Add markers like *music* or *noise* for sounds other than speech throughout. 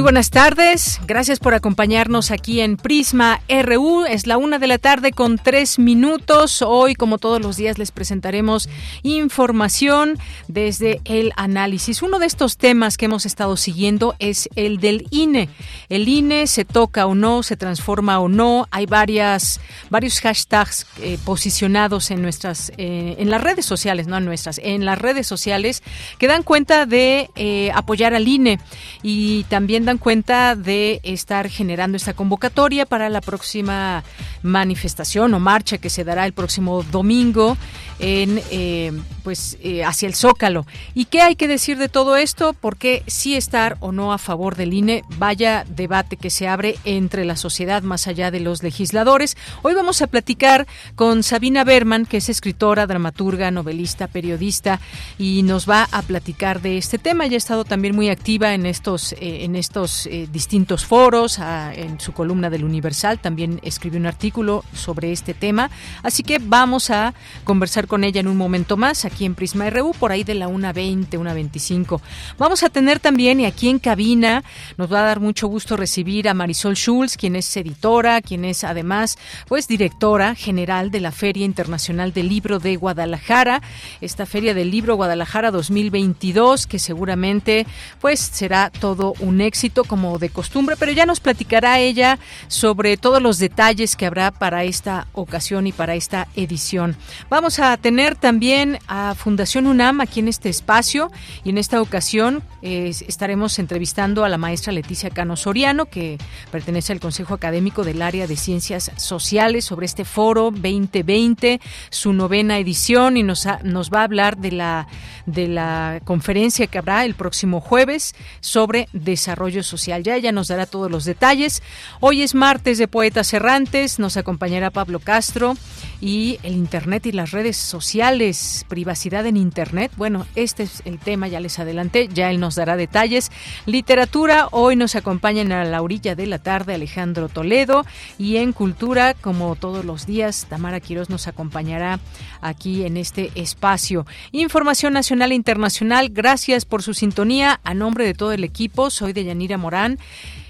Muy buenas tardes, gracias por acompañarnos aquí en Prisma RU. Es la una de la tarde con tres minutos. Hoy, como todos los días, les presentaremos información desde el análisis. Uno de estos temas que hemos estado siguiendo es el del INE. El INE se toca o no, se transforma o no. Hay varias, varios hashtags eh, posicionados en nuestras, eh, en las redes sociales, no en nuestras, en las redes sociales que dan cuenta de eh, apoyar al INE y también dan cuenta de estar generando esta convocatoria para la próxima manifestación o marcha que se dará el próximo domingo en eh, pues eh, hacia el Zócalo. ¿Y qué hay que decir de todo esto? Porque si estar o no a favor del INE, vaya debate que se abre entre la sociedad más allá de los legisladores. Hoy vamos a platicar con Sabina Berman, que es escritora, dramaturga, novelista, periodista y nos va a platicar de este tema. Ella ha estado también muy activa en estos eh, en estos distintos foros, en su columna del Universal también escribió un artículo sobre este tema. Así que vamos a conversar con ella en un momento más aquí en Prisma RU, por ahí de la 1.20, 1.25. Vamos a tener también, y aquí en cabina, nos va a dar mucho gusto recibir a Marisol Schulz, quien es editora, quien es además, pues, directora general de la Feria Internacional del Libro de Guadalajara, esta Feria del Libro Guadalajara 2022, que seguramente, pues, será todo un éxito como de costumbre, pero ya nos platicará ella sobre todos los detalles que habrá para esta ocasión y para esta edición. Vamos a tener también a Fundación UNAM aquí en este espacio y en esta ocasión estaremos entrevistando a la maestra Leticia Cano Soriano, que pertenece al Consejo Académico del Área de Ciencias Sociales, sobre este foro 2020, su novena edición, y nos, nos va a hablar de la, de la conferencia que habrá el próximo jueves sobre desarrollo social. Ya ella nos dará todos los detalles. Hoy es martes de Poetas Errantes, nos acompañará Pablo Castro y el Internet y las redes sociales, privacidad en Internet. Bueno, este es el tema, ya les adelanté, ya él nos dará detalles. Literatura, hoy nos acompañan a la orilla de la tarde Alejandro Toledo y en cultura, como todos los días, Tamara Quiroz nos acompañará aquí en este espacio. Información nacional e internacional, gracias por su sintonía. A nombre de todo el equipo, soy de Yanira Morán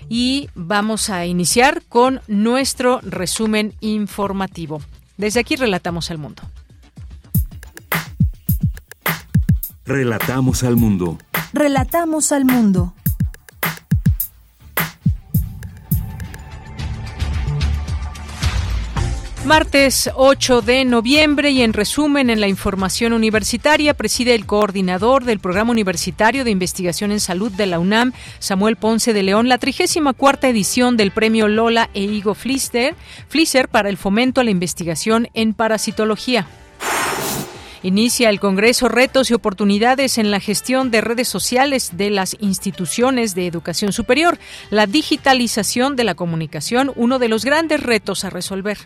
y vamos a iniciar con nuestro resumen informativo. Desde aquí relatamos al mundo. Relatamos al mundo. Relatamos al mundo. Martes 8 de noviembre y en resumen en la información universitaria preside el coordinador del Programa Universitario de Investigación en Salud de la UNAM, Samuel Ponce de León, la 34 edición del Premio Lola e Higo Flisser, para el fomento a la investigación en parasitología. Inicia el Congreso Retos y Oportunidades en la gestión de redes sociales de las instituciones de educación superior. La digitalización de la comunicación, uno de los grandes retos a resolver.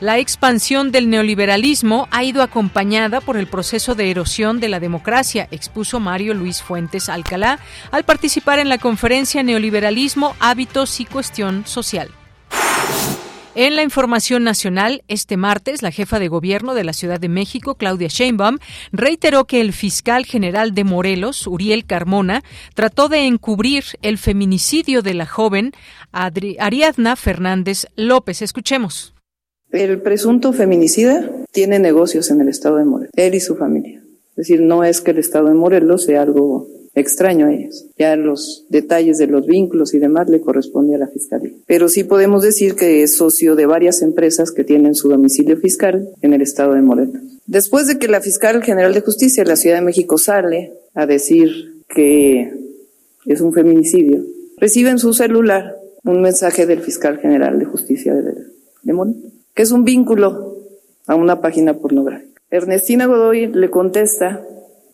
La expansión del neoliberalismo ha ido acompañada por el proceso de erosión de la democracia, expuso Mario Luis Fuentes Alcalá al participar en la conferencia Neoliberalismo, Hábitos y Cuestión Social. En la información nacional, este martes, la jefa de gobierno de la Ciudad de México, Claudia Sheinbaum, reiteró que el fiscal general de Morelos, Uriel Carmona, trató de encubrir el feminicidio de la joven Ariadna Fernández López. Escuchemos. El presunto feminicida tiene negocios en el estado de Morelos, él y su familia. Es decir, no es que el estado de Morelos sea algo extraño a ellos. Ya los detalles de los vínculos y demás le corresponde a la Fiscalía. Pero sí podemos decir que es socio de varias empresas que tienen su domicilio fiscal en el estado de Morelos. Después de que la fiscal general de justicia de la Ciudad de México sale a decir que es un feminicidio, recibe en su celular un mensaje del fiscal general de justicia de, de Morelos, que es un vínculo a una página pornográfica. Ernestina Godoy le contesta,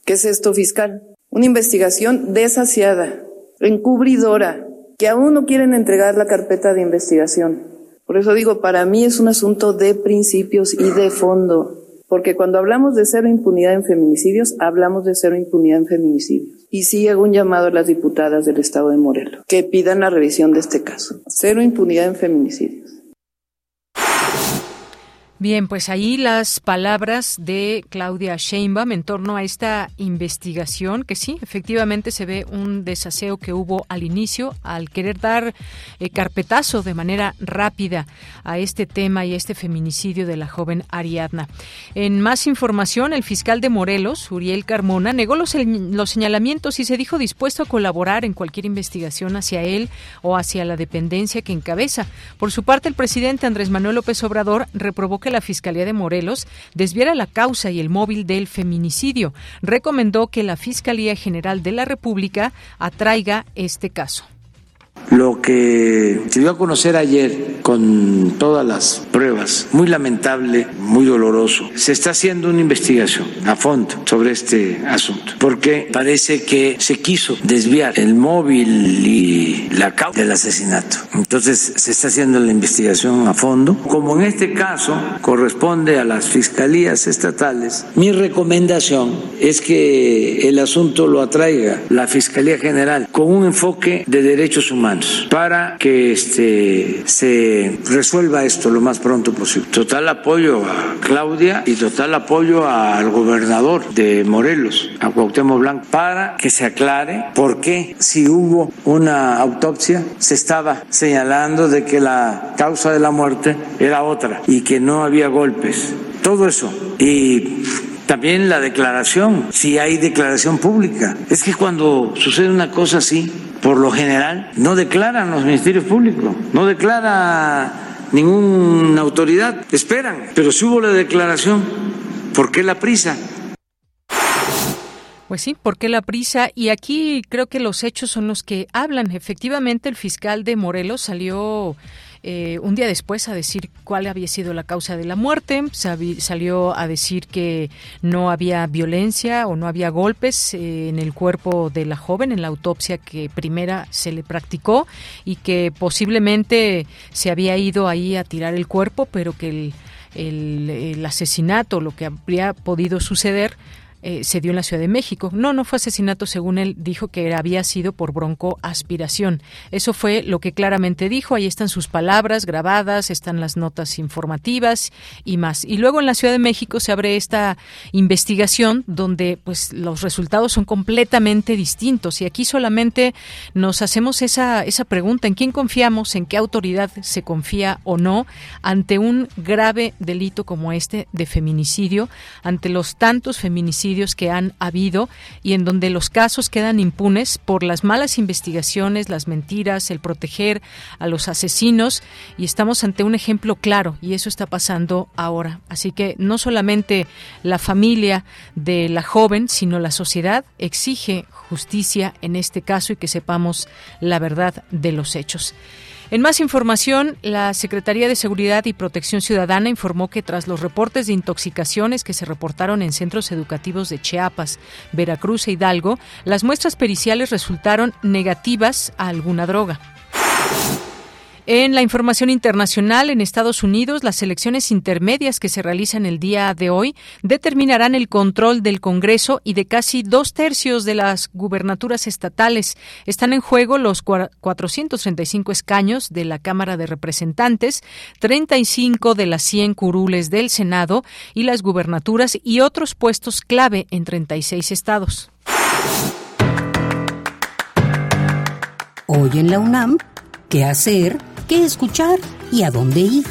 ¿qué es esto fiscal? Una investigación desasiada, encubridora, que aún no quieren entregar la carpeta de investigación. Por eso digo, para mí es un asunto de principios y de fondo, porque cuando hablamos de cero impunidad en feminicidios, hablamos de cero impunidad en feminicidios. Y sí hago un llamado a las diputadas del Estado de Morelos, que pidan la revisión de este caso. Cero impunidad en feminicidios. Bien, pues ahí las palabras de Claudia Sheinbaum en torno a esta investigación, que sí, efectivamente se ve un desaseo que hubo al inicio, al querer dar eh, carpetazo de manera rápida a este tema y a este feminicidio de la joven Ariadna. En más información, el fiscal de Morelos, Uriel Carmona, negó los, los señalamientos y se dijo dispuesto a colaborar en cualquier investigación hacia él o hacia la dependencia que encabeza. Por su parte, el presidente Andrés Manuel López Obrador reprobó la Fiscalía de Morelos desviara la causa y el móvil del feminicidio. Recomendó que la Fiscalía General de la República atraiga este caso. Lo que se dio a conocer ayer con todas las pruebas, muy lamentable, muy doloroso. Se está haciendo una investigación a fondo sobre este asunto, porque parece que se quiso desviar el móvil y la causa del asesinato. Entonces se está haciendo la investigación a fondo. Como en este caso corresponde a las fiscalías estatales, mi recomendación es que el asunto lo atraiga la Fiscalía General con un enfoque de derechos humanos para que este, se resuelva esto lo más pronto posible. Total apoyo a Claudia y total apoyo al gobernador de Morelos, a Cuauhtémoc Blanco, para que se aclare por qué si hubo una autopsia se estaba señalando de que la causa de la muerte era otra y que no había golpes. Todo eso. Y también la declaración, si hay declaración pública. Es que cuando sucede una cosa así, por lo general, no declaran los ministerios públicos, no declara ninguna autoridad, esperan. Pero si hubo la declaración, ¿por qué la prisa? Pues sí, ¿por qué la prisa? Y aquí creo que los hechos son los que hablan. Efectivamente, el fiscal de Morelos salió eh, un día después a decir cuál había sido la causa de la muerte, salió a decir que no había violencia o no había golpes eh, en el cuerpo de la joven en la autopsia que primera se le practicó y que posiblemente se había ido ahí a tirar el cuerpo, pero que el, el, asesinato, lo que habría podido suceder, eh, se dio en la Ciudad de México. No, no fue asesinato, según él dijo que había sido por broncoaspiración. Eso fue lo que claramente dijo. Ahí están sus palabras grabadas, están las notas informativas y más. Y luego en la Ciudad de México se abre esta investigación donde pues los resultados son completamente distintos. Y aquí solamente nos hacemos esa, esa pregunta, ¿en quién confiamos? ¿En qué autoridad se confía o no ante un grave delito como este de feminicidio, ante los tantos feminicidios que han habido y en donde los casos quedan impunes por las malas investigaciones, las mentiras, el proteger a los asesinos y estamos ante un ejemplo claro y eso está pasando ahora. Así que no solamente la familia de la joven, sino la sociedad exige justicia en este caso y que sepamos la verdad de los hechos. En más información, la Secretaría de Seguridad y Protección Ciudadana informó que tras los reportes de intoxicaciones que se reportaron en centros educativos de Chiapas, Veracruz e Hidalgo, las muestras periciales resultaron negativas a alguna droga. En la información internacional, en Estados Unidos, las elecciones intermedias que se realizan el día de hoy determinarán el control del Congreso y de casi dos tercios de las gubernaturas estatales. Están en juego los 435 escaños de la Cámara de Representantes, 35 de las 100 curules del Senado y las gubernaturas y otros puestos clave en 36 estados. Hoy en la UNAM, ¿qué hacer? Qué escuchar y a dónde ir.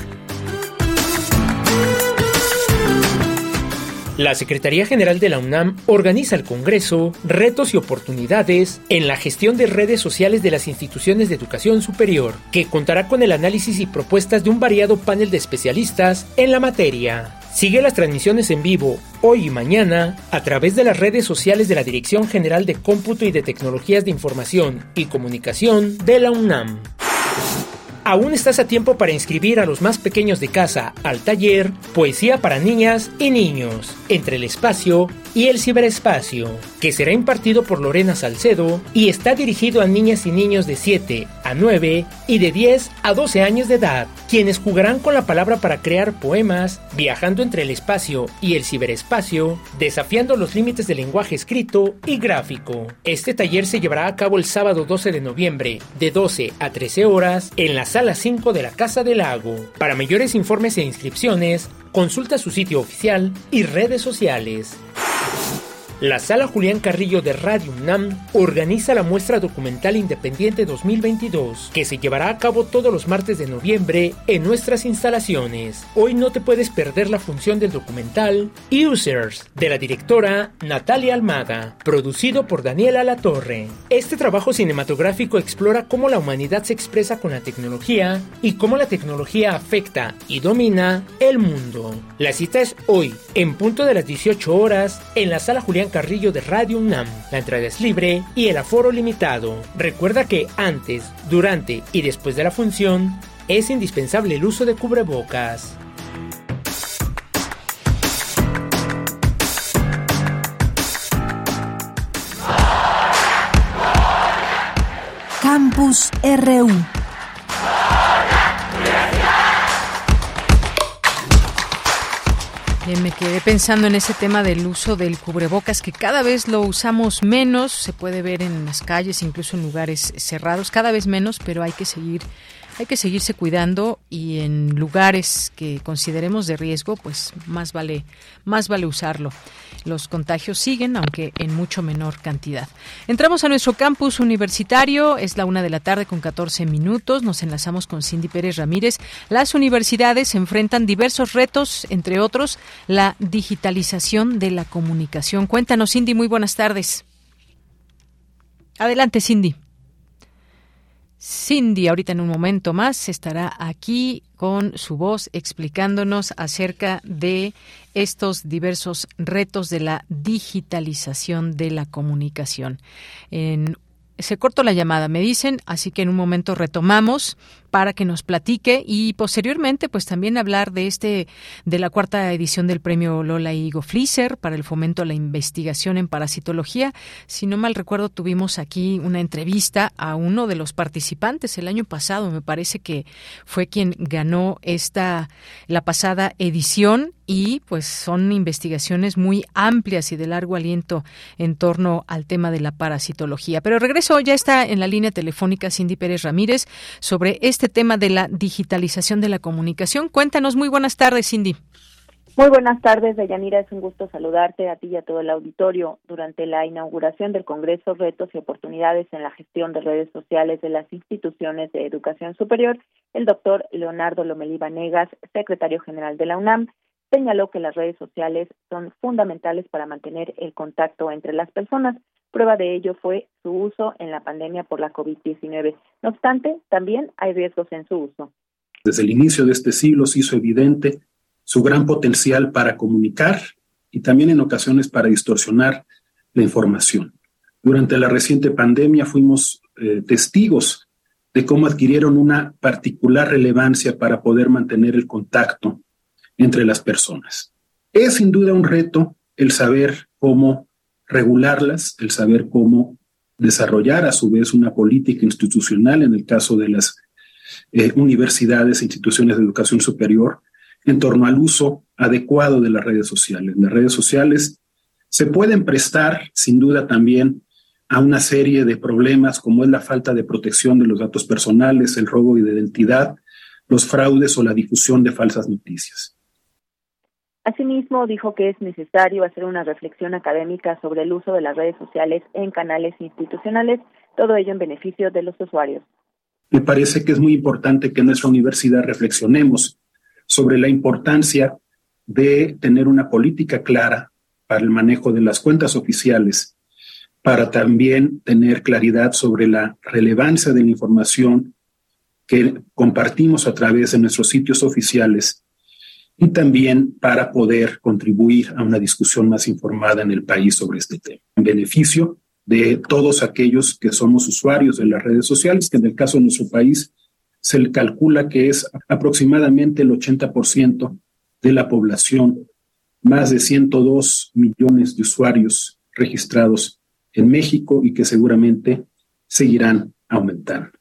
La Secretaría General de la UNAM organiza el Congreso Retos y Oportunidades en la gestión de redes sociales de las instituciones de educación superior, que contará con el análisis y propuestas de un variado panel de especialistas en la materia. Sigue las transmisiones en vivo hoy y mañana a través de las redes sociales de la Dirección General de Cómputo y de Tecnologías de Información y Comunicación de la UNAM. Aún estás a tiempo para inscribir a los más pequeños de casa al taller Poesía para Niñas y Niños, entre el espacio y el ciberespacio, que será impartido por Lorena Salcedo y está dirigido a niñas y niños de 7 a 9 y de 10 a 12 años de edad, quienes jugarán con la palabra para crear poemas, viajando entre el espacio y el ciberespacio, desafiando los límites del lenguaje escrito y gráfico. Este taller se llevará a cabo el sábado 12 de noviembre, de 12 a 13 horas, en la sala 5 de la Casa del Lago. Para mayores informes e inscripciones, consulta su sitio oficial y redes sociales. La Sala Julián Carrillo de Radio UNAM organiza la muestra documental independiente 2022, que se llevará a cabo todos los martes de noviembre en nuestras instalaciones. Hoy no te puedes perder la función del documental Users, de la directora Natalia Almada, producido por Daniela Latorre. Este trabajo cinematográfico explora cómo la humanidad se expresa con la tecnología y cómo la tecnología afecta y domina el mundo. La cita es hoy, en punto de las 18 horas, en la Sala Julián Carrillo de Radio UNAM. La entrada es libre y el aforo limitado. Recuerda que antes, durante y después de la función es indispensable el uso de cubrebocas. Campus RU me quedé pensando en ese tema del uso del cubrebocas, que cada vez lo usamos menos, se puede ver en las calles, incluso en lugares cerrados, cada vez menos, pero hay que seguir hay que seguirse cuidando y en lugares que consideremos de riesgo, pues más vale más vale usarlo. Los contagios siguen, aunque en mucho menor cantidad. Entramos a nuestro campus universitario, es la una de la tarde con 14 minutos, nos enlazamos con Cindy Pérez Ramírez. Las universidades enfrentan diversos retos, entre otros la digitalización de la comunicación. Cuéntanos, Cindy, muy buenas tardes. Adelante, Cindy. Cindy, ahorita en un momento más, estará aquí con su voz explicándonos acerca de estos diversos retos de la digitalización de la comunicación. En se cortó la llamada, me dicen, así que en un momento retomamos para que nos platique y posteriormente pues también hablar de este de la cuarta edición del premio Lola Higo Flisser para el fomento a la investigación en parasitología. Si no mal recuerdo tuvimos aquí una entrevista a uno de los participantes el año pasado, me parece que fue quien ganó esta la pasada edición y pues son investigaciones muy amplias y de largo aliento en torno al tema de la parasitología. Pero regreso, ya está en la línea telefónica Cindy Pérez Ramírez sobre este tema de la digitalización de la comunicación. Cuéntanos, muy buenas tardes, Cindy. Muy buenas tardes, Deyanira. Es un gusto saludarte a ti y a todo el auditorio durante la inauguración del Congreso Retos y Oportunidades en la Gestión de Redes Sociales de las Instituciones de Educación Superior. El doctor Leonardo Lomelí Vanegas, secretario general de la UNAM, señaló que las redes sociales son fundamentales para mantener el contacto entre las personas. Prueba de ello fue su uso en la pandemia por la COVID-19. No obstante, también hay riesgos en su uso. Desde el inicio de este siglo se hizo evidente su gran potencial para comunicar y también en ocasiones para distorsionar la información. Durante la reciente pandemia fuimos eh, testigos de cómo adquirieron una particular relevancia para poder mantener el contacto entre las personas. Es sin duda un reto el saber cómo regularlas, el saber cómo desarrollar a su vez una política institucional en el caso de las eh, universidades e instituciones de educación superior en torno al uso adecuado de las redes sociales. Las redes sociales se pueden prestar sin duda también a una serie de problemas como es la falta de protección de los datos personales, el robo de identidad, los fraudes o la difusión de falsas noticias. Asimismo, dijo que es necesario hacer una reflexión académica sobre el uso de las redes sociales en canales institucionales, todo ello en beneficio de los usuarios. Me parece que es muy importante que en nuestra universidad reflexionemos sobre la importancia de tener una política clara para el manejo de las cuentas oficiales, para también tener claridad sobre la relevancia de la información que compartimos a través de nuestros sitios oficiales y también para poder contribuir a una discusión más informada en el país sobre este tema, en beneficio de todos aquellos que somos usuarios de las redes sociales, que en el caso de nuestro país se calcula que es aproximadamente el 80% de la población, más de 102 millones de usuarios registrados en México y que seguramente seguirán aumentando.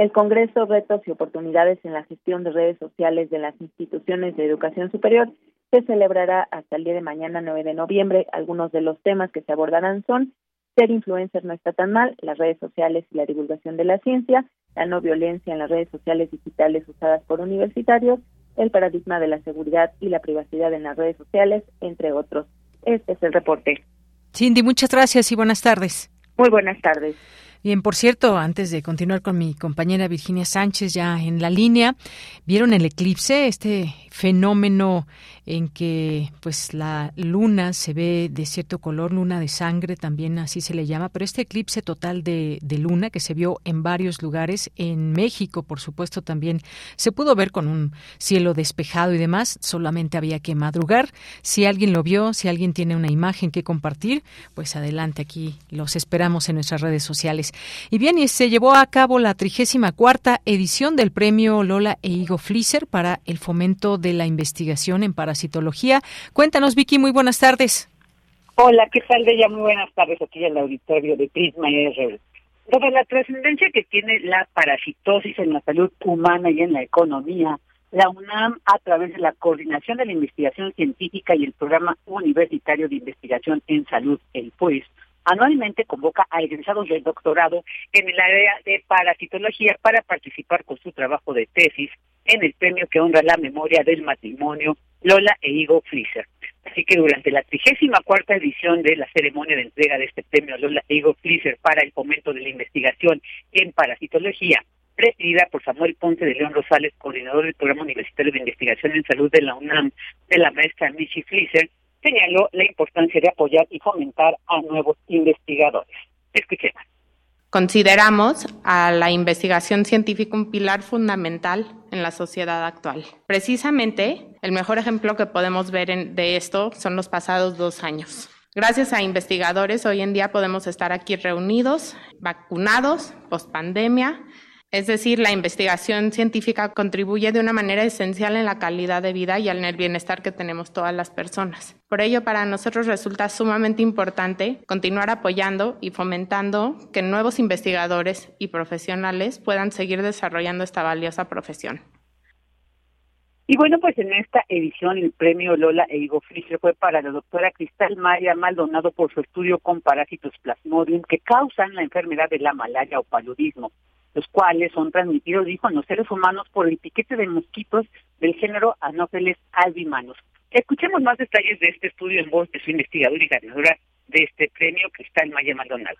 El Congreso Retos y Oportunidades en la Gestión de Redes Sociales de las Instituciones de Educación Superior se celebrará hasta el día de mañana 9 de noviembre. Algunos de los temas que se abordarán son ser influencer no está tan mal, las redes sociales y la divulgación de la ciencia, la no violencia en las redes sociales digitales usadas por universitarios, el paradigma de la seguridad y la privacidad en las redes sociales, entre otros. Este es el reporte. Cindy, muchas gracias y buenas tardes. Muy buenas tardes. Bien, por cierto, antes de continuar con mi compañera Virginia Sánchez ya en la línea, ¿vieron el eclipse? Este fenómeno en que pues la luna se ve de cierto color, luna de sangre también así se le llama, pero este eclipse total de, de, luna que se vio en varios lugares, en México por supuesto también se pudo ver con un cielo despejado y demás, solamente había que madrugar. Si alguien lo vio, si alguien tiene una imagen que compartir, pues adelante aquí los esperamos en nuestras redes sociales. Y bien, y se llevó a cabo la trigésima cuarta edición del premio Lola e Higo Flisser para el fomento de la investigación en parasitología. Cuéntanos, Vicky, muy buenas tardes. Hola, ¿qué tal, de ella? Muy buenas tardes aquí en el auditorio de Prisma RL. Sobre la trascendencia que tiene la parasitosis en la salud humana y en la economía, la UNAM, a través de la Coordinación de la Investigación Científica y el Programa Universitario de Investigación en Salud, el PUES, anualmente convoca a egresados del doctorado en el área de parasitología para participar con su trabajo de tesis en el premio que honra la memoria del matrimonio Lola e Igo Flisser. Así que durante la trigésima cuarta edición de la ceremonia de entrega de este premio Lola e Igo Flisser para el fomento de la investigación en parasitología, presidida por Samuel Ponce de León Rosales, coordinador del Programa Universitario de Investigación en Salud de la UNAM, de la maestra Michi Flisser, señaló la importancia de apoyar y fomentar a nuevos investigadores. Escuchemos. Consideramos a la investigación científica un pilar fundamental en la sociedad actual. Precisamente, el mejor ejemplo que podemos ver de esto son los pasados dos años. Gracias a investigadores, hoy en día podemos estar aquí reunidos, vacunados, post pandemia, es decir, la investigación científica contribuye de una manera esencial en la calidad de vida y en el bienestar que tenemos todas las personas. Por ello, para nosotros resulta sumamente importante continuar apoyando y fomentando que nuevos investigadores y profesionales puedan seguir desarrollando esta valiosa profesión. Y bueno, pues en esta edición el premio Lola e Igo Fischer fue para la doctora Cristal Maya Maldonado por su estudio con parásitos plasmodium que causan la enfermedad de la malaria o paludismo los cuales son transmitidos, dijo, en los seres humanos por el piquete de mosquitos del género Anopheles albimanus. Escuchemos más detalles de este estudio en voz de su investigadora y ganadora de este premio, Cristal Maya Maldonado.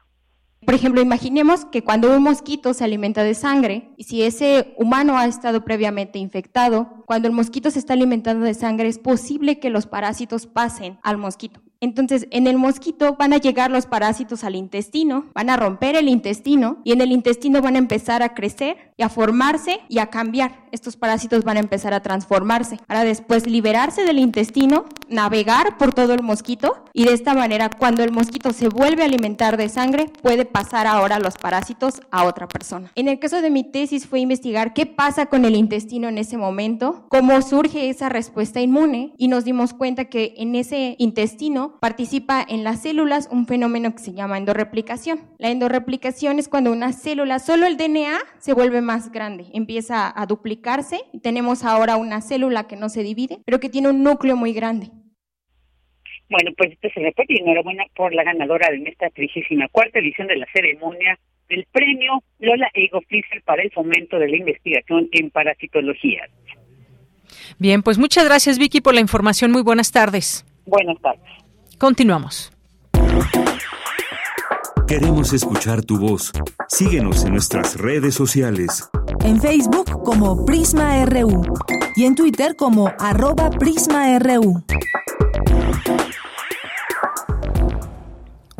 Por ejemplo, imaginemos que cuando un mosquito se alimenta de sangre y si ese humano ha estado previamente infectado, cuando el mosquito se está alimentando de sangre es posible que los parásitos pasen al mosquito. Entonces, en el mosquito van a llegar los parásitos al intestino, van a romper el intestino y en el intestino van a empezar a crecer y a formarse y a cambiar. Estos parásitos van a empezar a transformarse. Ahora después liberarse del intestino, navegar por todo el mosquito y de esta manera cuando el mosquito se vuelve a alimentar de sangre puede pasar ahora los parásitos a otra persona. En el caso de mi tesis fue investigar qué pasa con el intestino en ese momento, cómo surge esa respuesta inmune y nos dimos cuenta que en ese intestino participa en las células un fenómeno que se llama endorreplicación. La endorreplicación es cuando una célula, solo el DNA, se vuelve más grande, empieza a duplicarse y tenemos ahora una célula que no se divide, pero que tiene un núcleo muy grande. Bueno, pues este se repite y enhorabuena por la ganadora de esta trigésima cuarta edición de la ceremonia del premio Lola Ego Fischer para el fomento de la investigación en parasitología. Bien, pues muchas gracias Vicky por la información. Muy buenas tardes. Buenas tardes. Continuamos. Queremos escuchar tu voz. Síguenos en nuestras redes sociales. En Facebook como Prisma RU y en Twitter como arroba PrismaRU.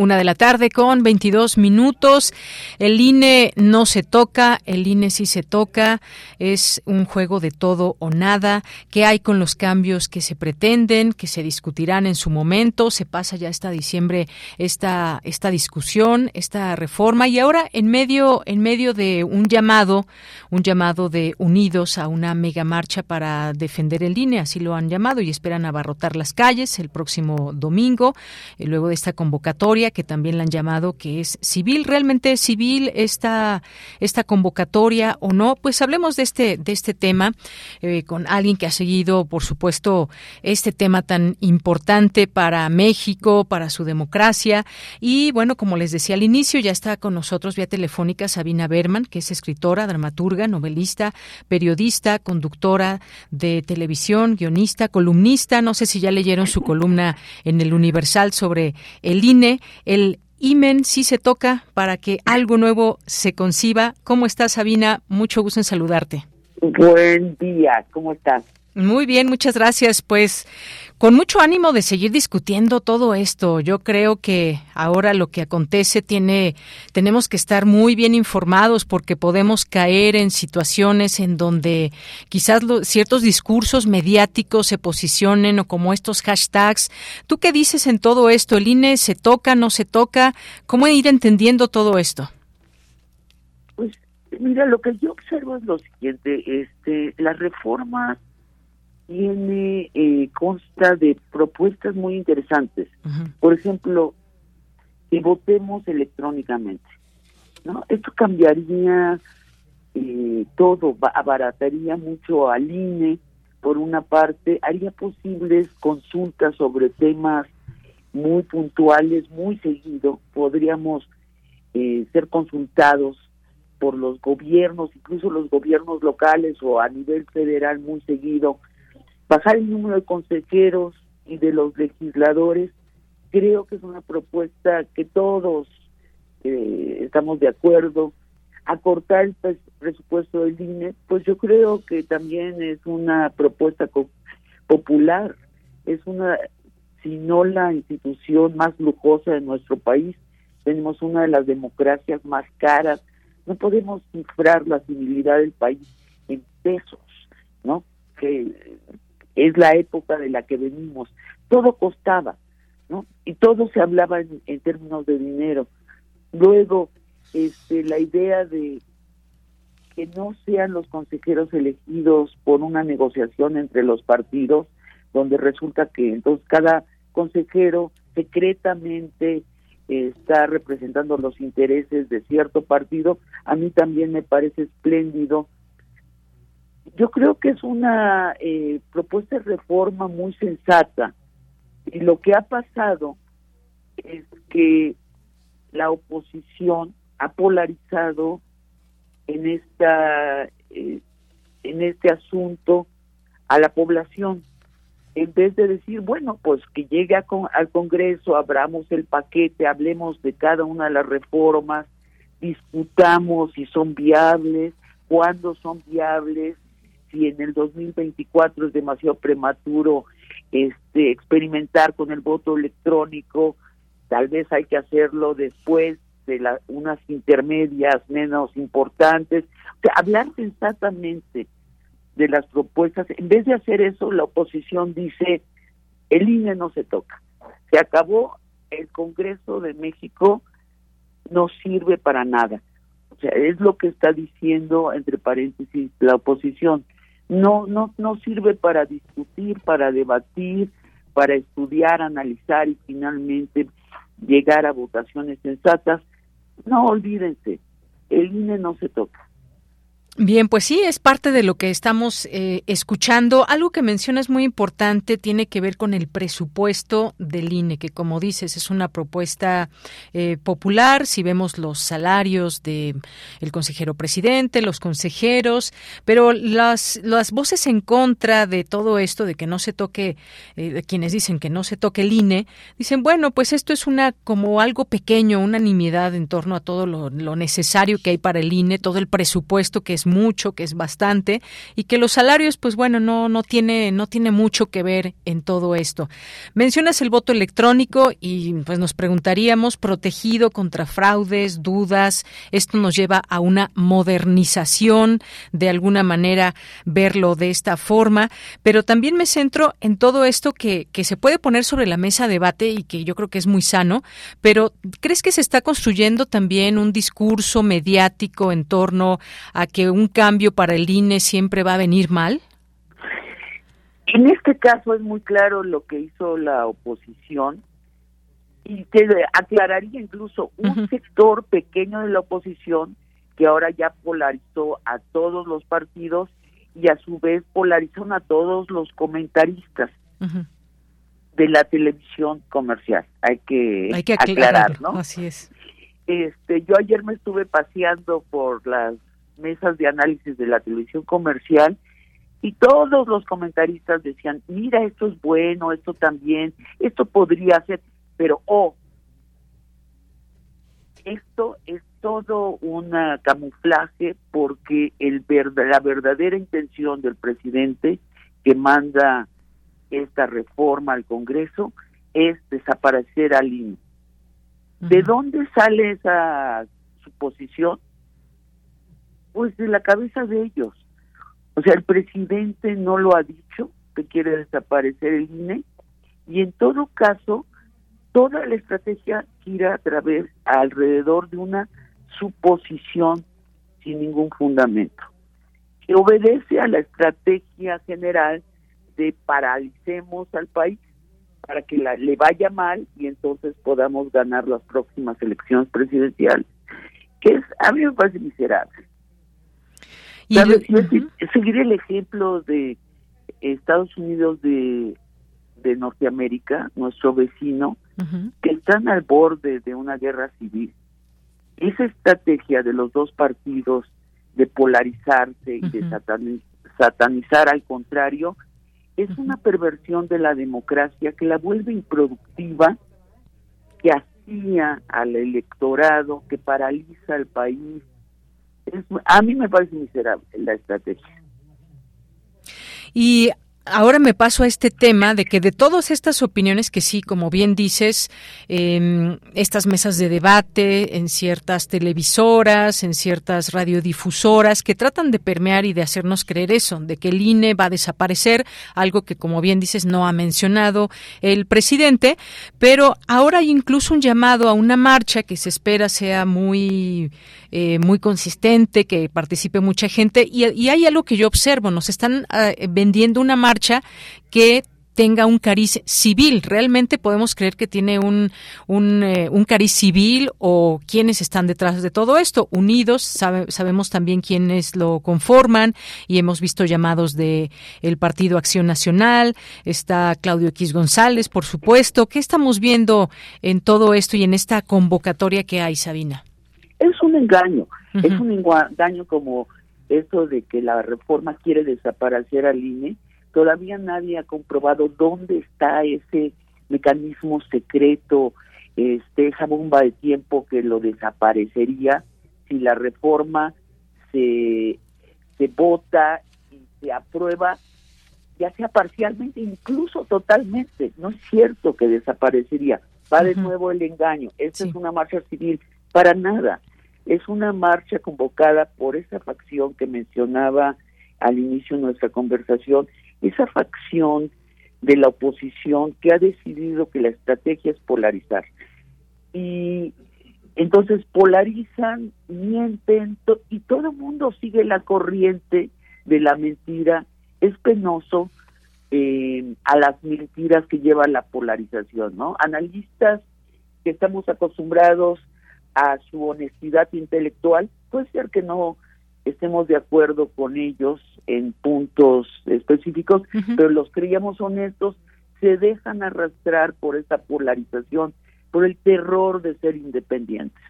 Una de la tarde con 22 minutos. El INE no se toca, el INE sí se toca. Es un juego de todo o nada. ¿Qué hay con los cambios que se pretenden, que se discutirán en su momento? Se pasa ya hasta diciembre esta, esta discusión, esta reforma. Y ahora en medio, en medio de un llamado, un llamado de unidos a una mega marcha para defender el INE, así lo han llamado, y esperan abarrotar las calles el próximo domingo, eh, luego de esta convocatoria que también la han llamado, que es civil. ¿Realmente es civil esta, esta convocatoria o no? Pues hablemos de este, de este tema eh, con alguien que ha seguido, por supuesto, este tema tan importante para México, para su democracia. Y bueno, como les decía al inicio, ya está con nosotros vía telefónica Sabina Berman, que es escritora, dramaturga, novelista, periodista, conductora de televisión, guionista, columnista. No sé si ya leyeron su columna en el Universal sobre el INE el IMEN sí se toca para que algo nuevo se conciba. ¿Cómo estás, Sabina? Mucho gusto en saludarte. Buen día, ¿cómo estás? Muy bien, muchas gracias. Pues con mucho ánimo de seguir discutiendo todo esto. Yo creo que ahora lo que acontece tiene tenemos que estar muy bien informados porque podemos caer en situaciones en donde quizás ciertos discursos mediáticos se posicionen o como estos hashtags. ¿Tú qué dices en todo esto? ¿El INE se toca, no se toca? ¿Cómo ir entendiendo todo esto? Pues mira, lo que yo observo es lo siguiente, este, la reforma tiene, eh, consta de propuestas muy interesantes. Por ejemplo, que votemos electrónicamente. ¿no? Esto cambiaría eh, todo, abarataría mucho al INE, por una parte, haría posibles consultas sobre temas muy puntuales, muy seguido, podríamos eh, ser consultados por los gobiernos, incluso los gobiernos locales o a nivel federal muy seguido, bajar el número de consejeros y de los legisladores, creo que es una propuesta que todos eh, estamos de acuerdo. Acortar el presupuesto del INE, pues yo creo que también es una propuesta popular, es una, si no la institución más lujosa de nuestro país, tenemos una de las democracias más caras, no podemos cifrar la civilidad del país en pesos, ¿no? Que es la época de la que venimos. Todo costaba, ¿no? Y todo se hablaba en, términos de dinero. Luego, este, la idea de que no sean los consejeros elegidos por una negociación entre los partidos, donde resulta que entonces cada consejero secretamente está representando los intereses de cierto partido, a mí también me parece espléndido yo creo que es una eh, propuesta de reforma muy sensata. Y lo que ha pasado es que la oposición ha polarizado en esta eh, en este asunto a la población. En vez de decir bueno pues que llegue al Congreso abramos el paquete hablemos de cada una de las reformas discutamos si son viables cuándo son viables si en el 2024 es demasiado prematuro este experimentar con el voto electrónico, tal vez hay que hacerlo después de la, unas intermedias menos importantes, hablar sensatamente de las propuestas, en vez de hacer eso, la oposición dice, el INE no se toca, se acabó, el Congreso de México no sirve para nada. O sea, es lo que está diciendo, entre paréntesis, la oposición no, no, no sirve para discutir, para debatir, para estudiar, analizar y finalmente llegar a votaciones sensatas. No olvídense, el INE no se toca. Bien, pues sí, es parte de lo que estamos eh, escuchando. Algo que mencionas muy importante tiene que ver con el presupuesto del INE, que como dices es una propuesta eh, popular. Si vemos los salarios de consejero presidente, los consejeros, pero las las voces en contra de todo esto, de que no se toque, eh, quienes dicen que no se toque el INE, dicen bueno, pues esto es una como algo pequeño, una nimiedad en torno a todo lo, lo necesario que hay para el INE, todo el presupuesto que es mucho, que es bastante y que los salarios, pues bueno, no no tiene no tiene mucho que ver en todo esto. Mencionas el voto electrónico y pues nos preguntaríamos protegido contra fraudes, dudas. Esto nos lleva a una modernización de alguna manera verlo de esta forma, pero también me centro en todo esto que que se puede poner sobre la mesa de debate y que yo creo que es muy sano, pero ¿crees que se está construyendo también un discurso mediático en torno a que un cambio para el INE siempre va a venir mal? En este caso es muy claro lo que hizo la oposición y te aclararía incluso un sector pequeño de la oposición que ahora ya polarizó a todos los partidos y a su vez polarizan a todos los comentaristas de la televisión comercial. Hay que, aclarar, ¿no? Así es. Este, yo ayer me estuve paseando por las mesas de análisis de la televisión comercial y todos los comentaristas decían, mira, esto es bueno, esto también, esto podría ser, pero oh, esto es todo un camuflaje porque el la verdadera intención del presidente que manda esta reforma al Congreso es desaparecer al INE. ¿De dónde sale esa suposición? Pues de la cabeza de ellos. O sea, el presidente no lo ha dicho que quiere desaparecer el INE y en todo caso toda la estrategia gira a través alrededor de una suposición sin ningún fundamento que obedece a la estrategia general de paralicemos al país para que le vaya mal y entonces podamos ganar las próximas elecciones presidenciales, que es, a mí me parece miserable. Y seguir el ejemplo de Estados Unidos de, de Norteamérica, nuestro vecino, que están al borde de una guerra civil. Esa estrategia de los dos partidos de polarizarse y de satanizar al contrario, es una perversión de la democracia que la vuelve improductiva, que hacía al electorado, que paraliza al país. A mí me parece miserable la estrategia. Y ahora me paso a este tema de que de todas estas opiniones que sí, como bien dices, eh, estas mesas de debate en ciertas televisoras, en ciertas radiodifusoras, que tratan de permear y de hacernos creer eso, de que el INE va a desaparecer, algo que como bien dices no ha mencionado el presidente, pero ahora hay incluso un llamado a una marcha que se espera sea muy eh, muy consistente, que participe mucha gente. Y, hay algo que yo observo, nos están ah, vendiendo una marcha que tenga un cariz civil. ¿Realmente podemos creer que tiene un, un, eh, cariz civil o quiénes están detrás de todo esto? Unidos, sabemos también quiénes lo conforman y hemos visto llamados de el Partido Acción Nacional, está Claudio X González, por supuesto. ¿Qué estamos viendo en todo esto y en esta convocatoria que hay, Sabina? Es un engaño, es un engaño como eso de que la reforma quiere desaparecer al INE. Todavía nadie ha comprobado dónde está ese mecanismo secreto, este, esa bomba de tiempo que lo desaparecería si la reforma se, se vota y se aprueba, ya sea parcialmente, incluso totalmente. No es cierto que desaparecería. Va de nuevo el engaño. Esta es una marcha civil. Para nada es una marcha convocada por esa facción que mencionaba al inicio de nuestra conversación, esa facción de la oposición que ha decidido que la estrategia es polarizar. Y entonces polarizan, mienten y todo el mundo sigue la corriente de la mentira. Es penoso eh, a las mentiras que lleva la polarización, ¿no? Analistas que estamos acostumbrados a su honestidad intelectual, puede ser que no estemos de acuerdo con ellos en puntos específicos, pero los creíamos honestos, se dejan arrastrar por esa polarización, por el terror de ser independientes.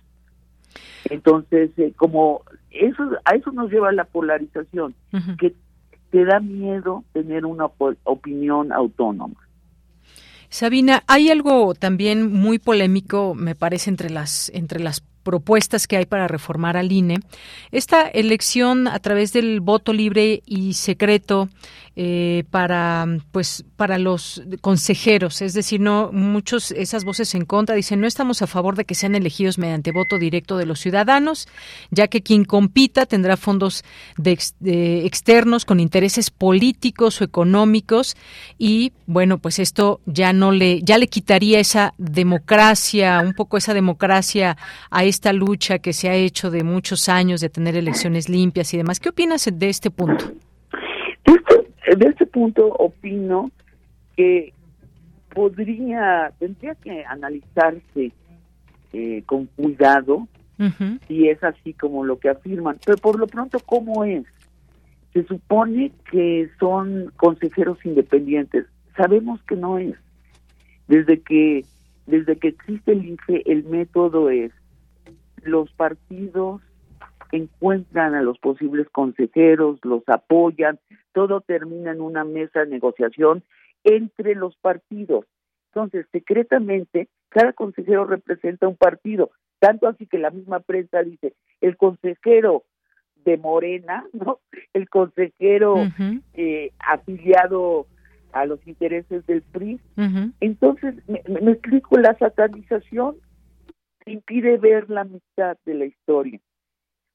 Entonces, eh, como eso a eso nos lleva la polarización, que te da miedo tener una opinión autónoma. Sabina, hay algo también muy polémico, me parece, entre las, entre las propuestas que hay para reformar al INE. Esta elección a través del voto libre y secreto eh, para pues para los consejeros, es decir, no muchos esas voces en contra dicen no estamos a favor de que sean elegidos mediante voto directo de los ciudadanos, ya que quien compita tendrá fondos de, externos con intereses políticos o económicos y bueno pues esto ya no le ya le quitaría esa democracia un poco esa democracia a esta lucha que se ha hecho de muchos años de tener elecciones limpias y demás. ¿Qué opinas de este punto? de este punto opino que podría, tendría que analizarse eh, con cuidado si es así como lo que afirman. Pero por lo pronto, ¿cómo es? Se supone que son consejeros independientes. Sabemos que no es. Desde que desde que existe el INFE, el método es los partidos encuentran a los posibles consejeros, los apoyan, todo termina en una mesa de negociación entre los partidos. Entonces, secretamente, cada consejero representa un partido, tanto así que la misma prensa dice, el consejero de Morena, *laughs* ¿no? El consejero eh, afiliado a los intereses del PRI. Entonces, me, me, explico, la satanización impide ver la mitad de la historia.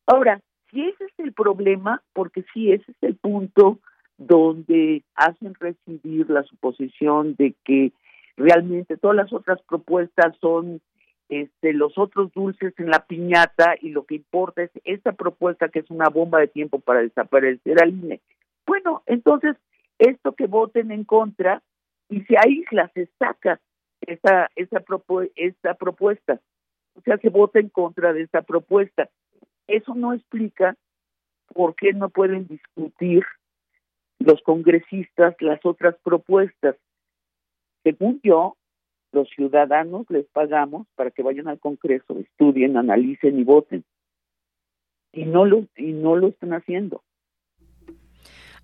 Ahora, si ese es el problema, porque sí, ese es el punto donde hacen recibir la suposición de que realmente todas las otras propuestas son este, los otros dulces en la piñata y lo que importa es esta propuesta que es una bomba de tiempo para desaparecer al INE. Bueno, entonces esto que voten en contra y se aísla, se saca esa, esa, esa propuesta, o sea, se vota en contra de esta propuesta. Eso no explica por qué no pueden discutir los congresistas las otras propuestas. Según yo, los ciudadanos les pagamos para que vayan al Congreso, estudien, analicen y voten. Y no lo, y no lo están haciendo.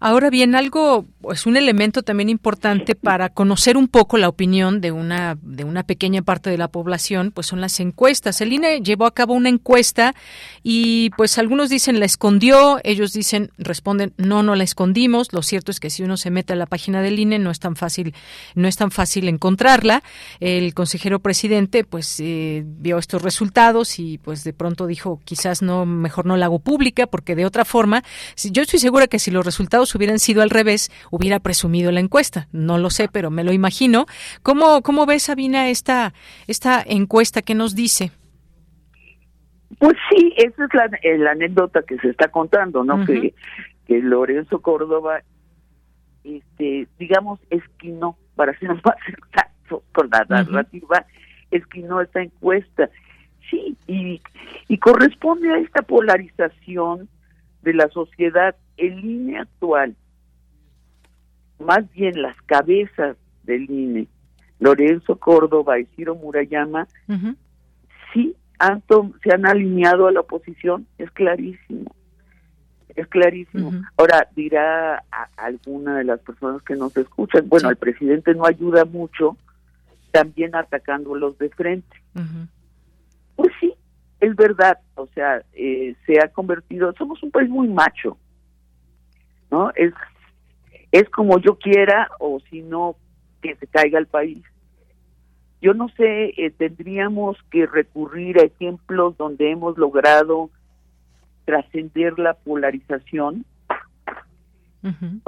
Ahora bien, algo es pues, un elemento también importante para conocer un poco la opinión de una de una pequeña parte de la población, pues son las encuestas. El INE llevó a cabo una encuesta y pues algunos dicen la escondió, ellos dicen responden no no la escondimos. Lo cierto es que si uno se mete a la página del INE no es tan fácil no es tan fácil encontrarla. El consejero presidente pues eh, vio estos resultados y pues de pronto dijo quizás no mejor no la hago pública porque de otra forma yo estoy segura que si los resultados hubieran sido al revés, hubiera presumido la encuesta. No lo sé, pero me lo imagino. ¿Cómo, cómo ves, Sabina, esta, esta encuesta que nos dice? Pues sí, esa es la, eh, anécdota que se está contando, ¿no? que, que Lorenzo Córdoba, este, digamos, esquinó, para ser *laughs* más exacto con la narrativa, esquinó esta encuesta. Sí, y, y corresponde a esta polarización de la sociedad el INE actual, más bien las cabezas del INE, Lorenzo Córdoba y Ciro Murayama, sí han se han alineado a la oposición, es clarísimo. Es clarísimo. Ahora dirá a alguna de las personas que nos escuchan, bueno, el presidente no ayuda mucho, también atacándolos de frente. Pues sí, es verdad, o sea, eh, se ha convertido, somos un país muy macho, ¿no? Es, es como yo quiera o si no, que se caiga el país. Yo no sé, eh, tendríamos que recurrir a ejemplos donde hemos logrado trascender la polarización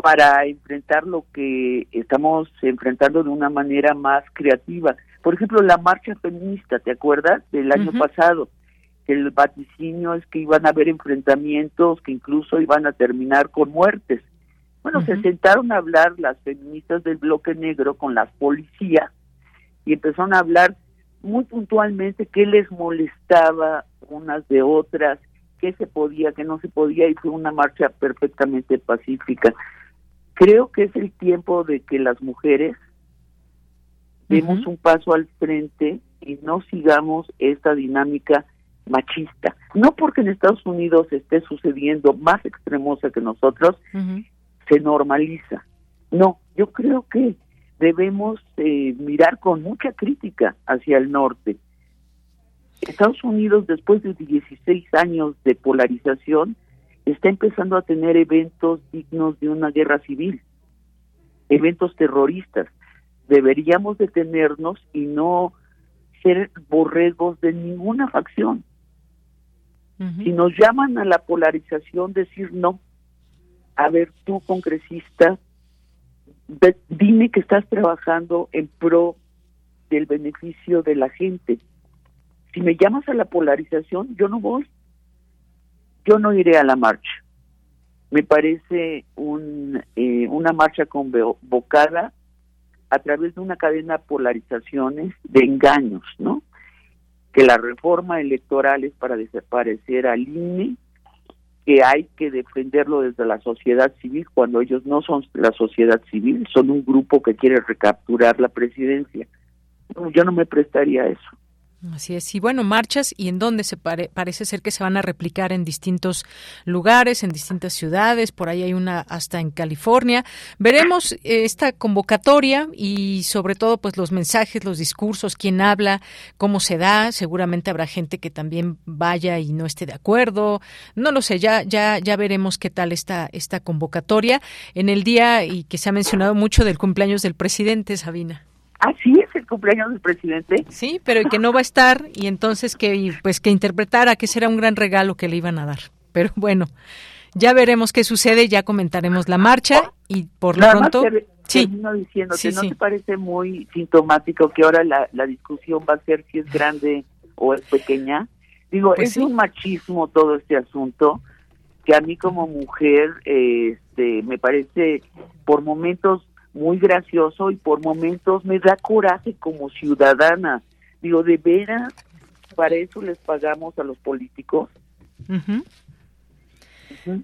para enfrentar lo que estamos enfrentando de una manera más creativa. Por ejemplo, la marcha feminista, ¿te acuerdas? Del año pasado el vaticinio es que iban a haber enfrentamientos que incluso iban a terminar con muertes. Bueno, se sentaron a hablar las feministas del bloque negro con las policías y empezaron a hablar muy puntualmente qué les molestaba unas de otras, qué se podía, qué no se podía, y fue una marcha perfectamente pacífica. Creo que es el tiempo de que las mujeres demos un paso al frente y no sigamos esta dinámica machista. No porque en Estados Unidos esté sucediendo más extremosa que nosotros, se normaliza. No, yo creo que debemos eh, mirar con mucha crítica hacia el norte. Estados Unidos, después de 16 años de polarización, está empezando a tener eventos dignos de una guerra civil, eventos terroristas. Deberíamos detenernos y no ser borregos de ninguna facción. Si nos llaman a la polarización, decir no. A ver, tú, congresista, dime que estás trabajando en pro del beneficio de la gente. Si me llamas a la polarización, yo no voy. Yo no iré a la marcha. Me parece un, eh, una marcha convocada a través de una cadena de polarizaciones, de engaños, ¿no? Que la reforma electoral es para desaparecer al INE, que hay que defenderlo desde la sociedad civil cuando ellos no son la sociedad civil, son un grupo que quiere recapturar la presidencia. yo no me prestaría a eso. Así es. Y bueno, marchas y en dónde se parece ser que se van a replicar en distintos lugares, en distintas ciudades. Por ahí hay una hasta en California. Veremos eh, esta convocatoria y sobre todo pues los mensajes, los discursos, quién habla, cómo se da. Seguramente habrá gente que también vaya y no esté de acuerdo. No lo sé. Ya ya ya veremos qué tal está esta convocatoria en el día y que se ha mencionado mucho del cumpleaños del presidente Sabina. Así cumpleaños del presidente. Sí, pero que no va a estar y entonces que pues que interpretara que será un gran regalo que le iban a dar. Pero bueno, ya veremos qué sucede, ya comentaremos la marcha y por lo pronto sí. diciendo que no te parece muy sintomático que ahora la, la, discusión va a ser si es grande o es pequeña. Digo, pues es un machismo todo este asunto que a mí como mujer este me parece por momentos muy gracioso y por momentos me da coraje como ciudadana. Digo, de veras, para eso les pagamos a los políticos.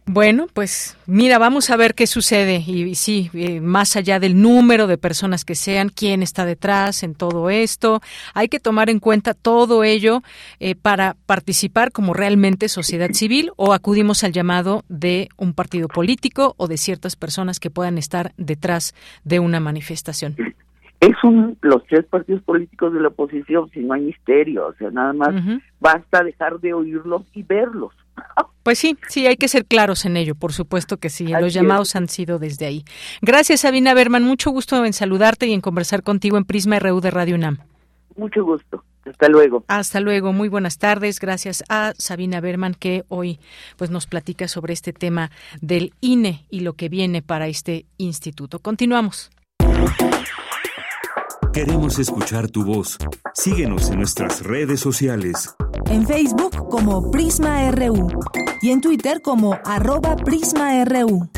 Bueno, pues mira, vamos a ver qué sucede y, sí, eh, más allá del número de personas que sean, quién está detrás en todo esto, hay que tomar en cuenta todo ello eh, para participar como realmente sociedad civil o acudimos al llamado de un partido político o de ciertas personas que puedan estar detrás de una manifestación. Es un, los tres partidos políticos de la oposición, si no hay misterio, o sea, nada más basta dejar de oírlos y verlos. *laughs* Pues sí, sí, hay que ser claros en ello, por supuesto que sí. Los llamados han sido desde ahí. Gracias, Sabina Berman. Mucho gusto en saludarte y en conversar contigo en Prisma RU de Radio UNAM. Mucho gusto. Hasta luego. Hasta luego. Muy buenas tardes. Gracias a Sabina Berman que hoy pues nos platica sobre este tema del INE y lo que viene para este instituto. Continuamos. Queremos escuchar tu voz. Síguenos en nuestras redes sociales. En Facebook como Prisma RU y en Twitter como arroba PrismaRU.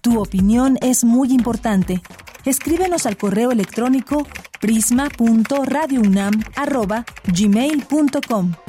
Tu opinión es muy importante. Escríbenos al correo electrónico prisma.radiounam@gmail.com.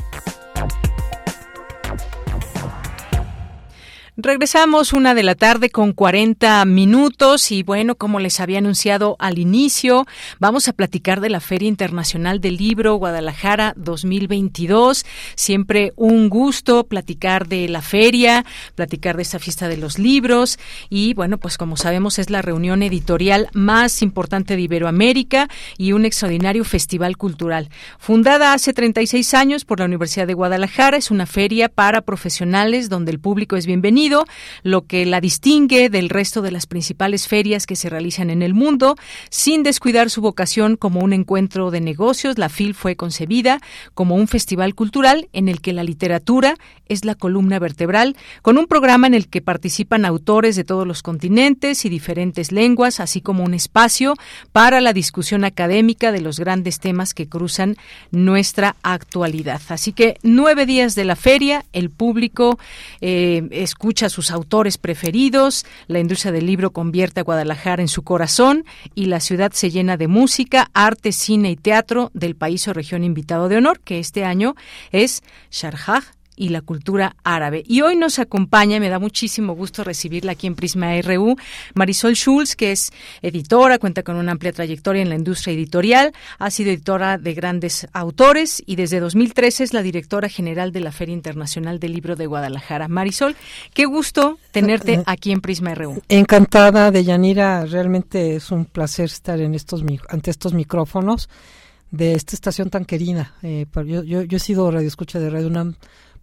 Regresamos una de la tarde con 40 minutos y bueno, como les había anunciado al inicio, vamos a platicar de la Feria Internacional del Libro Guadalajara 2022. Siempre un gusto platicar de la feria, platicar de esta fiesta de los libros y bueno, pues como sabemos es la reunión editorial más importante de Iberoamérica y un extraordinario festival cultural. Fundada hace 36 años por la Universidad de Guadalajara, es una feria para profesionales donde el público es bienvenido lo que la distingue del resto de las principales ferias que se realizan en el mundo, sin descuidar su vocación como un encuentro de negocios. La FIL fue concebida como un festival cultural en el que la literatura es la columna vertebral, con un programa en el que participan autores de todos los continentes y diferentes lenguas, así como un espacio para la discusión académica de los grandes temas que cruzan nuestra actualidad. Así que nueve días de la feria, el público eh, escucha a sus autores preferidos, la industria del libro convierte a Guadalajara en su corazón y la ciudad se llena de música, arte, cine y teatro del país o región invitado de honor, que este año es Sharjah y la cultura árabe. Y hoy nos acompaña, me da muchísimo gusto recibirla aquí en Prisma RU, Marisol Schulz, que es editora, cuenta con una amplia trayectoria en la industria editorial, ha sido editora de grandes autores y desde 2013 es la directora general de la Feria Internacional del Libro de Guadalajara. Marisol, qué gusto tenerte *laughs* aquí en Prisma RU. Encantada de Yanira, realmente es un placer estar en estos ante estos micrófonos de esta estación tan querida. Eh, yo, yo, yo, he sido radioescucha de Radio UNAM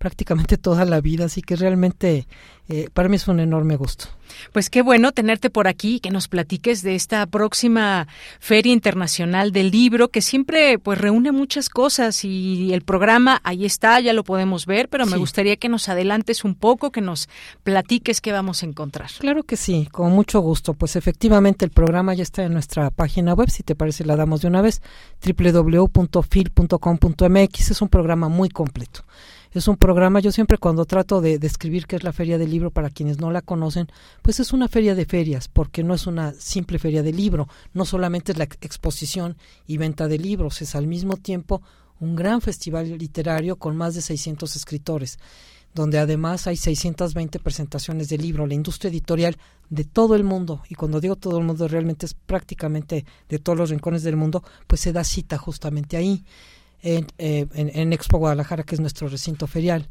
prácticamente toda la vida, así que realmente eh, para mí es un enorme gusto. Pues qué bueno tenerte por aquí, que nos platiques de esta próxima Feria Internacional del Libro, que siempre pues reúne muchas cosas y el programa ahí está, ya lo podemos ver, pero me gustaría que nos adelantes un poco, que nos platiques qué vamos a encontrar. Claro que sí, con mucho gusto. Pues efectivamente el programa ya está en nuestra página web, si te parece la damos de una vez, www.fil.com.mx, es un programa muy completo. Es un programa, yo siempre cuando trato de describir qué es la Feria del Libro para quienes no la conocen, pues es una feria de ferias, porque no es una simple feria de libro, no solamente es la exposición y venta de libros, es al mismo tiempo un gran festival literario con más de 600 escritores, donde además hay 620 presentaciones de libro, la industria editorial de todo el mundo, y cuando digo todo el mundo realmente es prácticamente de todos los rincones del mundo, pues se da cita justamente ahí. Eh, en, Expo Guadalajara, que es nuestro recinto ferial.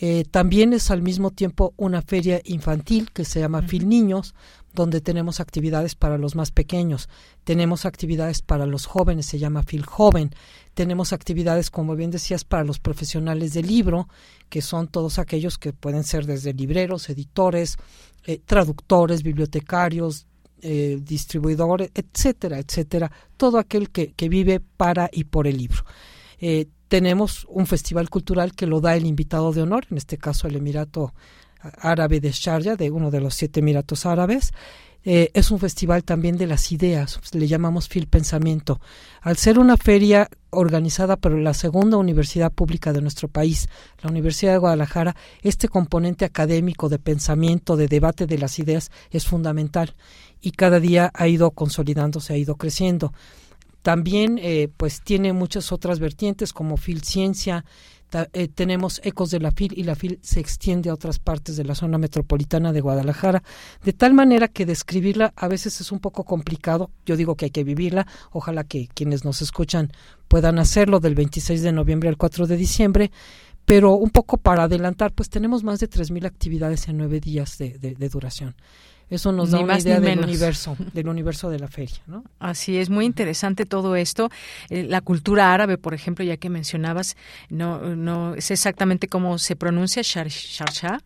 Eh, también es al mismo tiempo una feria infantil que se llama Fil Niños, donde tenemos actividades para los más pequeños, tenemos actividades para los jóvenes, se llama Fil Joven, tenemos actividades, como bien decías, para los profesionales del libro, que son todos aquellos que pueden ser desde libreros, editores, eh, traductores, bibliotecarios, distribuidores, etcétera, etcétera, todo aquel que, que vive para y por el libro. Eh, tenemos un festival cultural que lo da el invitado de honor, en este caso el Emirato Árabe de Sharjah, de uno de los siete Emiratos Árabes. Eh, es un festival también de las ideas, le llamamos Fil Pensamiento. Al ser una feria organizada por la segunda universidad pública de nuestro país, la Universidad de Guadalajara, este componente académico de pensamiento, de debate de las ideas es fundamental y cada día ha ido consolidándose, ha ido creciendo. También eh, pues tiene muchas otras vertientes como Fil Ciencia, eh, tenemos ecos de la FIL y la FIL se extiende a otras partes de la zona metropolitana de Guadalajara, de tal manera que describirla a veces es un poco complicado. Yo digo que hay que vivirla, ojalá que quienes nos escuchan puedan hacerlo del 26 de noviembre al 4 de diciembre, pero un poco para adelantar, pues tenemos más de 3.000 actividades en nueve días de, de duración. Eso nos da una idea del universo, del universo de la feria, ¿no? Así es, muy interesante todo esto. Eh, la cultura árabe, por ejemplo, ya que mencionabas, no, no es exactamente cómo se pronuncia Sharsha,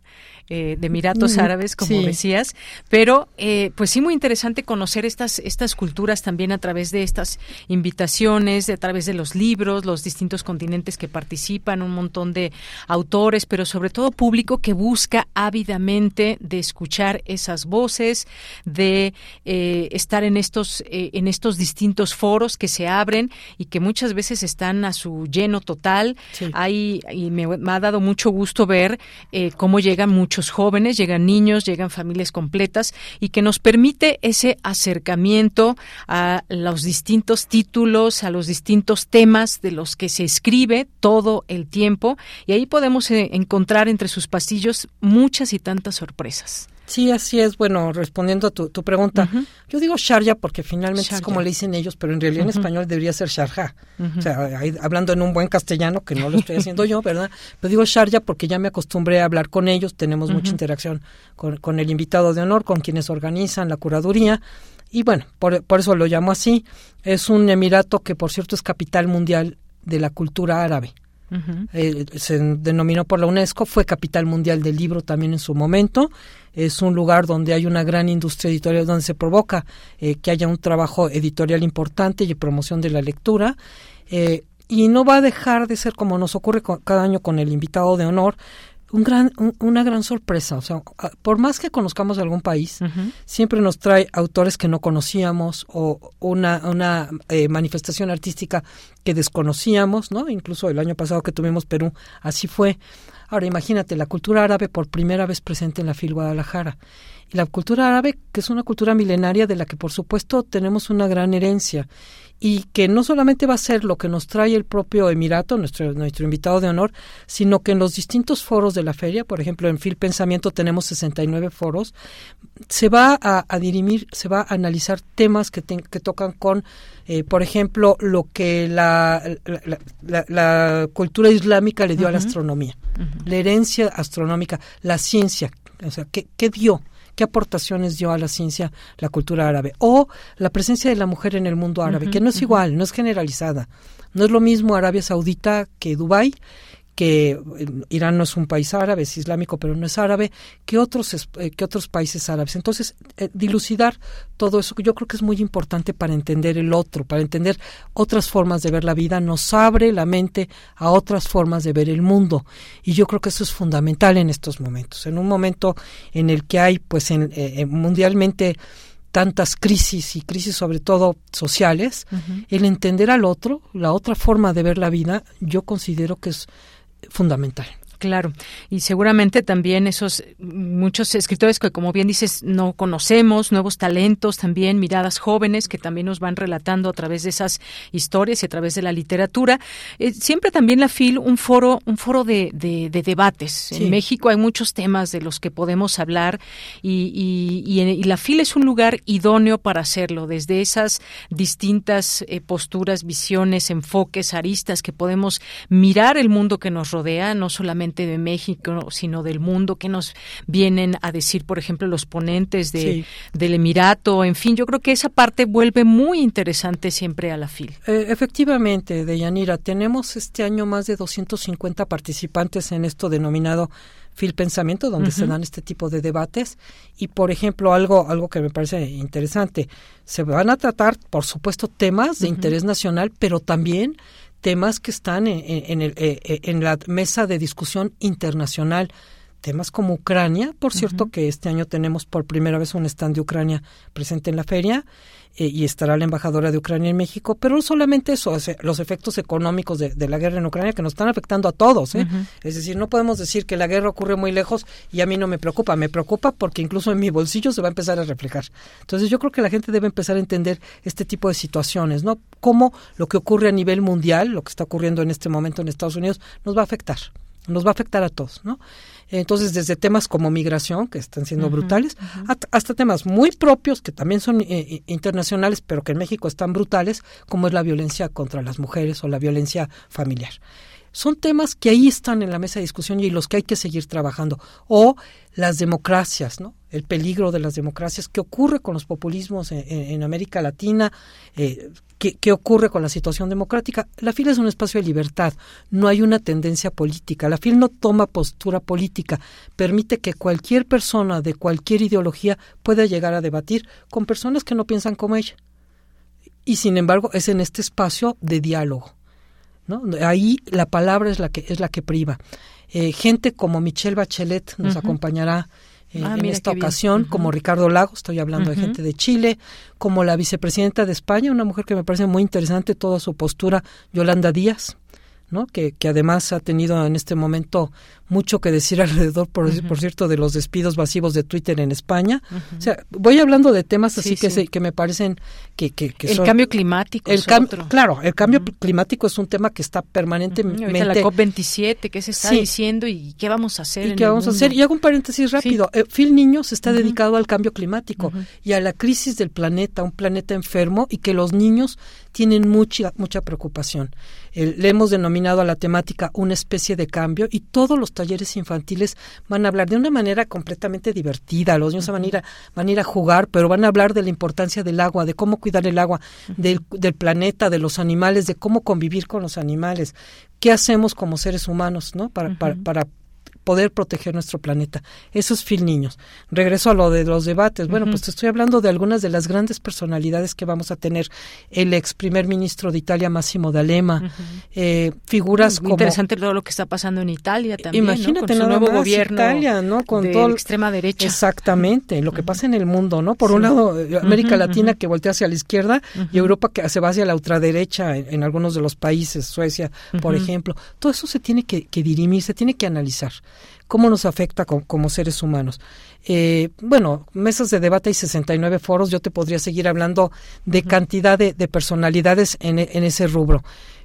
eh, de Emiratos Árabes, como decías, pero eh, pues sí muy interesante conocer estas estas culturas también a través de estas invitaciones, a través de los libros, los distintos continentes que participan, un montón de autores, pero sobre todo público que busca ávidamente de escuchar esas voces, de eh, estar en estos en estos distintos foros que se abren y que muchas veces están a su lleno total. Hay y me, me, ha dado mucho gusto ver cómo llegan muchos jóvenes, llegan niños, llegan familias completas y que nos permite ese acercamiento a los distintos títulos, a los distintos temas de los que se escribe todo el tiempo y ahí podemos eh, encontrar entre sus pasillos muchas y tantas sorpresas. Sí, así es. Bueno, respondiendo a tu, pregunta, yo digo Sharjah porque finalmente es como le dicen ellos, pero en realidad en español debería ser Sharjah. O sea, hablando en un buen castellano, que no lo estoy haciendo yo, ¿verdad? Pero digo Sharjah porque ya me acostumbré a hablar con ellos, tenemos mucha interacción con, con, el invitado de honor, con quienes organizan la curaduría. Y bueno, por, por eso lo llamo así. Es un emirato que, por cierto, es capital mundial de la cultura árabe. Eh, se denominó por la UNESCO, fue capital mundial del libro también en su momento. Es un lugar donde hay una gran industria editorial, donde se provoca eh, que haya un trabajo editorial importante y promoción de la lectura. Eh, y no va a dejar de ser como nos ocurre cada año con el invitado de honor, un gran, una gran sorpresa. O sea, por más que conozcamos algún país, siempre nos trae autores que no conocíamos o una, una eh, manifestación artística que desconocíamos, ¿no? Incluso el año pasado que tuvimos Perú, así fue. Ahora imagínate, la cultura árabe por primera vez presente en la FIL Guadalajara. Y la cultura árabe, que es una cultura milenaria de la que por supuesto tenemos una gran herencia y que no solamente va a ser lo que nos trae el propio Emirato, nuestro, nuestro invitado de honor, sino que en los distintos foros de la feria, por ejemplo, en FIL Pensamiento tenemos 69 foros, se va a, dirimir, se va a analizar temas que, que tocan con, eh, por ejemplo, lo que la, la, cultura islámica le dio a la astronomía, la herencia astronómica, la ciencia, o sea, ¿qué, qué dio? Qué aportaciones dio a la ciencia la cultura árabe o la presencia de la mujer en el mundo árabe, que no es igual, no es generalizada. No es lo mismo Arabia Saudita que Dubái que eh, Irán no es un país árabe, es islámico, pero no es árabe, que otros, eh, que otros países árabes. Entonces, eh, dilucidar todo eso, yo creo que es muy importante para entender el otro, para entender otras formas de ver la vida, nos abre la mente a otras formas de ver el mundo. Y yo creo que eso es fundamental en estos momentos, en un momento en el que hay, pues, en, mundialmente, tantas crisis y crisis sobre todo sociales, el entender al otro, la otra forma de ver la vida, yo considero que es fundamental. Claro, y seguramente también esos muchos escritores que, como bien dices, no conocemos, nuevos talentos también, miradas jóvenes que también nos van relatando a través de esas historias y a través de la literatura. Eh, siempre también la FIL, un foro, un foro de, de, debates. En México hay muchos temas de los que podemos hablar y, y, la FIL es un lugar idóneo para hacerlo, desde esas distintas eh, posturas, visiones, enfoques, aristas que podemos mirar el mundo que nos rodea, no solamente de México, sino del mundo, que nos vienen a decir, por ejemplo, los ponentes de, del Emirato, en fin, yo creo que esa parte vuelve muy interesante siempre a la FIL. Eh, efectivamente, Deyanira, tenemos este año más de 250 participantes en esto denominado Fil Pensamiento, donde se dan este tipo de debates. Y, por ejemplo, algo, algo que me parece interesante, se van a tratar, por supuesto, temas de interés nacional, pero también temas que están en, el, eh, eh, en la mesa de discusión internacional. Temas como Ucrania, por cierto que este año tenemos por primera vez un stand de Ucrania presente en la feria eh, y estará la embajadora de Ucrania en México, pero no solamente eso, los efectos económicos de, la guerra en Ucrania que nos están afectando a todos. Es decir, no podemos decir que la guerra ocurre muy lejos y a mí no me preocupa, me preocupa porque incluso en mi bolsillo se va a empezar a reflejar. Entonces yo creo que la gente debe empezar a entender este tipo de situaciones, ¿no? Cómo lo que ocurre a nivel mundial, lo que está ocurriendo en este momento en Estados Unidos, nos va a afectar nos va a afectar a todos, ¿no? Entonces, desde temas como migración, que están siendo brutales, hasta temas muy propios, que también son eh, eh, internacionales, pero que en México están brutales, como es la violencia contra las mujeres o la violencia familiar. Son temas que ahí están en la mesa de discusión y los que hay que seguir trabajando. O las democracias, ¿no? El peligro de las democracias, qué ocurre con los populismos en, América Latina, eh, ¿Qué, ocurre con la situación democrática? La FIL es un espacio de libertad, no hay una tendencia política. La FIL no toma postura política, permite que cualquier persona de cualquier ideología pueda llegar a debatir con personas que no piensan como ella. Y sin embargo, es en este espacio de diálogo. ¿No? Ahí la palabra es la que, es la que priva. Eh, gente como Michelle Bachelet nos acompañará en, ah, esta ocasión, como Ricardo Lago, estoy hablando de gente de Chile, como la vicepresidenta de España, una mujer que me parece muy interesante toda su postura, Yolanda Díaz, ¿no? Que, que además ha tenido en este momento mucho que decir *laughs* alrededor, por, por cierto, de los despidos masivos de Twitter en España. O sea, voy hablando de temas así que, que me parecen que, que, el cambio climático. El Claro, el cambio climático es un tema que está permanentemente. la COP27, ¿qué se está diciendo y qué vamos a hacer? ¿Y qué vamos a hacer? Y hago un paréntesis rápido. Eh, Phil Niños está dedicado al cambio climático y a la crisis del planeta, un planeta enfermo y que los niños tienen mucha, mucha preocupación. le hemos denominado a la temática una especie de cambio y todos los talleres infantiles van a hablar de una manera completamente divertida. Los niños van a ir a, van a, ir a jugar, pero van a hablar de la importancia del agua, de cómo cuidar el agua, del, del planeta, de los animales, de cómo convivir con los animales. ¿Qué hacemos como seres humanos, no? Para, para, para poder proteger nuestro planeta. Eso es Phil Niños. Regreso a lo de los debates. Bueno, pues te estoy hablando de algunas de las grandes personalidades que vamos a tener. El ex primer ministro de Italia, Massimo D'Alema, eh, figuras Muy como... Interesante todo lo que está pasando en Italia también, Imagínate ¿no? Con su nuevo gobierno Italia, ¿no? Con de todo la extrema derecha. Exactamente, lo que pasa en el mundo, ¿no? Por Sí. un lado, eh, América Latina que voltea hacia la izquierda y Europa que se va hacia la ultraderecha en, en algunos de los países, Suecia, por ejemplo. Todo eso se tiene que, que dirimir, se tiene que analizar. ¿Cómo nos afecta co- como seres humanos? Eh, bueno, mesas de debate y 69 foros, yo te podría seguir hablando de cantidad de, de personalidades en, e- en ese rubro.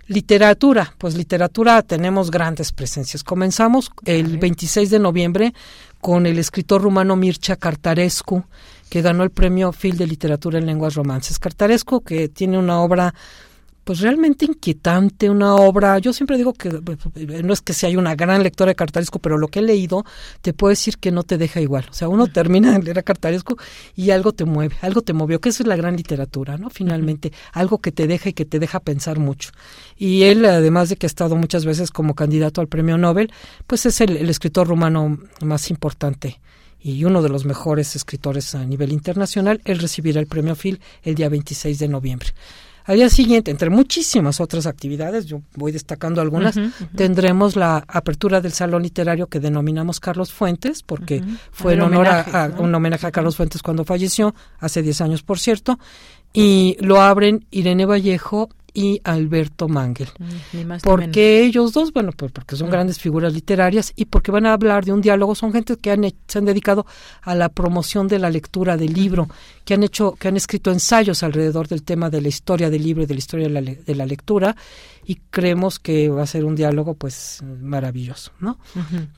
Literatura, pues literatura tenemos grandes presencias. Comenzamos el 26 de noviembre con el escritor rumano Mircea Cartarescu, que ganó el premio Phil de Literatura en Lenguas Romances. Cartarescu, que tiene una obra pues realmente inquietante, una obra, yo siempre digo que eh, no es que sea una gran lectora de Cartarescu, pero lo que he leído te puedo decir que no te deja igual. O sea, uno termina de leer a Cartarescu y algo te mueve, algo te movió, que eso es la gran literatura, ¿no? Finalmente, algo que te deja y que te deja pensar mucho. Y él, además de que ha estado muchas veces como candidato al premio Nobel, pues es el, el escritor rumano más importante y uno de los mejores escritores a nivel internacional. Él recibirá el premio Phil el día 26 de noviembre. Al día siguiente, entre muchísimas otras actividades, yo voy destacando algunas, tendremos la apertura del salón literario que denominamos Carlos Fuentes, porque fue en honor a, homenaje, a- ¿no? un homenaje a Carlos Fuentes cuando falleció, hace 10 años por cierto, y lo abren Irene Vallejo y Alberto Mangel. Ni más ni ¿Por menos. qué ellos dos? Bueno, pues porque son Mm. grandes figuras literarias y porque van a hablar de un diálogo. Son gente que han, se han dedicado a la promoción de la lectura del libro, que han hecho, que han escrito ensayos alrededor del tema de la historia del libro y de la historia de la, de la lectura y creemos que va a ser un diálogo pues maravilloso, ¿no?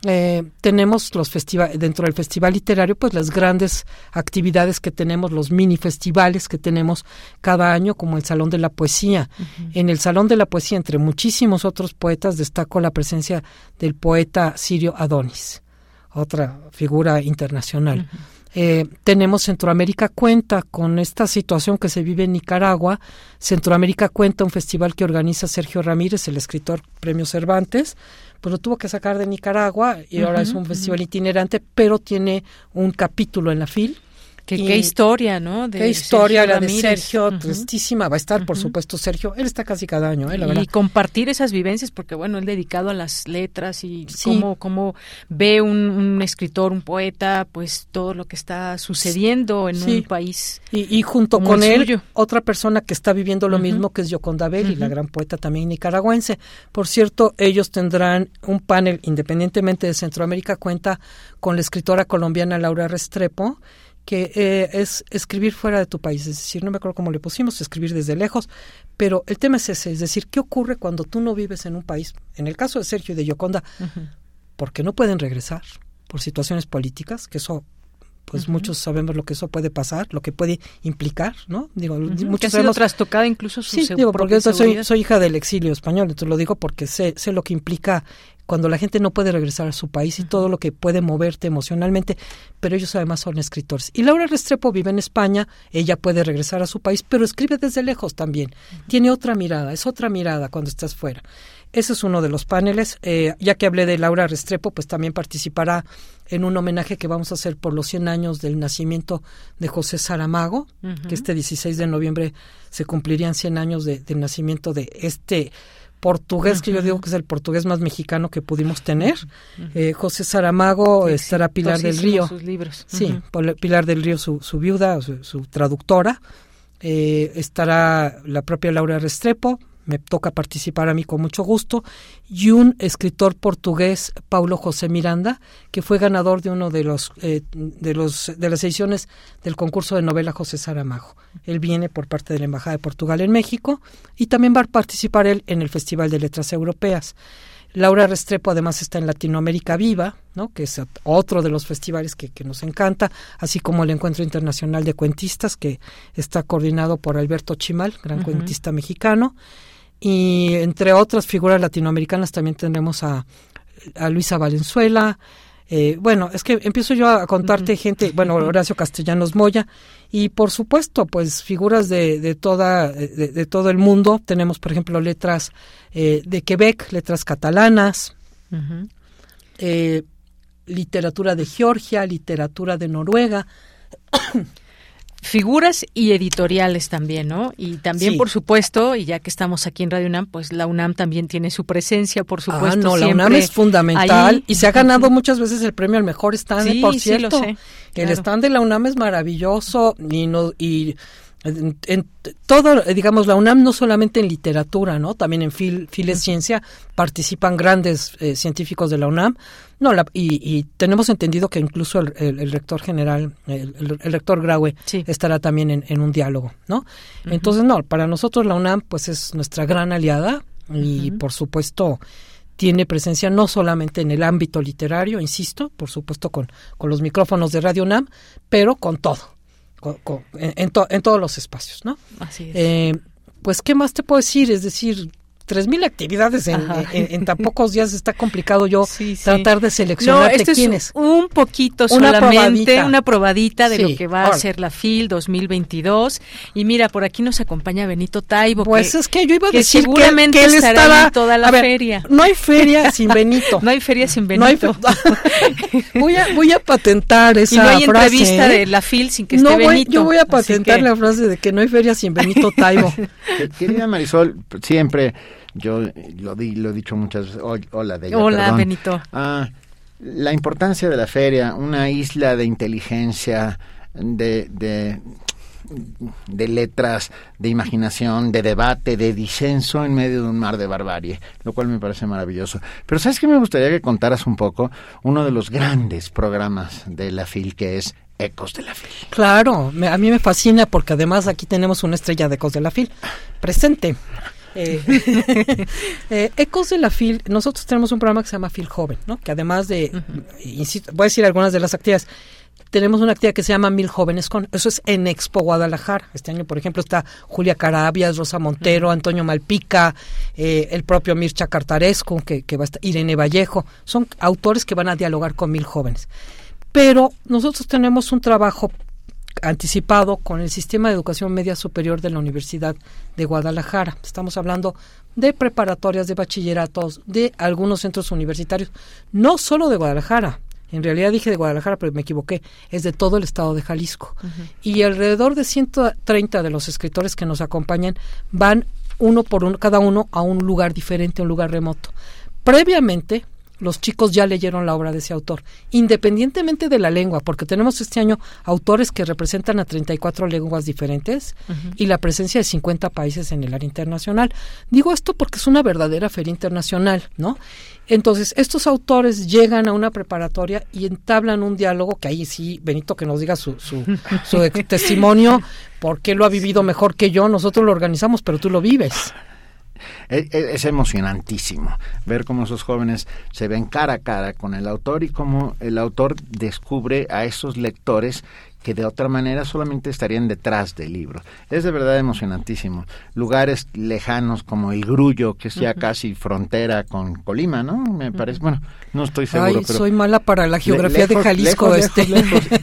Eh, tenemos los festivales dentro del festival literario pues las grandes actividades que tenemos los mini festivales que tenemos cada año como el salón de la poesía. En el salón de la poesía entre muchísimos otros poetas destaco la presencia del poeta sirio Adonis otra figura internacional Eh, tenemos Centroamérica Cuenta con esta situación que se vive en Nicaragua. Centroamérica Cuenta, un festival que organiza Sergio Ramírez, el escritor Premio Cervantes, pues lo tuvo que sacar de Nicaragua y ahora es un festival itinerante, pero tiene un capítulo en la FIL. Que- Y- qué historia, ¿no? De qué historia Sergio la de. Sergio, Ujú. tristísima. Va a estar, por supuesto, Sergio. Él está casi cada año, ¿eh? la y verdad. compartir esas vivencias porque bueno él dedicado a las letras y Sí. cómo, cómo ve un, un escritor un poeta pues todo lo que está sucediendo en Sí. un país Y, y junto con él, suyo. otra persona que está viviendo lo mismo, que es Yoconda Belli, la gran poeta también nicaragüense. Por cierto, ellos tendrán un panel, independientemente de Centroamérica, cuenta con la escritora colombiana Laura Restrepo, que eh, es escribir fuera de tu país, es decir, no me acuerdo cómo le pusimos, escribir desde lejos, pero el tema es ese, es decir, ¿qué ocurre cuando tú no vives en un país? En el caso de Sergio y de Yoconda, porque no pueden regresar por situaciones políticas, que eso pues muchos sabemos lo que eso puede pasar, lo que puede implicar, ¿no? Digo, Ujú, que muchos sabemos trastocada incluso su Sí, digo, porque yo soy, soy hija del exilio español, entonces lo digo porque sé, sé lo que implica cuando la gente no puede regresar a su país y todo lo que puede moverte emocionalmente, pero ellos además son escritores. Y Laura Restrepo vive en España, ella puede regresar a su país, pero escribe desde lejos también. Tiene otra mirada, es otra mirada cuando estás fuera. Ese es uno de los paneles. Eh, ya que hablé de Laura Restrepo, pues también participará en un homenaje que vamos a hacer por los 100 años del nacimiento de José Saramago, que este 16 de noviembre se cumplirían 100 años de- del nacimiento de este portugués, que yo digo que es el portugués más mexicano que pudimos tener. Eh, José Saramago, estará Pilar del Río. Sus libros. Sí, Pilar del Río, su, su viuda, su, su traductora. Eh, estará la propia Laura Restrepo, me toca participar a mí con mucho gusto, y un escritor portugués, Paulo José Miranda, que fue ganador de uno de los eh, de los de las ediciones del concurso de novela José Saramago. Él viene por parte de la Embajada de Portugal en México y también va a participar él en el Festival de Letras Europeas. Laura Restrepo además está en Latinoamérica Viva, ¿no? que es ot- otro de los festivales que, que nos encanta, así como el Encuentro Internacional de Cuentistas, que está coordinado por Alberto Chimal, gran cuentista mexicano. Y entre otras figuras latinoamericanas también tendremos a, a Luisa Valenzuela. eh, bueno, es que empiezo yo a contarte gente, bueno, *laughs* Horacio Castellanos Moya, y por supuesto, pues figuras de, de toda, de, de todo el mundo. Tenemos, por ejemplo, letras eh, de Quebec, letras catalanas, eh, literatura de Georgia, literatura de Noruega. Figuras y editoriales también, ¿no? Y también, por supuesto, y ya que estamos aquí en Radio UNAM, pues la UNAM también tiene su presencia, por supuesto. Ah, no, la UNAM es fundamental y se ha ganado muchas veces el premio al mejor stand, por cierto. Sí, lo sé, el stand de la UNAM es maravilloso y no y en, todo, digamos, la UNAM no solamente en literatura, ¿no? También en Fil, Ciencia participan grandes eh, científicos de la UNAM. No, y, tenemos entendido que incluso el, rector general, el, rector Graue, estará también en, un diálogo, ¿no? Entonces, no, para nosotros la UNAM, pues es nuestra gran aliada y, por supuesto, tiene presencia no solamente en el ámbito literario, insisto, por supuesto con, con los micrófonos de Radio UNAM, pero con todo en, en, todos los espacios, ¿no? Así eh, pues, ¿qué más te puedo decir? Es decir, tres mil actividades en, tan pocos días está complicado yo tratar de seleccionar no, quiénes. un poquito solamente, una probadita de lo que va a ser la FIL 2022. Y mira, por aquí nos acompaña Benito Taibo. Pues que, es que yo iba a decir seguramente que, él estará toda la feria. No hay feria sin Benito. *laughs* no hay feria sin Benito. *laughs* voy a voy a patentar esa *laughs* y no hay frase. entrevista ¿eh? de la FIL sin que esté Benito. yo voy a patentar la frase de que no hay feria sin Benito Taibo. Querida Marisol, siempre yo lo, di, lo he dicho muchas hola de Hola, Benito. Ah, la importancia de la feria, una isla de inteligencia, de, de, de letras, de imaginación, de debate, de disenso en medio de un mar de barbarie, lo cual me parece maravilloso. Pero ¿sabes qué me gustaría que contaras un poco? Uno de los grandes programas de la FIL que es Ecos de la FIL. Claro, a mí me fascina porque además aquí tenemos una estrella de Ecos de la FIL presente. Eh, *laughs* eh, Ecos de la FIL, nosotros tenemos un programa que se llama FIL Joven, ¿no? que además de, voy a decir algunas de las actividades, tenemos una actividad que se llama Mil Jóvenes con, eso es en Expo Guadalajara. Este año, por ejemplo, está Julia Carabias, Rosa Montero, Antonio Malpica, eh, el propio Mircha Cartarescu, que, que va a estar, Irene Vallejo, son autores que van a dialogar con mil jóvenes. Pero nosotros tenemos un trabajo anticipado con el sistema de educación media superior de la Universidad de Guadalajara. Estamos hablando de preparatorias, de bachilleratos, de algunos centros universitarios, no solo de Guadalajara. En realidad dije de Guadalajara, pero me equivoqué. Es de todo el estado de Jalisco. Y alrededor de 130 de los escritores que nos acompañan van uno por uno, cada uno a un lugar diferente, un lugar remoto. Previamente, los chicos ya leyeron la obra de ese autor, independientemente de la lengua, porque tenemos este año autores que representan a 34 lenguas diferentes y la presencia de 50 países en el área internacional. Digo esto porque es una verdadera feria internacional, ¿no? Entonces, estos autores llegan a una preparatoria y entablan un diálogo, que ahí sí, Benito, que nos diga su, su, *laughs* su testimonio, porque lo ha vivido mejor que yo, nosotros lo organizamos, pero tú lo vives. Es, emocionantísimo ver cómo esos jóvenes se ven cara a cara con el autor y cómo el autor descubre a esos lectores que de otra manera solamente estarían detrás del libro. Es de verdad emocionantísimo. Lugares lejanos como el Grullo, que es ya casi frontera con Colima, ¿no? Me parece, bueno, no estoy seguro. Ay, soy mala para la geografía de Jalisco. este.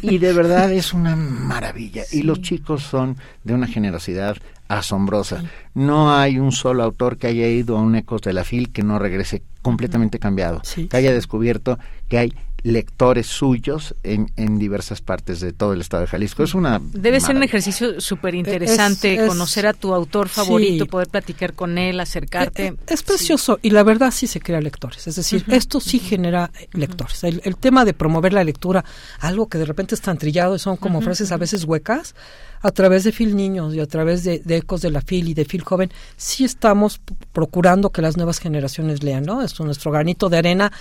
y de verdad es una maravilla. Y los chicos son de una generosidad asombrosa. No hay un solo autor que haya ido a un Ecos de la Fil que no regrese completamente cambiado, que haya descubierto que hay lectores suyos en, en, diversas partes de todo el estado de Jalisco. Es una Debe ser un ejercicio súper interesante conocer a tu autor favorito, poder platicar con él, acercarte. Eh, eh, es, precioso y la verdad sí se crea lectores. Es decir, esto sí genera lectores. El, tema de promover la lectura, algo que de repente es tan trillado y son como frases a veces huecas, a través de Fil Niños y a través de, Ecos de la Fil y de Fil Joven, sí estamos procurando que las nuevas generaciones lean, ¿no? Es nuestro granito de arena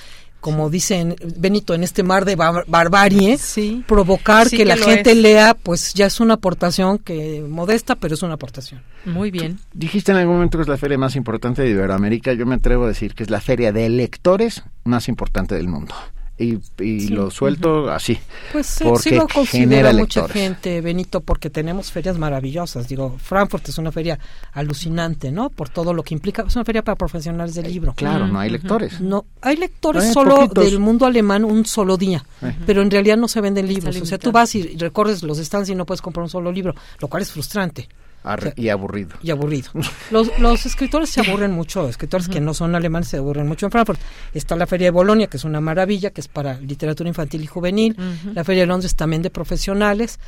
como dicen Benito, en este mar de barbarie, provocar que, la gente lea, pues ya es una aportación que modesta, pero es una aportación. Muy bien. Dijiste en algún momento que es la feria más importante de Iberoamérica, yo me atrevo a decir que es la feria de lectores más importante del mundo y, lo suelto así. Pues porque sí lo considera mucha gente, Benito, porque tenemos ferias maravillosas. Digo, Frankfurt es una feria alucinante, ¿no? Por todo lo que implica. Es una feria para profesionales del libro. Claro, no hay lectores. No, hay lectores solo del mundo alemán un solo día, pero en realidad no se venden libros. O sea, tú vas y recorres los stands y no puedes comprar un solo libro, lo cual es frustrante. Y aburrido. Y aburrido. Los, los escritores se aburren mucho, escritores que no son alemanes se aburren mucho en Frankfurt. Está la Feria de Bolonia, que es una maravilla, que es para literatura infantil y juvenil. La Feria de Londres también de profesionales.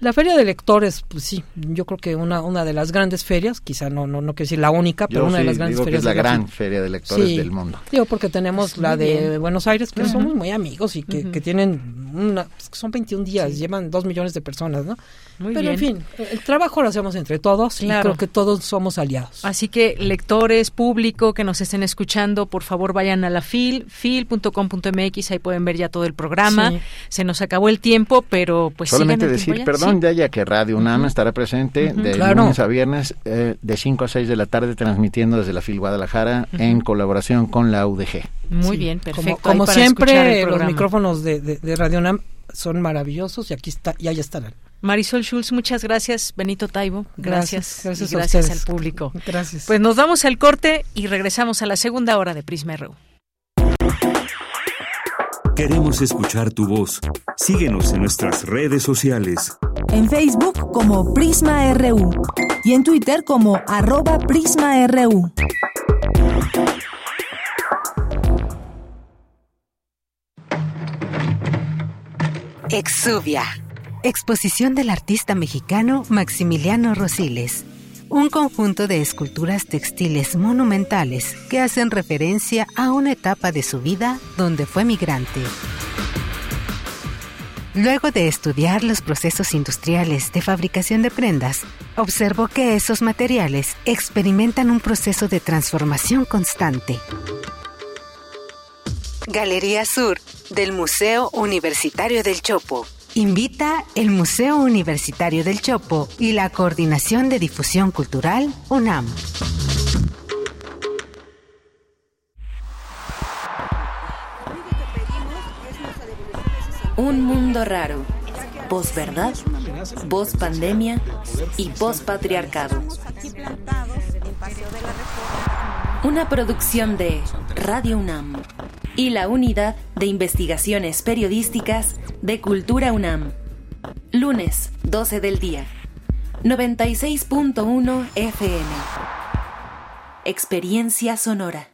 La feria de lectores, pues sí, yo creo que una, una de las grandes ferias, quizá no no no quiero decir la única, pero una de las grandes ferias. es la gran feria de lectores del mundo. Digo, porque tenemos la de Buenos Aires, que somos muy amigos y que, que tienen una, pues, son 21 días, llevan dos millones de personas, ¿no? Pero en fin, el trabajo lo hacemos entre todos y creo que todos somos aliados. Así que lectores, público que nos estén escuchando, por favor vayan a la FIL, fil.com.mx, ahí pueden ver ya todo el programa. Se nos acabó el tiempo, pero pues Solamente decir, perdón, ya, ya que Radio UNAM estará presente de lunes a viernes eh, de 5 a 6 de la tarde transmitiendo desde la FIL Guadalajara en colaboración con la UDG. Muy bien, perfecto. Como, siempre, los micrófonos de, de, Radio UNAM son maravillosos y aquí está, y ahí estarán. Marisol Schulz, muchas gracias. Benito Taibo, gracias. Gracias, gracias, al público. Gracias. Pues nos damos al corte y regresamos a la segunda hora de Prisma RU. Queremos escuchar tu voz. Síguenos en nuestras redes sociales. En Facebook como Prisma RU y en Twitter como arroba PrismaRU. Exuvia Exposición del artista mexicano Maximiliano Rosiles. Un conjunto de esculturas textiles monumentales que hacen referencia a una etapa de su vida donde fue migrante. Luego de estudiar los procesos industriales de fabricación de prendas, observó que esos materiales experimentan un proceso de transformación constante. Galería Sur del Museo Universitario del Chopo invita el Museo Universitario del Chopo y la Coordinación de Difusión Cultural UNAM. Un mundo raro. Posverdad, voz pandemia y voz patriarcado. Una producción de Radio UNAM y la Unidad de Investigaciones Periodísticas de Cultura UNAM. Lunes, 12 del día. 96.1 FM. Experiencia sonora.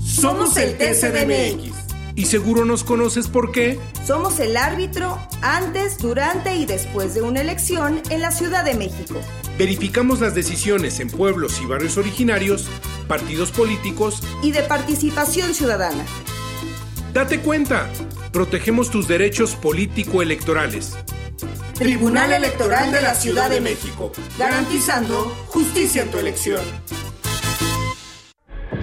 Somos el TCDMX. ¿Y seguro nos conoces por qué? Somos el árbitro antes, durante y después de una elección en la Ciudad de México. Verificamos las decisiones en pueblos y barrios originarios, partidos políticos y de participación ciudadana. Date cuenta, protegemos tus derechos político-electorales. Tribunal Electoral de la Ciudad de México, garantizando justicia en tu elección.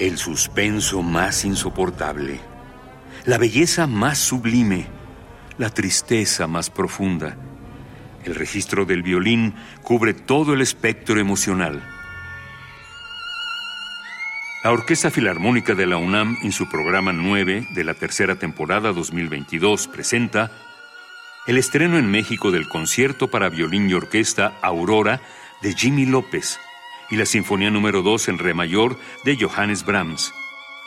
El suspenso más insoportable. La belleza más sublime. La tristeza más profunda. El registro del violín cubre todo el espectro emocional. La Orquesta Filarmónica de la UNAM, en su programa 9 de la tercera temporada 2022, presenta el estreno en México del concierto para violín y orquesta Aurora de Jimmy López y la Sinfonía número 2 en Re mayor de Johannes Brahms,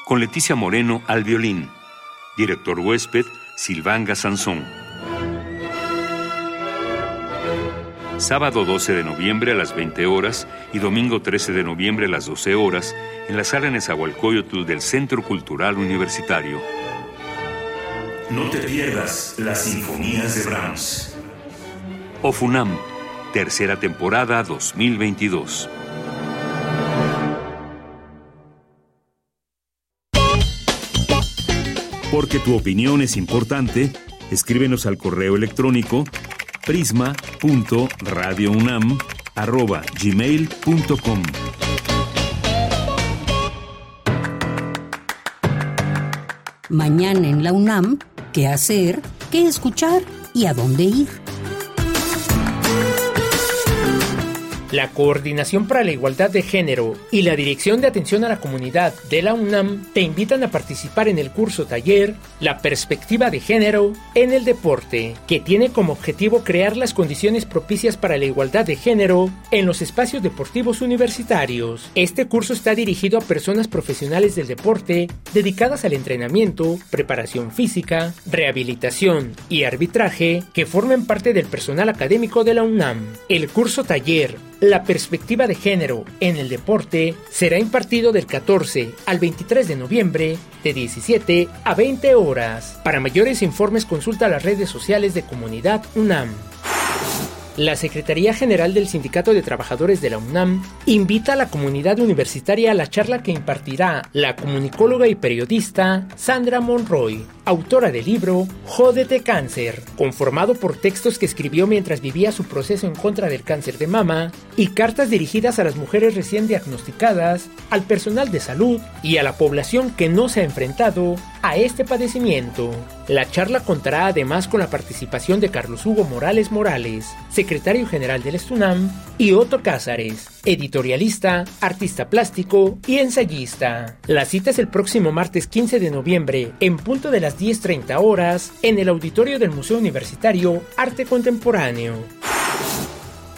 con Leticia Moreno al violín, director huésped Silvanga Sansón. Sábado 12 de noviembre a las 20 horas y domingo 13 de noviembre a las 12 horas en la sala Nezahualcóyotl del Centro Cultural Universitario. No te pierdas las sinfonías de Brahms. Ofunam, tercera temporada 2022. Porque tu opinión es importante, escríbenos al correo electrónico prisma.radiounam@gmail.com. Mañana en la UNAM, ¿qué hacer? ¿Qué escuchar? y a dónde ir. La Coordinación para la Igualdad de Género y la Dirección de Atención a la Comunidad de la UNAM te invitan a participar en el curso taller La Perspectiva de Género en el Deporte, que tiene como objetivo crear las condiciones propicias para la igualdad de género en los espacios deportivos universitarios. Este curso está dirigido a personas profesionales del deporte dedicadas al entrenamiento, preparación física, rehabilitación y arbitraje que formen parte del personal académico de la UNAM. El curso taller la perspectiva de género en el deporte será impartido del 14 al 23 de noviembre de 17 a 20 horas. Para mayores informes consulta las redes sociales de Comunidad UNAM. La Secretaría General del Sindicato de Trabajadores de la UNAM invita a la comunidad universitaria a la charla que impartirá la comunicóloga y periodista Sandra Monroy, autora del libro Jódete Cáncer, conformado por textos que escribió mientras vivía su proceso en contra del cáncer de mama y cartas dirigidas a las mujeres recién diagnosticadas, al personal de salud y a la población que no se ha enfrentado a este padecimiento. La charla contará además con la participación de Carlos Hugo Morales Morales, secretario general del Estunam, y Otto Cázares, editorialista, artista plástico y ensayista. La cita es el próximo martes 15 de noviembre, en punto de las 10.30 horas, en el auditorio del Museo Universitario Arte Contemporáneo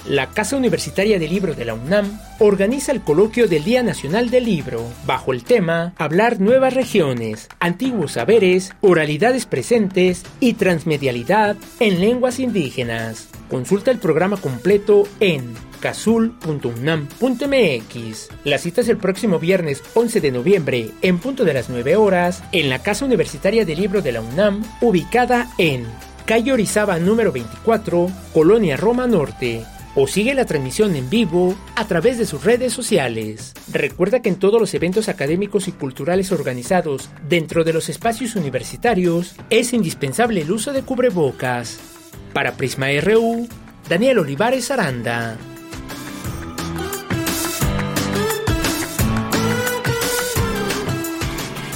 la Casa Universitaria de Libro de la UNAM organiza el coloquio del Día Nacional del Libro, bajo el tema Hablar nuevas regiones, antiguos saberes, oralidades presentes y transmedialidad en lenguas indígenas. Consulta el programa completo en casul.unam.mx. La cita es el próximo viernes 11 de noviembre, en punto de las 9 horas, en la Casa Universitaria de Libro de la UNAM, ubicada en calle Orizaba número 24, Colonia Roma Norte o sigue la transmisión en vivo a través de sus redes sociales. Recuerda que en todos los eventos académicos y culturales organizados dentro de los espacios universitarios es indispensable el uso de cubrebocas. Para Prisma RU, Daniel Olivares Aranda.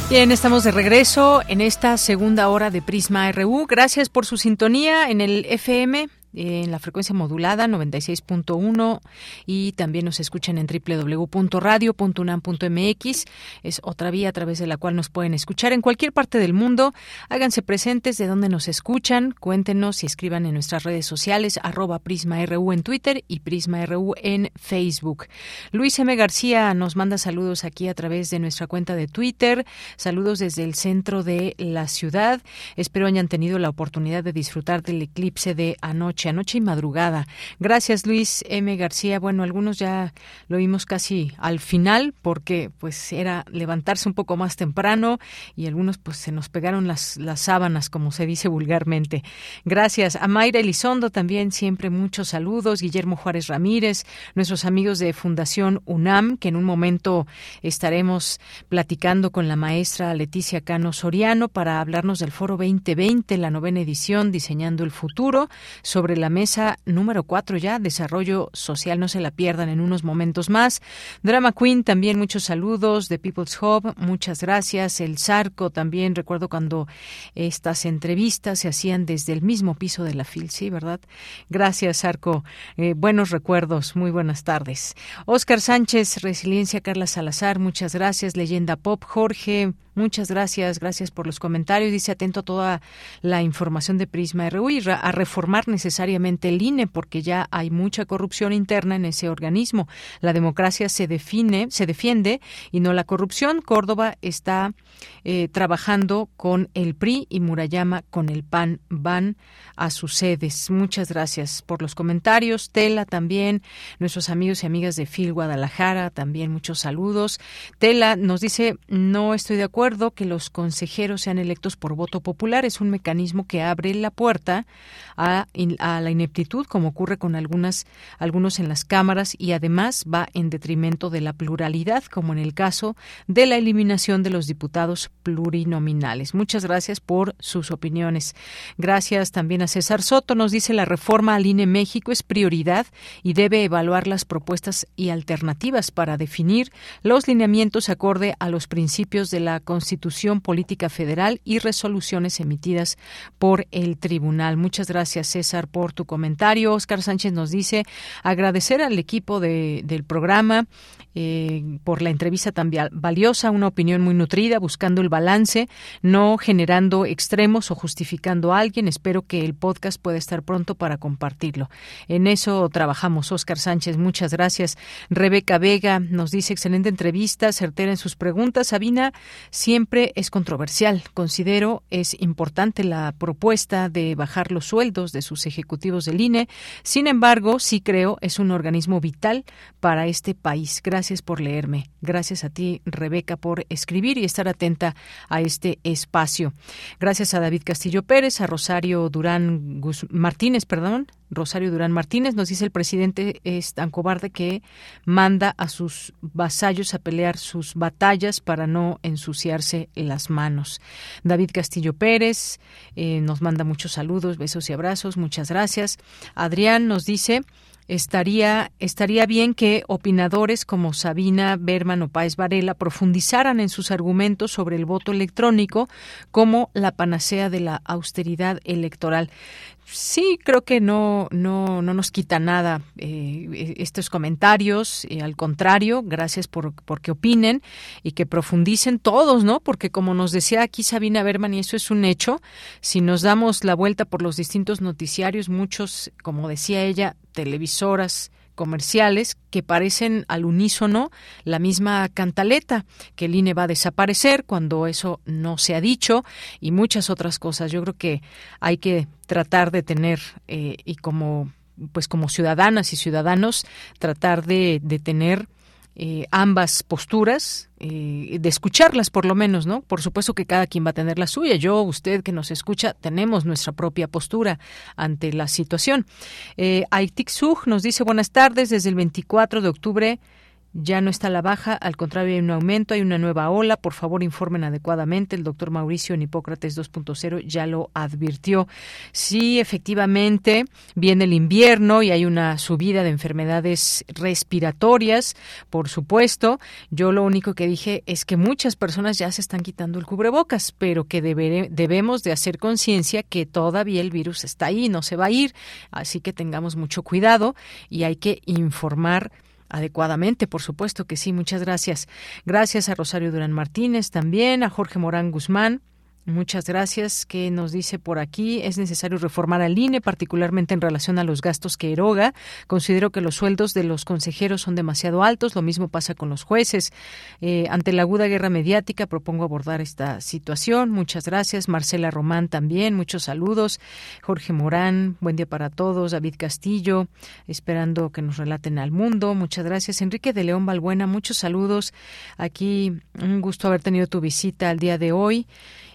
Bien, estamos de regreso en esta segunda hora de Prisma RU. Gracias por su sintonía en el FM en la frecuencia modulada 96.1 y también nos escuchan en www.radio.unam.mx. Es otra vía a través de la cual nos pueden escuchar en cualquier parte del mundo. Háganse presentes de donde nos escuchan, cuéntenos y escriban en nuestras redes sociales arroba PrismaRU en Twitter y PrismaRU en Facebook. Luis M. García nos manda saludos aquí a través de nuestra cuenta de Twitter. Saludos desde el centro de la ciudad. Espero hayan tenido la oportunidad de disfrutar del eclipse de anoche anoche, y madrugada. Gracias, Luis M. García. Bueno, algunos ya lo vimos casi al final porque pues era levantarse un poco más temprano y algunos pues se nos pegaron las, las sábanas, como se dice vulgarmente. Gracias. A Mayra Elizondo también siempre muchos saludos. Guillermo Juárez Ramírez, nuestros amigos de Fundación UNAM, que en un momento estaremos platicando con la maestra Leticia Cano Soriano para hablarnos del Foro 2020, la novena edición, Diseñando el Futuro, sobre la mesa número 4 ya, desarrollo social, no se la pierdan en unos momentos más. Drama Queen, también muchos saludos de People's Hub, muchas gracias. El Zarco también, recuerdo cuando estas entrevistas se hacían desde el mismo piso de la FIL, sí, ¿verdad? Gracias, Zarco. Eh, buenos recuerdos, muy buenas tardes. Oscar Sánchez, Resiliencia, Carla Salazar, muchas gracias. Leyenda Pop, Jorge, Muchas gracias, gracias por los comentarios. Dice atento a toda la información de Prisma RU a reformar necesariamente el INE porque ya hay mucha corrupción interna en ese organismo. La democracia se define, se defiende y no la corrupción. Córdoba está eh, trabajando con el PRI y Murayama con el PAN van a sus sedes. Muchas gracias por los comentarios. Tela también, nuestros amigos y amigas de FIL Guadalajara, también muchos saludos. Tela nos dice, no estoy de acuerdo que los consejeros sean electos por voto popular. Es un mecanismo que abre la puerta a, a, la ineptitud, como ocurre con algunas, algunos en las cámaras, y además va en detrimento de la pluralidad, como en el caso de la eliminación de los diputados plurinominales. Muchas gracias por sus opiniones. Gracias también a César Soto. Nos dice la reforma al INE México es prioridad y debe evaluar las propuestas y alternativas para definir los lineamientos acorde a los principios de la Constitución Constitución Política Federal y resoluciones emitidas por el tribunal. Muchas gracias, César, por tu comentario. Oscar Sánchez nos dice agradecer al equipo de, del programa eh, por la entrevista tan valiosa, una opinión muy nutrida, buscando el balance, no generando extremos o justificando a alguien. Espero que el podcast pueda estar pronto para compartirlo. En eso trabajamos. Oscar Sánchez, muchas gracias. Rebeca Vega nos dice excelente entrevista, certera en sus preguntas. Sabina siempre es controversial. Considero es importante la propuesta de bajar los sueldos de sus ejecutivos del INE. Sin embargo, sí creo es un organismo vital para este país. Gracias por leerme. Gracias a ti, Rebeca, por escribir y estar atenta a este espacio. Gracias a David Castillo Pérez, a Rosario Durán Martínez, perdón. Rosario Durán Martínez nos dice el presidente es tan cobarde que manda a sus vasallos a pelear sus batallas para no las manos. David Castillo Pérez eh, nos manda muchos saludos, besos y abrazos. Muchas gracias. Adrián nos dice estaría, estaría bien que opinadores como Sabina Berman o Páez Varela profundizaran en sus argumentos sobre el voto electrónico como la panacea de la austeridad electoral sí creo que no no no nos quita nada eh, estos comentarios al contrario gracias por que opinen y que profundicen todos no porque como nos decía aquí Sabina Berman y eso es un hecho si nos damos la vuelta por los distintos noticiarios muchos como decía ella televisoras comerciales que parecen al unísono la misma cantaleta, que el INE va a desaparecer cuando eso no se ha dicho y muchas otras cosas. Yo creo que hay que tratar de tener eh, y como pues como ciudadanas y ciudadanos tratar de, de tener eh, ambas posturas, eh, de escucharlas por lo menos, ¿no? Por supuesto que cada quien va a tener la suya. Yo, usted que nos escucha, tenemos nuestra propia postura ante la situación. Eh, Aitik nos dice buenas tardes desde el 24 de octubre ya no está la baja, al contrario hay un aumento, hay una nueva ola. Por favor, informen adecuadamente. El doctor Mauricio en Hipócrates 2.0 ya lo advirtió. Sí, efectivamente, viene el invierno y hay una subida de enfermedades respiratorias, por supuesto. Yo lo único que dije es que muchas personas ya se están quitando el cubrebocas, pero que debemos de hacer conciencia que todavía el virus está ahí, no se va a ir. Así que tengamos mucho cuidado y hay que informar adecuadamente, por supuesto que sí, muchas gracias. Gracias a Rosario Durán Martínez también, a Jorge Morán Guzmán, Muchas gracias. ¿Qué nos dice por aquí? Es necesario reformar al INE, particularmente en relación a los gastos que eroga. Considero que los sueldos de los consejeros son demasiado altos. Lo mismo pasa con los jueces. Eh, ante la aguda guerra mediática, propongo abordar esta situación. Muchas gracias. Marcela Román también. Muchos saludos. Jorge Morán, buen día para todos. David Castillo, esperando que nos relaten al mundo. Muchas gracias. Enrique de León Balbuena, muchos saludos. Aquí un gusto haber tenido tu visita al día de hoy.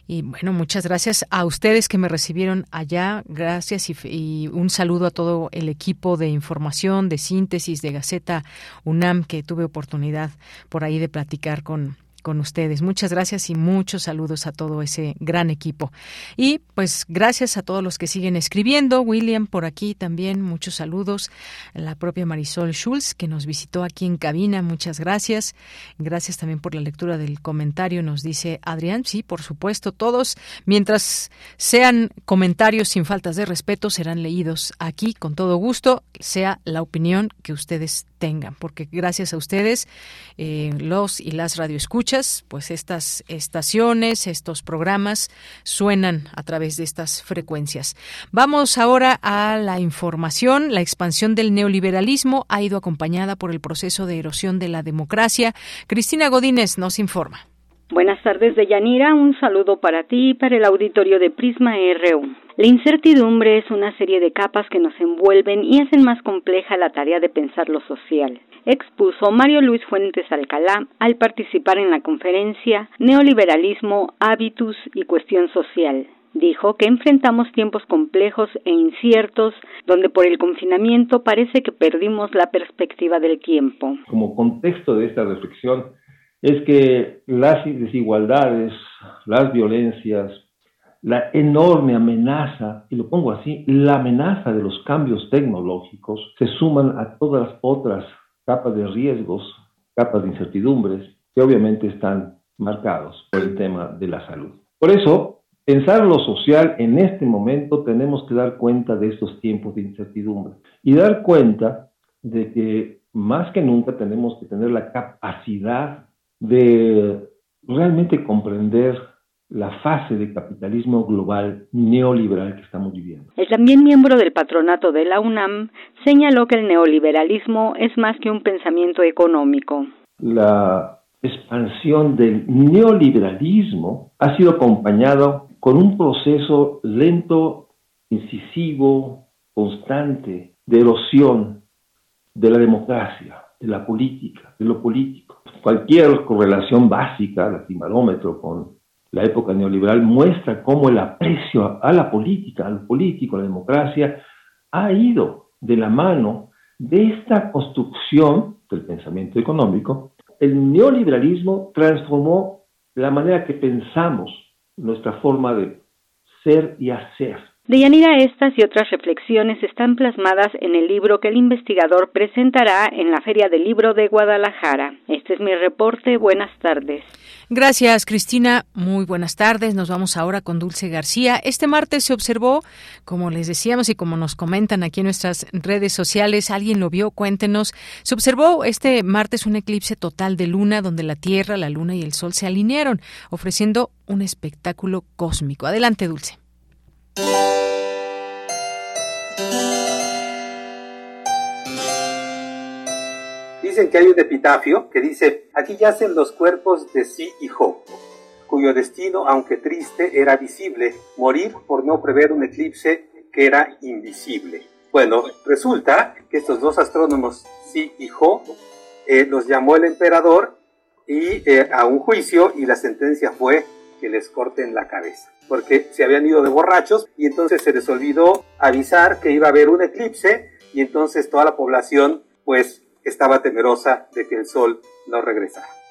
Y bueno, muchas gracias a ustedes que me recibieron allá. Gracias y, un saludo a todo el equipo de información, de síntesis, de Gaceta UNAM, que tuve oportunidad por ahí de platicar con, con ustedes. Muchas gracias y muchos saludos a todo ese gran equipo. Y pues gracias a todos los que siguen escribiendo. William por aquí también, muchos saludos. La propia Marisol Schulz que nos visitó aquí en cabina, muchas gracias. Gracias también por la lectura del comentario, nos dice Adrián. Sí, por supuesto, todos, mientras sean comentarios sin faltas de respeto, serán leídos aquí con todo gusto, sea la opinión que ustedes tengan, porque gracias a ustedes, eh, los y las radioescuchas, pues estas estaciones, estos programas suenan a través de estas frecuencias. Vamos ahora a la información. La expansión del neoliberalismo ha ido acompañada por el proceso de erosión de la democracia. Cristina Godínez nos informa. Buenas tardes, Deyanira. Un saludo para ti y para el auditorio de Prisma RU. La incertidumbre es una serie de capas que nos envuelven y hacen más compleja la tarea de pensar lo social, expuso Mario Luis Fuentes Alcalá al participar en la conferencia Neoliberalismo, Hábitus y Cuestión Social. Dijo que enfrentamos tiempos complejos e inciertos donde por el confinamiento parece que perdimos la perspectiva del tiempo. Como contexto de esta reflexión es que las desigualdades, las violencias, la enorme amenaza, y lo pongo así, la amenaza de los cambios tecnológicos se suman a todas las otras capas de riesgos, capas de incertidumbres, que obviamente están marcados por el tema de la salud. Por eso, pensar lo social en este momento tenemos que dar cuenta de estos tiempos de incertidumbre y dar cuenta de que más que nunca tenemos que tener la capacidad de realmente comprender la fase de capitalismo global neoliberal que estamos viviendo. El también miembro del patronato de la UNAM señaló que el neoliberalismo es más que un pensamiento económico. La expansión del neoliberalismo ha sido acompañado con un proceso lento, incisivo, constante de erosión de la democracia, de la política, de lo político. Cualquier correlación básica, lastimarómetro, con la época neoliberal muestra cómo el aprecio a la política, al político, a la democracia, ha ido de la mano de esta construcción del pensamiento económico. El neoliberalismo transformó la manera que pensamos, nuestra forma de ser y hacer. Deyanira, estas y otras reflexiones están plasmadas en el libro que el investigador presentará en la Feria del Libro de Guadalajara. Este es mi reporte. Buenas tardes. Gracias, Cristina. Muy buenas tardes. Nos vamos ahora con Dulce García. Este martes se observó, como les decíamos y como nos comentan aquí en nuestras redes sociales, alguien lo vio, cuéntenos. Se observó este martes un eclipse total de luna donde la Tierra, la Luna y el Sol se alinearon, ofreciendo un espectáculo cósmico. Adelante, Dulce. Dicen que hay un epitafio que dice, aquí yacen los cuerpos de Sí y Jo, cuyo destino, aunque triste, era visible, morir por no prever un eclipse que era invisible. Bueno, resulta que estos dos astrónomos, Sí y Jo, eh, los llamó el emperador y eh, a un juicio y la sentencia fue que les corten la cabeza, porque se habían ido de borrachos y entonces se les olvidó avisar que iba a haber un eclipse y entonces toda la población pues estaba temerosa de que el sol no regresara.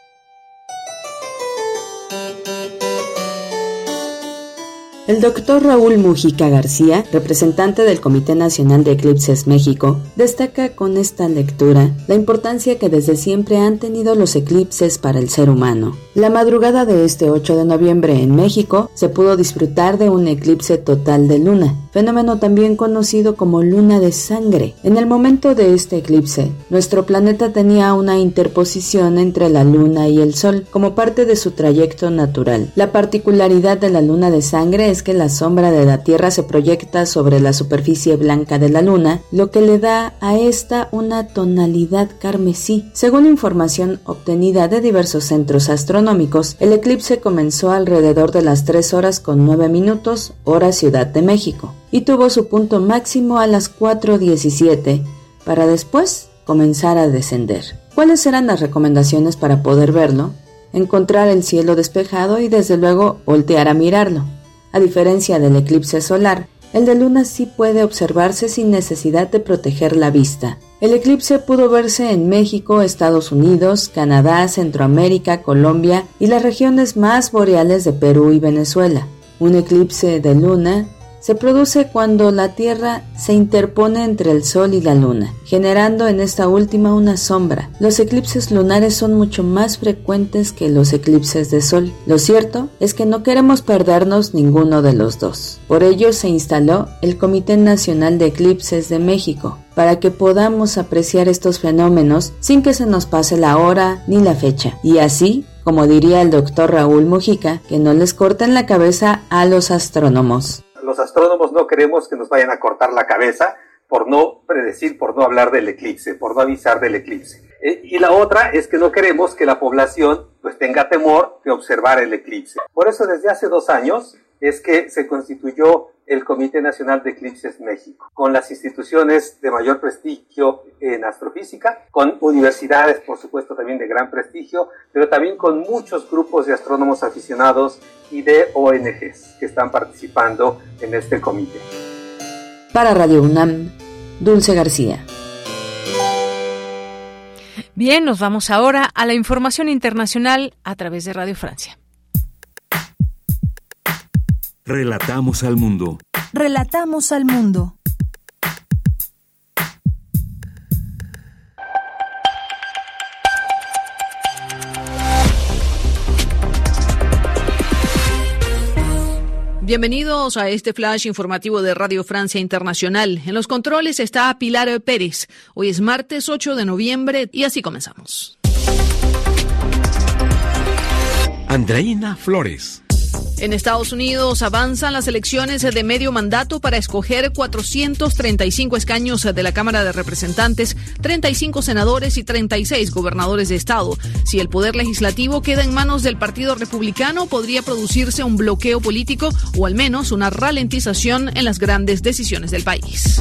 El doctor Raúl Mujica García, representante del Comité Nacional de Eclipses México, destaca con esta lectura la importancia que desde siempre han tenido los eclipses para el ser humano. La madrugada de este 8 de noviembre en México se pudo disfrutar de un eclipse total de luna, fenómeno también conocido como luna de sangre. En el momento de este eclipse, nuestro planeta tenía una interposición entre la luna y el sol como parte de su trayecto natural. La particularidad de la luna de sangre es que la sombra de la Tierra se proyecta sobre la superficie blanca de la Luna, lo que le da a esta una tonalidad carmesí. Según información obtenida de diversos centros astronómicos, el eclipse comenzó alrededor de las 3 horas con 9 minutos, hora Ciudad de México, y tuvo su punto máximo a las 4.17, para después comenzar a descender. ¿Cuáles serán las recomendaciones para poder verlo? Encontrar el cielo despejado y desde luego voltear a mirarlo. A diferencia del eclipse solar, el de luna sí puede observarse sin necesidad de proteger la vista. El eclipse pudo verse en México, Estados Unidos, Canadá, Centroamérica, Colombia y las regiones más boreales de Perú y Venezuela. Un eclipse de luna se produce cuando la Tierra se interpone entre el Sol y la Luna, generando en esta última una sombra. Los eclipses lunares son mucho más frecuentes que los eclipses de Sol. Lo cierto es que no queremos perdernos ninguno de los dos. Por ello se instaló el Comité Nacional de Eclipses de México, para que podamos apreciar estos fenómenos sin que se nos pase la hora ni la fecha. Y así como diría el doctor Raúl Mujica, que no les corten la cabeza a los astrónomos los astrónomos no queremos que nos vayan a cortar la cabeza por no predecir, por no hablar del eclipse, por no avisar del eclipse. Eh, y la otra es que no queremos que la población pues tenga temor de observar el eclipse. Por eso desde hace dos años es que se constituyó el Comité Nacional de Eclipses México, con las instituciones de mayor prestigio en astrofísica, con universidades, por supuesto, también de gran prestigio, pero también con muchos grupos de astrónomos aficionados y de ONGs que están participando en este comité. Para Radio UNAM, Dulce García. Bien, nos vamos ahora a la información internacional a través de Radio Francia. Relatamos al mundo. Relatamos al mundo. Bienvenidos a este flash informativo de Radio Francia Internacional. En los controles está Pilar Pérez. Hoy es martes 8 de noviembre y así comenzamos. Andreina Flores en Estados Unidos avanzan las elecciones de medio mandato para escoger 435 escaños de la Cámara de Representantes, 35 senadores y 36 gobernadores de estado. Si el poder legislativo queda en manos del Partido Republicano, podría producirse un bloqueo político o al menos una ralentización en las grandes decisiones del país.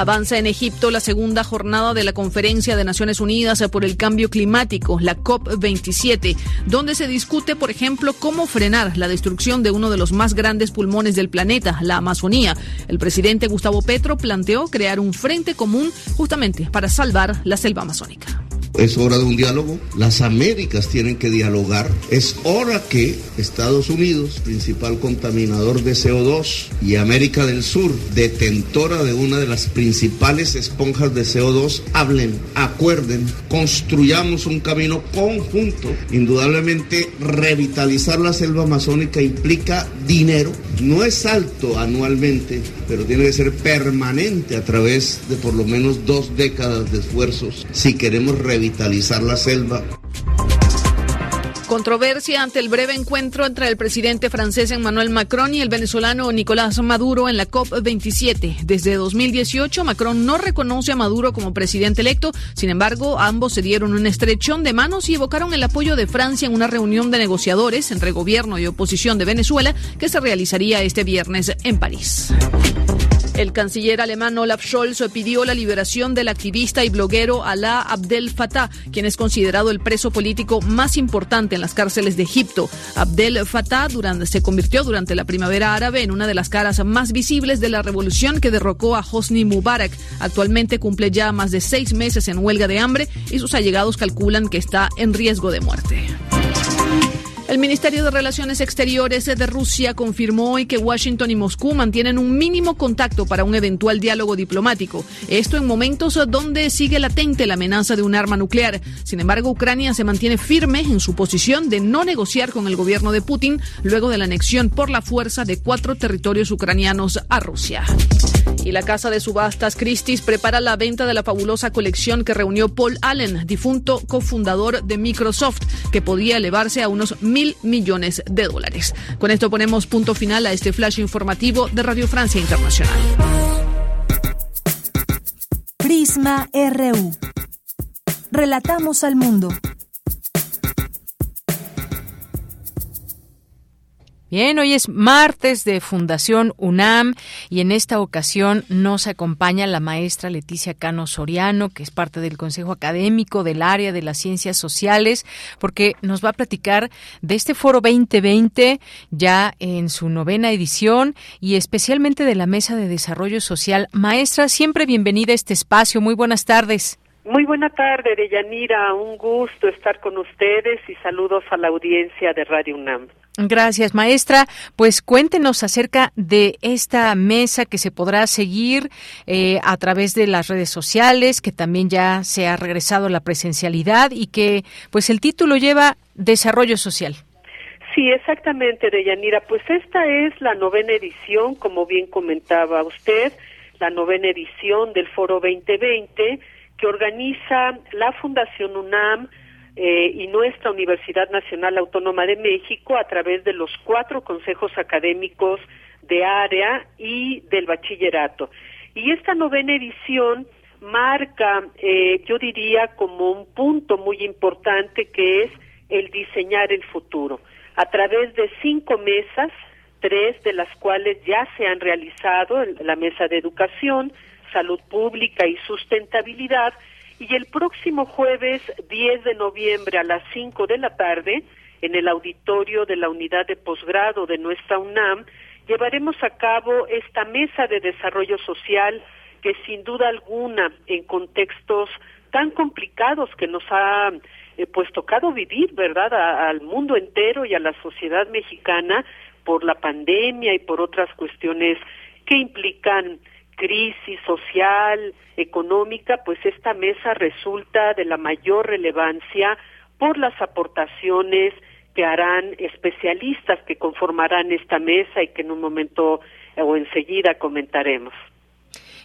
Avanza en Egipto la segunda jornada de la Conferencia de Naciones Unidas por el Cambio Climático, la COP27, donde se discute, por ejemplo, cómo frenar la destrucción de uno de los más grandes pulmones del planeta, la Amazonía. El presidente Gustavo Petro planteó crear un frente común justamente para salvar la selva amazónica. Es hora de un diálogo. Las Américas tienen que dialogar. Es hora que Estados Unidos, principal contaminador de CO2, y América del Sur, detentora de una de las principales esponjas de CO2, hablen, acuerden, construyamos un camino conjunto. Indudablemente, revitalizar la selva amazónica implica dinero. No es alto anualmente, pero tiene que ser permanente a través de por lo menos dos décadas de esfuerzos si queremos revitalizar la selva. Controversia ante el breve encuentro entre el presidente francés Emmanuel Macron y el venezolano Nicolás Maduro en la COP27. Desde 2018, Macron no reconoce a Maduro como presidente electo. Sin embargo, ambos se dieron un estrechón de manos y evocaron el apoyo de Francia en una reunión de negociadores entre gobierno y oposición de Venezuela que se realizaría este viernes en París. El canciller alemán Olaf Scholz pidió la liberación del activista y bloguero Alaa Abdel Fattah, quien es considerado el preso político más importante en las cárceles de Egipto. Abdel Fattah se convirtió durante la primavera árabe en una de las caras más visibles de la revolución que derrocó a Hosni Mubarak. Actualmente cumple ya más de seis meses en huelga de hambre y sus allegados calculan que está en riesgo de muerte. El Ministerio de Relaciones Exteriores de Rusia confirmó hoy que Washington y Moscú mantienen un mínimo contacto para un eventual diálogo diplomático. Esto en momentos donde sigue latente la amenaza de un arma nuclear. Sin embargo, Ucrania se mantiene firme en su posición de no negociar con el gobierno de Putin luego de la anexión por la fuerza de cuatro territorios ucranianos a Rusia. Y la casa de subastas Christie's prepara la venta de la fabulosa colección que reunió Paul Allen, difunto cofundador de Microsoft, que podía elevarse a unos mil millones de dólares. Con esto ponemos punto final a este flash informativo de Radio Francia Internacional. Prisma RU. Relatamos al mundo. Bien, hoy es martes de Fundación UNAM y en esta ocasión nos acompaña la maestra Leticia Cano Soriano, que es parte del Consejo Académico del área de las ciencias sociales, porque nos va a platicar de este foro 2020 ya en su novena edición y especialmente de la Mesa de Desarrollo Social. Maestra, siempre bienvenida a este espacio. Muy buenas tardes. Muy buena tarde, Deyanira. Un gusto estar con ustedes y saludos a la audiencia de Radio UNAM. Gracias, maestra. Pues cuéntenos acerca de esta mesa que se podrá seguir eh, a través de las redes sociales, que también ya se ha regresado la presencialidad y que, pues, el título lleva Desarrollo Social. Sí, exactamente, Deyanira. Pues esta es la novena edición, como bien comentaba usted, la novena edición del Foro 2020 que organiza la Fundación UNAM eh, y nuestra Universidad Nacional Autónoma de México a través de los cuatro consejos académicos de área y del bachillerato. Y esta novena edición marca, eh, yo diría, como un punto muy importante que es el diseñar el futuro. A través de cinco mesas, tres de las cuales ya se han realizado, la mesa de educación, salud pública y sustentabilidad, y el próximo jueves 10 de noviembre a las 5 de la tarde, en el auditorio de la unidad de posgrado de nuestra UNAM, llevaremos a cabo esta mesa de desarrollo social que sin duda alguna en contextos tan complicados que nos ha eh, pues tocado vivir, ¿verdad?, al mundo entero y a la sociedad mexicana por la pandemia y por otras cuestiones que implican crisis social, económica, pues esta mesa resulta de la mayor relevancia por las aportaciones que harán especialistas que conformarán esta mesa y que en un momento o enseguida comentaremos.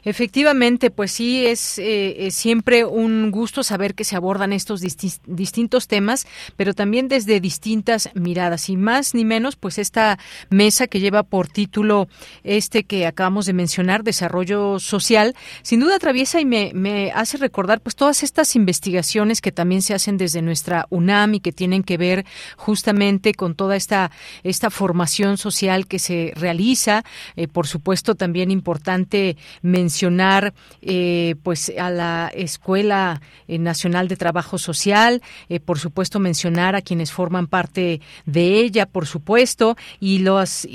Efectivamente, pues sí, es, eh, siempre un gusto saber que se abordan estos distintos temas, pero también desde distintas miradas. Y más ni menos, pues esta mesa que lleva por título este que acabamos de mencionar, Desarrollo Social, sin duda atraviesa y me, me hace recordar pues todas estas investigaciones que también se hacen desde nuestra UNAM y que tienen que ver justamente con toda esta, esta formación social que se realiza. Eh, por supuesto, también importante mencionar mencionar eh, pues a la Escuela eh, Nacional de Trabajo Social, eh, por supuesto mencionar a quienes forman parte de ella, por supuesto, y los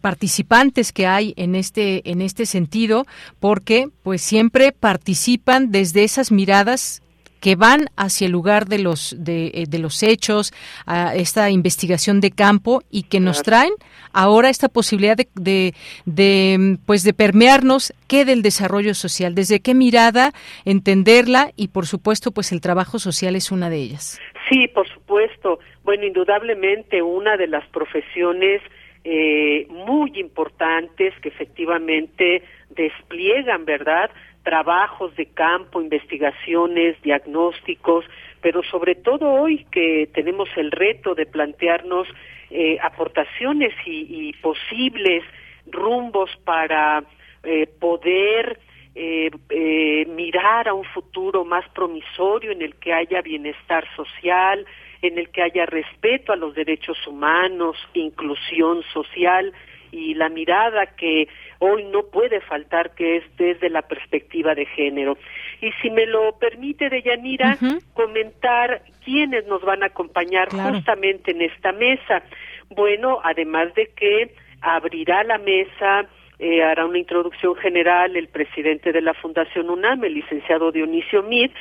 participantes que hay en este en este sentido, porque pues siempre participan desde esas miradas que van hacia el lugar de los de, eh, de, los hechos, a esta investigación de campo y que nos traen ahora esta posibilidad de, de, pues de permearnos qué del desarrollo social, desde qué mirada entenderla y por supuesto pues el trabajo social es una de ellas. Sí, por supuesto. Bueno, indudablemente una de las profesiones eh, muy importantes que efectivamente despliegan, ¿verdad? Trabajos de campo, investigaciones, diagnósticos, pero sobre todo hoy que tenemos el reto de plantearnos eh, aportaciones y, posibles rumbos para eh, poder eh, mirar a un futuro más promisorio en el que haya bienestar social, en el que haya respeto a los derechos humanos, inclusión social y la mirada que hoy no puede faltar, que es desde la perspectiva de género. Y si me lo permite, Deyanira, comentar quiénes nos van a acompañar justamente en esta mesa. Bueno, además de que abrirá la mesa, eh, hará una introducción general el presidente de la Fundación UNAM, el licenciado Dionisio Mid,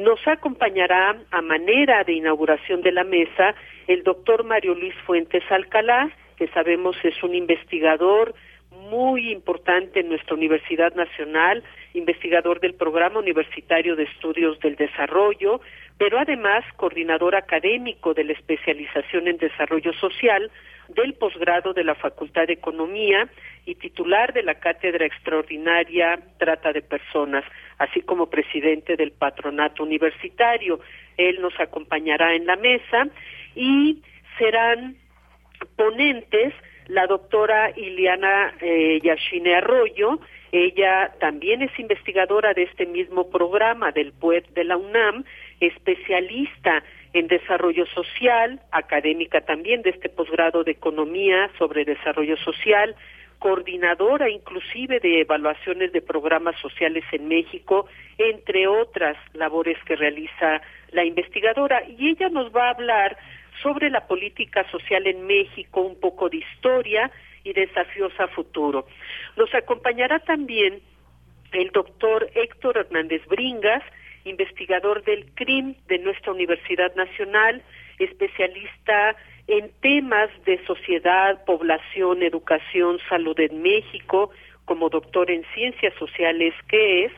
nos acompañará a manera de inauguración de la mesa el doctor Mario Luis Fuentes Alcalá, que sabemos es un investigador muy importante en nuestra Universidad Nacional, investigador del Programa Universitario de Estudios del Desarrollo, pero además coordinador académico de la especialización en desarrollo social del posgrado de la Facultad de Economía y titular de la Cátedra Extraordinaria Trata de Personas, así como presidente del Patronato Universitario. Él nos acompañará en la mesa y serán ponentes la doctora Iliana eh, Yashine Arroyo, ella también es investigadora de este mismo programa del PUET de la UNAM, especialista en desarrollo social, académica también de este posgrado de economía sobre desarrollo social, coordinadora inclusive de evaluaciones de programas sociales en México, entre otras labores que realiza la investigadora. Y ella nos va a hablar sobre la política social en México, un poco de historia y desafíos a futuro. Nos acompañará también el doctor Héctor Hernández Bringas, investigador del CRIM de nuestra Universidad Nacional, especialista en temas de sociedad, población, educación, salud en México, como doctor en ciencias sociales que es,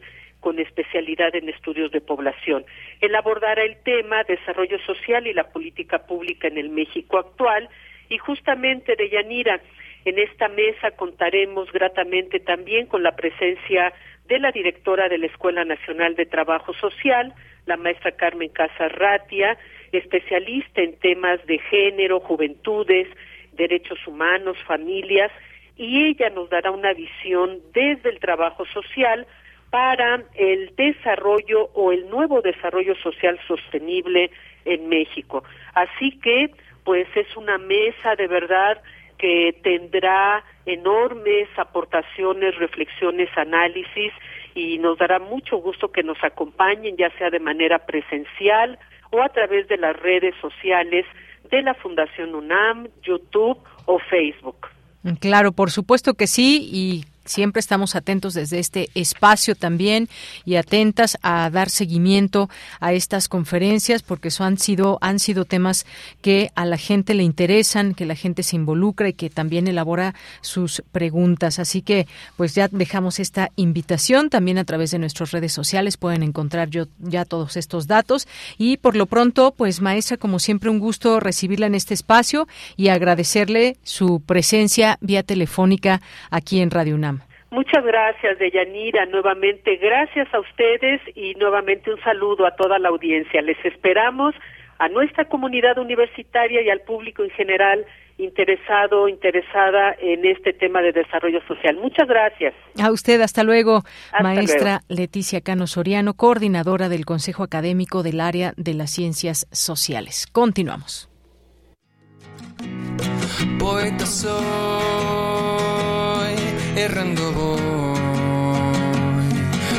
con especialidad en estudios de población. Él abordará el tema desarrollo social y la política pública en el México actual y justamente de Yanira en esta mesa contaremos gratamente también con la presencia de la directora de la Escuela Nacional de Trabajo Social, la maestra Carmen Casarratia, especialista en temas de género, juventudes, derechos humanos, familias, y ella nos dará una visión desde el trabajo social para el desarrollo o el nuevo desarrollo social sostenible en México. Así que, pues es una mesa de verdad que tendrá enormes aportaciones, reflexiones, análisis y nos dará mucho gusto que nos acompañen, ya sea de manera presencial o a través de las redes sociales de la Fundación UNAM, YouTube o Facebook. Claro, por supuesto que sí, y siempre estamos atentos desde este espacio también y atentas a dar seguimiento a estas conferencias porque eso han sido han sido temas que a la gente le interesan, que la gente se involucra y que también elabora sus preguntas. Así que pues ya dejamos esta invitación también a través de nuestras redes sociales pueden encontrar yo ya todos estos datos y por lo pronto pues maestra como siempre un gusto recibirla en este espacio y agradecerle su presencia vía telefónica aquí en Radio UNAM. Muchas gracias, Deyanira. Nuevamente, gracias a ustedes y nuevamente un saludo a toda la audiencia. Les esperamos a nuestra comunidad universitaria y al público en general interesado, interesada en este tema de desarrollo social. Muchas gracias. A usted, hasta luego, maestra Leticia Cano Soriano, coordinadora del Consejo Académico del Área de las Ciencias Sociales. Continuamos. Poeta soy, errando voy,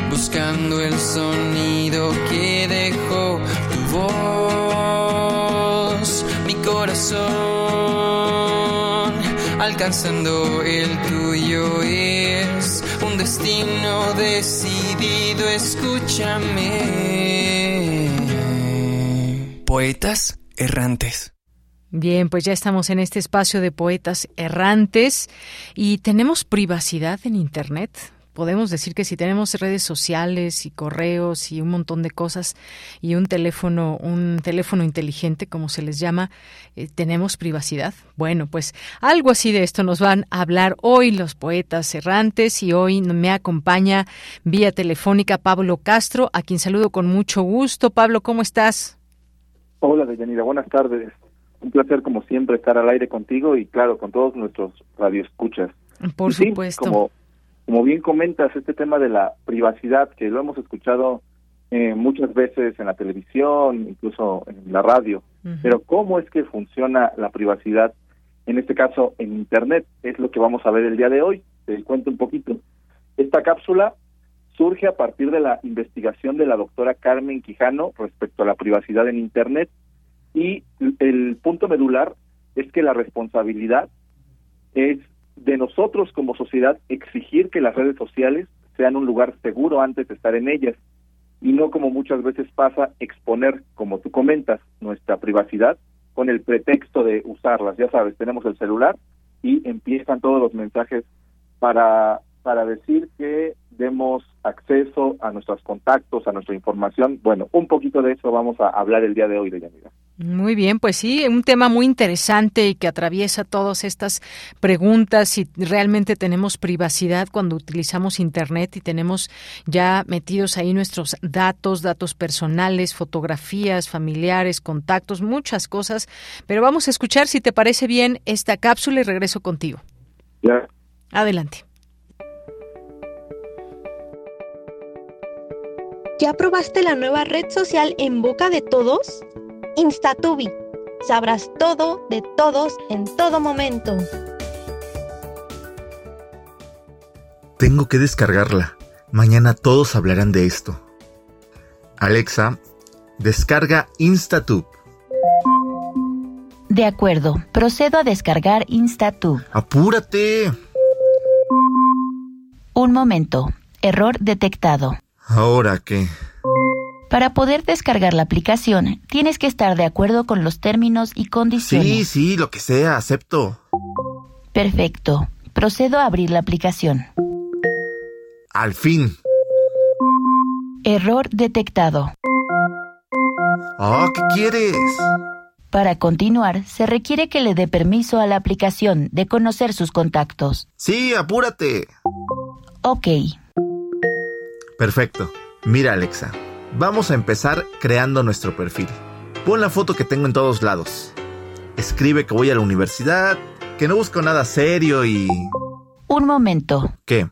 buscando el sonido que dejó tu voz, mi corazón, alcanzando el tuyo es un destino decidido, escúchame. Poetas errantes. Bien, pues ya estamos en este espacio de poetas errantes y tenemos privacidad en Internet. Podemos decir que si tenemos redes sociales y correos y un montón de cosas y un teléfono, un teléfono inteligente, como se les llama, eh, tenemos privacidad. Bueno, pues algo así de esto nos van a hablar hoy los poetas errantes y hoy me acompaña vía telefónica Pablo Castro, a quien saludo con mucho gusto. Pablo, ¿cómo estás? Hola, Deyanira, buenas tardes. Un placer, como siempre, estar al aire contigo y, claro, con todos nuestros radioescuchas. Por sí, supuesto. como, como bien comentas, este tema de la privacidad, que lo hemos escuchado eh, muchas veces en la televisión, incluso en la radio, pero ¿cómo es que funciona la privacidad, en este caso en Internet? Es lo que vamos a ver el día de hoy. Te cuento un poquito. Esta cápsula surge a partir de la investigación de la doctora Carmen Quijano respecto a la privacidad en Internet y el punto medular es que la responsabilidad es de nosotros como sociedad exigir que las redes sociales sean un lugar seguro antes de estar en ellas y no como muchas veces pasa exponer, como tú comentas, nuestra privacidad con el pretexto de usarlas. Ya sabes, tenemos el celular y empiezan todos los mensajes para para decir que demos acceso a nuestros contactos, a nuestra información. Bueno, un poquito de eso vamos a hablar el día de hoy, de Yanira. Muy bien, pues sí, un tema muy interesante y que atraviesa todas estas preguntas si realmente tenemos privacidad cuando utilizamos Internet y tenemos ya metidos ahí nuestros datos, datos personales, fotografías, familiares, contactos, muchas cosas. Pero vamos a escuchar, si te parece bien, esta cápsula y regreso contigo. Ya. Adelante. ¿Ya probaste la nueva red social en boca de todos? Instatubi. Sabrás todo de todos en todo momento. Tengo que descargarla. Mañana todos hablarán de esto. Alexa, descarga Instatube. De acuerdo, procedo a descargar Instatube. ¡Apúrate! Un momento. Error detectado. ¿Ahora qué? Para poder descargar la aplicación, tienes que estar de acuerdo con los términos y condiciones. Sí, sí, lo que sea, acepto. Perfecto. Procedo a abrir la aplicación. Al fin. Error detectado. Ah, ¿qué quieres? Para continuar, se requiere que le dé permiso a la aplicación de conocer sus contactos. Sí, apúrate. Ok. Perfecto. Mira, Alexa. Vamos a empezar creando nuestro perfil. Pon la foto que tengo en todos lados. Escribe que voy a la universidad, que no busco nada serio y... Un momento. ¿Qué?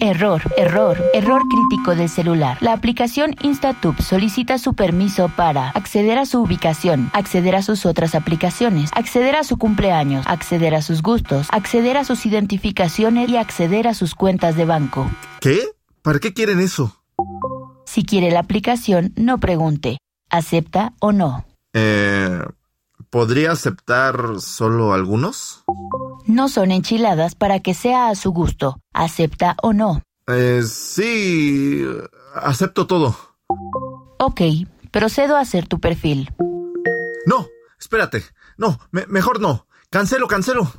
Error, error, error crítico del celular. La aplicación Instatube solicita su permiso para acceder a su ubicación, acceder a sus otras aplicaciones, acceder a su cumpleaños, acceder a sus gustos, acceder a sus identificaciones y acceder a sus cuentas de banco. ¿Qué? ¿Para qué quieren eso? Si quiere la aplicación, no pregunte. ¿Acepta o no? Eh... ¿Podría aceptar solo algunos? No son enchiladas para que sea a su gusto. ¿Acepta o no? Eh, sí, acepto todo. Ok, procedo a hacer tu perfil. No, espérate. No, mejor no. Cancelo, cancelo.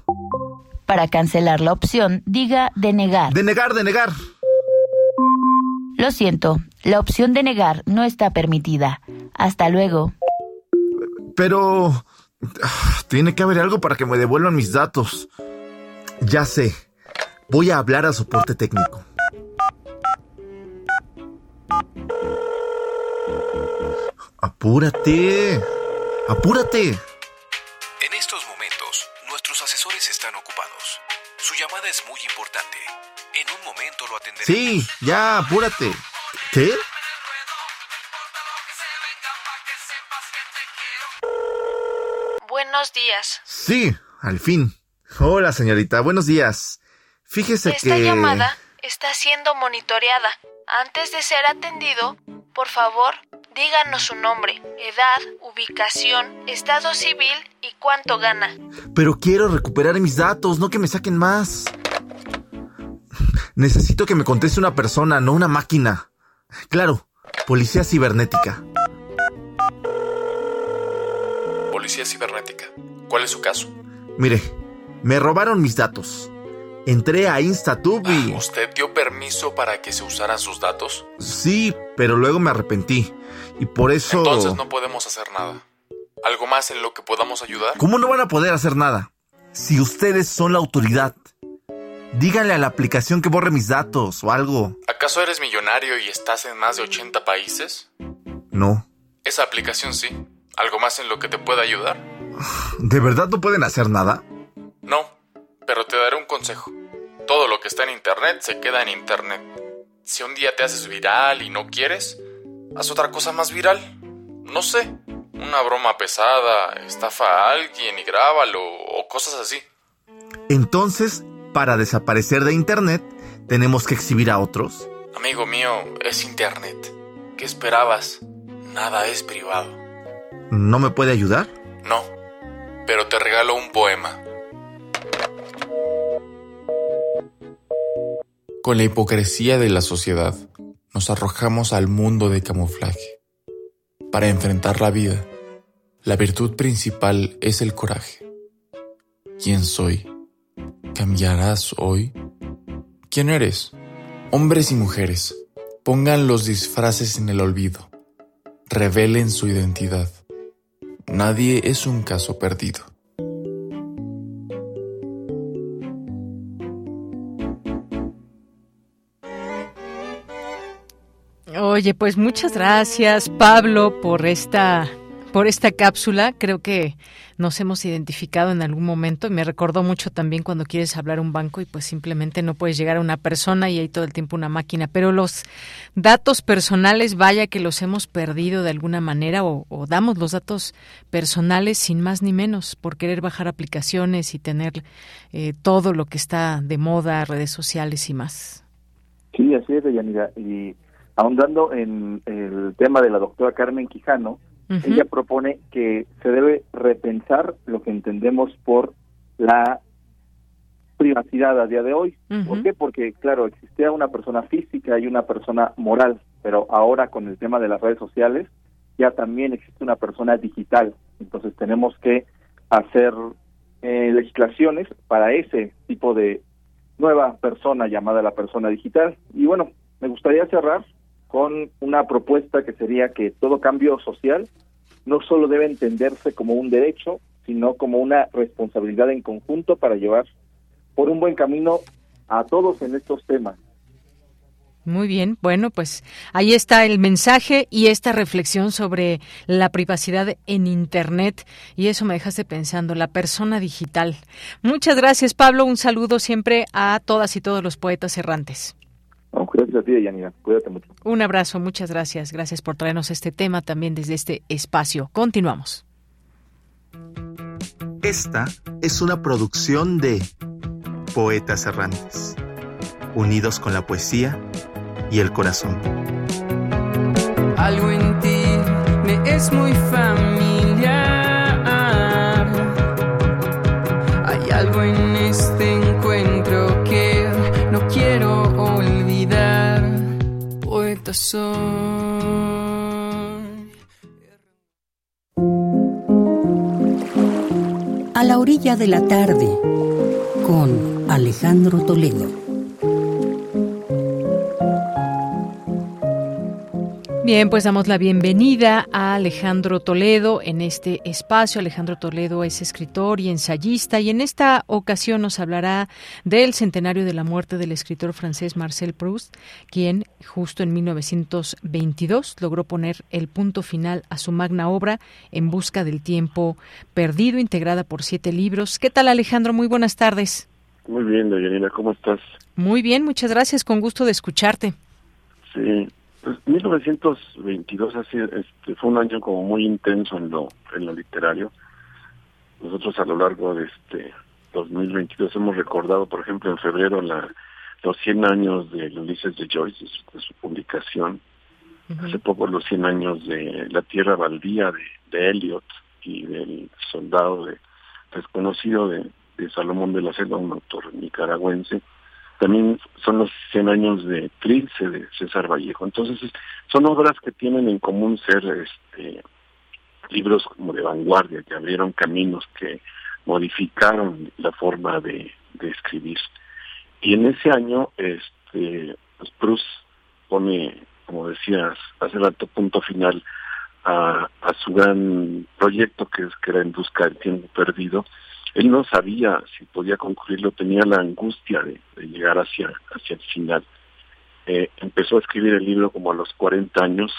Para cancelar la opción, diga denegar. Denegar, denegar. Lo siento, la opción de negar no está permitida. Hasta luego. Pero... Ah, tiene que haber algo para que me devuelvan mis datos. Ya sé. Voy a hablar al soporte técnico. Apúrate. Apúrate. En estos momentos, nuestros asesores están ocupados. Su llamada es muy importante. En un momento lo atenderemos. Sí, ya, apúrate. ¿Qué? Buenos días. Sí, al fin. Hola, señorita. Buenos días. Fíjese que... Esta llamada está siendo monitoreada. Antes de ser atendido, por favor, díganos su nombre, edad, ubicación, estado civil y cuánto gana. Pero quiero recuperar mis datos, no que me saquen más. Necesito que me conteste una persona, no una máquina. Claro, policía cibernética. Policía cibernética. ¿Cuál es su caso? Mire, me robaron mis datos. Entré a Instatube y... Ah, ¿Usted dio permiso para que se usaran sus datos? Sí, pero luego me arrepentí. Y por eso... Entonces no podemos hacer nada. ¿Algo más en lo que podamos ayudar? ¿Cómo no van a poder hacer nada? Si ustedes son la autoridad. Díganle a la aplicación que borre mis datos o algo. ¿Acaso eres millonario y estás en más de 80 países? No. Esa aplicación sí. ¿Algo más en lo que te pueda ayudar? *sighs* ¿De verdad no pueden hacer nada? No pero te daré un consejo. Todo lo que está en Internet se queda en Internet. Si un día te haces viral y no quieres, haz otra cosa más viral. No sé, una broma pesada, estafa a alguien y grábalo o cosas así. Entonces, para desaparecer de Internet, tenemos que exhibir a otros. Amigo mío, es Internet. ¿Qué esperabas? Nada es privado. ¿No me puede ayudar? No, pero te regalo un poema. Con la hipocresía de la sociedad, nos arrojamos al mundo de camuflaje. Para enfrentar la vida, la virtud principal es el coraje. ¿Quién soy? ¿Cambiarás hoy? ¿Quién eres? Hombres y mujeres, pongan los disfraces en el olvido. Revelen su identidad. Nadie es un caso perdido. Oye, pues muchas gracias, Pablo, por esta por esta cápsula. Creo que nos hemos identificado en algún momento. Me recordó mucho también cuando quieres hablar a un banco y pues simplemente no puedes llegar a una persona y hay todo el tiempo una máquina. Pero los datos personales, vaya que los hemos perdido de alguna manera o, damos los datos personales sin más ni menos por querer bajar aplicaciones y tener eh, todo lo que está de moda, redes sociales y más. Sí, así es, Yanira. Y ahondando en el tema de la doctora Carmen Quijano, ella propone que se debe repensar lo que entendemos por la privacidad a día de hoy. ¿Por qué? Porque, claro, existía una persona física y una persona moral, pero ahora con el tema de las redes sociales ya también existe una persona digital. Entonces tenemos que hacer eh, legislaciones para ese tipo de nueva persona llamada la persona digital. Y bueno, me gustaría cerrar con una propuesta que sería que todo cambio social no solo debe entenderse como un derecho, sino como una responsabilidad en conjunto para llevar por un buen camino a todos en estos temas. Muy bien, bueno, pues ahí está el mensaje y esta reflexión sobre la privacidad en Internet y eso me dejaste pensando, la persona digital. Muchas gracias, Pablo, un saludo siempre a todas y todos los poetas errantes gracias a ti, Yanina. Cuídate mucho. Un abrazo, muchas gracias. Gracias por traernos este tema también desde este espacio. Continuamos. Esta es una producción de Poetas Errantes, unidos con la poesía y el corazón. Algo en ti me es muy familiar. A la orilla de la tarde, con Alejandro Toledo. Bien, pues damos la bienvenida a Alejandro Toledo en este espacio. Alejandro Toledo es escritor y ensayista y en esta ocasión nos hablará del centenario de la muerte del escritor francés Marcel Proust, quien justo en 1922 logró poner el punto final a su magna obra En busca del tiempo perdido, integrada por siete libros. ¿Qué tal Alejandro? Muy buenas tardes. Muy bien, Dayanina, ¿cómo estás? Muy bien, muchas gracias, con gusto de escucharte. Sí, pues 1922 así, este, fue un año como muy intenso en lo, en lo literario. Nosotros a lo largo de este 2022 hemos recordado, por ejemplo, en febrero la, los 100 años de Ulises de Joyce, de su, publicación. Hace poco los 100 años de La Tierra Baldía de, de Eliot y del soldado de, desconocido de, de Salomón de la Selva, un autor nicaragüense también son los 100 años de Trilce de César Vallejo. Entonces, son obras que tienen en común ser este, libros como de vanguardia, que abrieron caminos, que modificaron la forma de, escribir. Y en ese año, este, pues Proust pone, como decías hace rato, punto final a, su gran proyecto que, es, que era En Busca del Tiempo Perdido, él no sabía si podía concluirlo, tenía la angustia de, llegar hacia, hacia el final. Eh, empezó a escribir el libro como a los 40 años.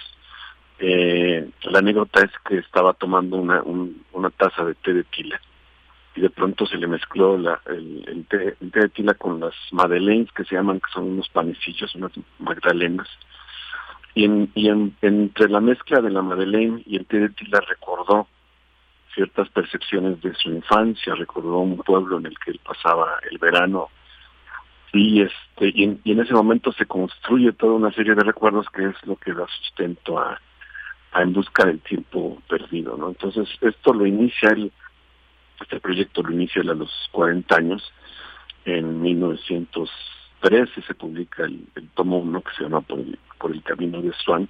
Eh, la anécdota es que estaba tomando una, una taza de té de tila y de pronto se le mezcló la, el, té, de tila con las madeleines que se llaman, que son unos panecillos, unas magdalenas. Y, en, y entre la mezcla de la madeleine y el té de tila recordó ciertas percepciones de su infancia, recordó un pueblo en el que él pasaba el verano. Y este y en, ese momento se construye toda una serie de recuerdos que es lo que da sustento a, a en busca del tiempo perdido, ¿no? Entonces esto lo inicia él, este proyecto lo inicia a los 40 años, en 1913 se publica el, tomo 1 que se llama Por el, por el Camino de Swan,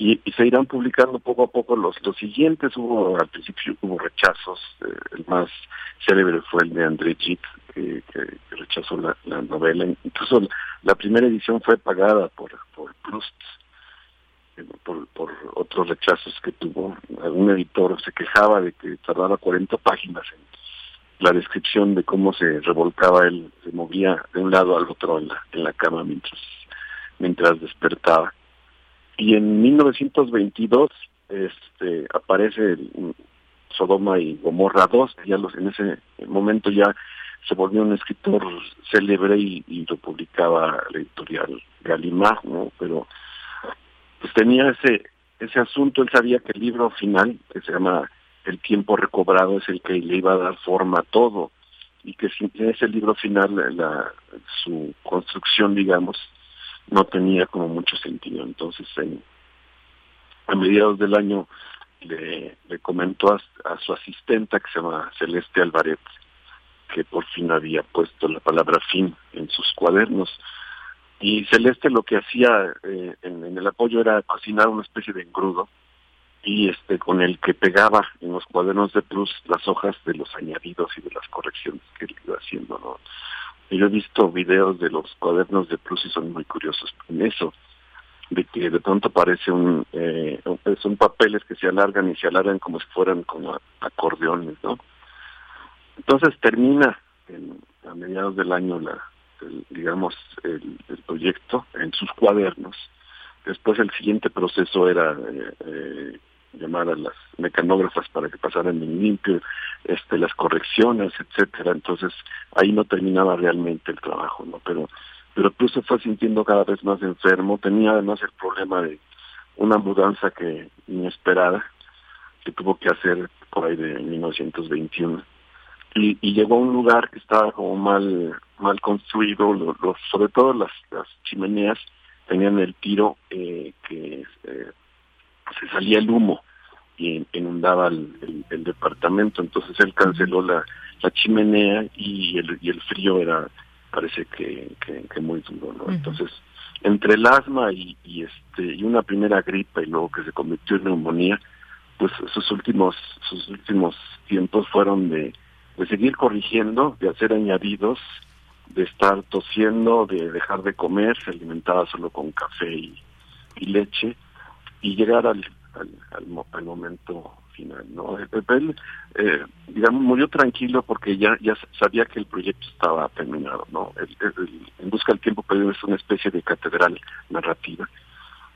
y, se irán publicando poco a poco los, los siguientes. Hubo al principio hubo rechazos, eh, el más célebre fue el de André Gide, que, rechazó la, novela. Incluso la primera edición fue pagada por, por Proust, eh, por, otros rechazos que tuvo. Algún editor se quejaba de que tardaba 40 páginas en la descripción de cómo se revolcaba él, se movía de un lado al otro en la, en la cama mientras, mientras despertaba y en 1922 este, aparece Sodoma y Gomorra 2, ya los, en ese momento ya se volvió un escritor célebre y, lo publicaba la editorial Gallimard, ¿no? Pero pues tenía ese ese asunto, él sabía que el libro final, que se llama El tiempo recobrado, es el que le iba a dar forma a todo, y que sin ese libro final, la, su construcción, digamos, no tenía como mucho sentido. Entonces, a mediados del año le, comentó a, su asistenta, que se llama Celeste Alvarez, que por fin había puesto la palabra fin en sus cuadernos. Y Celeste lo que hacía eh, en, el apoyo era cocinar una especie de engrudo y este con el que pegaba en los cuadernos de Plus las hojas de los añadidos y de las correcciones que él iba haciendo, ¿no? Yo he visto videos de los cuadernos de Plus y son muy curiosos en eso, de que de pronto parece un, eh, son papeles que se alargan y se alargan como si fueran como acordeones, ¿no? Entonces termina a mediados del año la, digamos, el, proyecto en sus cuadernos. Después el siguiente proceso era eh, eh, llamar a las mecanógrafas para que pasaran en limpio, este, las correcciones, etcétera. Entonces ahí no terminaba realmente el trabajo, ¿no? Pero, pero Cruz se fue sintiendo cada vez más enfermo. Tenía además el problema de una mudanza que inesperada que tuvo que hacer por ahí de 1921 y, y llegó a un lugar que estaba como mal mal construido, sobre todo las, las chimeneas tenían el tiro eh, que eh, se salía el humo y inundaba el, el, departamento. Entonces él canceló la, la chimenea y el, y el frío era, parece que, que, muy duro. ¿no? Entonces entre el asma y, este y una primera gripa y luego que se convirtió en neumonía, pues sus últimos sus últimos tiempos fueron de, de seguir corrigiendo, de hacer añadidos, de estar tosiendo, de dejar de comer, se alimentaba solo con café y, y leche y llegar al, al, al, momento final. ¿no? Él, eh, digamos, murió tranquilo porque ya, ya sabía que el proyecto estaba terminado. ¿no? en Busca del Tiempo Perdido es una especie de catedral narrativa.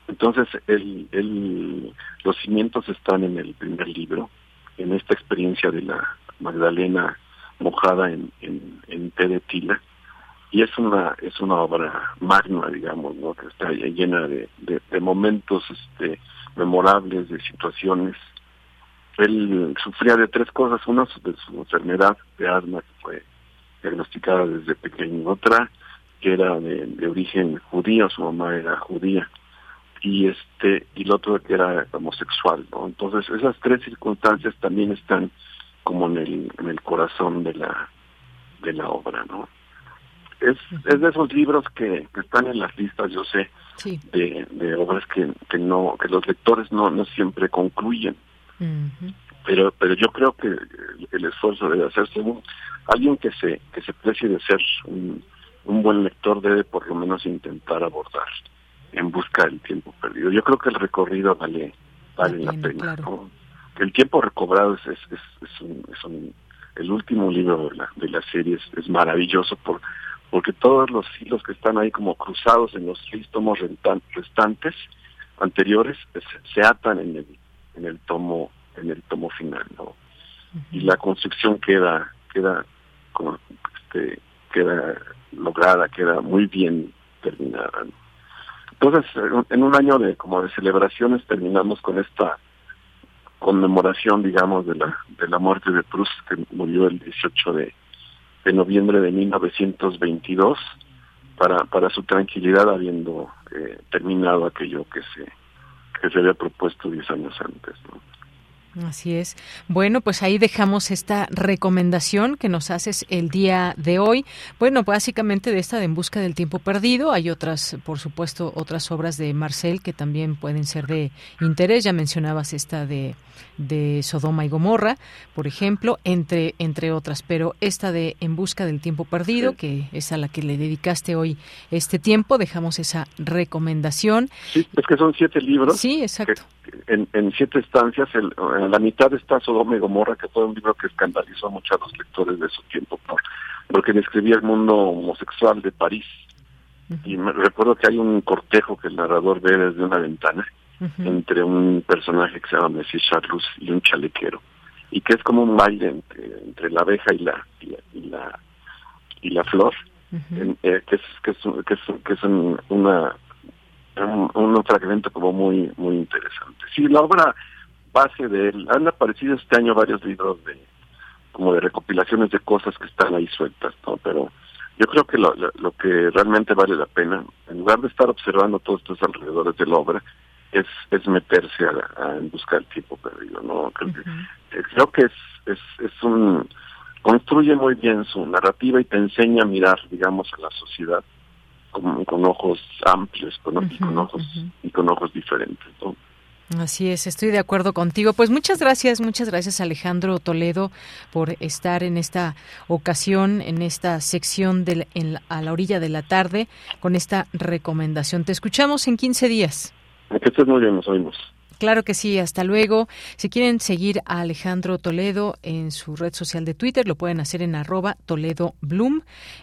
Entonces, el, el, los cimientos están en el primer libro, en esta experiencia de la Magdalena mojada en, en, en té de tila y es una es una obra magna digamos no que está llena de, de, momentos este memorables de situaciones. Él sufría de tres cosas. Una de su enfermedad de asma que fue diagnosticada desde pequeño. Otra que era de, origen judío. Su mamá era judía. Y este y el otro que era homosexual no entonces esas tres circunstancias también están como en el en el corazón de la de la obra no es, es de esos libros que, están en las listas, yo sé, de, de obras que, que no que los lectores no, no siempre concluyen. Pero pero yo creo que el esfuerzo debe hacerse un, alguien que se que se precie de ser un, un buen lector debe por lo menos intentar abordar en busca del tiempo perdido. Yo creo que el recorrido vale vale la pena. El tiempo recobrado es, es, es, un, es un, el último libro de la, de la serie es, es maravilloso por porque todos los hilos que están ahí como cruzados en los seis tomos restantes anteriores se, atan en el en el tomo en el tomo final no y la construcción queda queda como este queda lograda queda muy bien terminada entonces en un año de como de celebraciones terminamos con esta conmemoración digamos de la de la muerte de Proust que murió el 18 de de noviembre de 1922 para, para su tranquilidad habiendo eh, terminado aquello que se, que se había propuesto 10 años antes. Así es. Bueno, pues ahí dejamos esta recomendación que nos haces el día de hoy. Bueno, básicamente de esta de En Busca del Tiempo Perdido. Hay otras, por supuesto, otras obras de Marcel que también pueden ser de interés. Ya mencionabas esta de, de Sodoma y Gomorra, por ejemplo, entre, entre otras. Pero esta de En Busca del Tiempo Perdido, que es a la que le dedicaste hoy este tiempo, dejamos esa recomendación. Sí, es que son siete libros. Sí, exacto. En, en siete estancias, el en la mitad está Sodoma y Gomorra, que fue un libro que escandalizó a los lectores de su tiempo, porque describía el mundo homosexual de París. Y me recuerdo que hay un cortejo que el narrador ve desde una ventana entre un personaje que se llama Messi Charlus y un chalequero, y que es como un baile entre, la abeja y la y la y la, flor, eh, que es que es, que es, que es una un, un fragmento como muy muy interesante. Sí, la obra base de él. Han aparecido este año varios libros de como de recopilaciones de cosas que están ahí sueltas, ¿no? Pero yo creo que lo, lo, que realmente vale la pena, en lugar de estar observando todos estos alrededores de la obra, es, es meterse a, buscar el tiempo perdido, ¿no? Creo, que es, es, es un construye muy bien su narrativa y te enseña a mirar, digamos, a la sociedad con, con ojos amplios, con, y con ojos y con ojos diferentes, ¿no? Así es, estoy de acuerdo contigo. Pues muchas gracias, muchas gracias Alejandro Toledo por estar en esta ocasión, en esta sección de, en, a la orilla de la tarde, con esta recomendación. Te escuchamos en 15 días. Que estés muy bien, nos oímos. Claro que sí, hasta luego. Si quieren seguir a Alejandro Toledo en su red social de Twitter, lo pueden hacer en arroba Toledo Bloom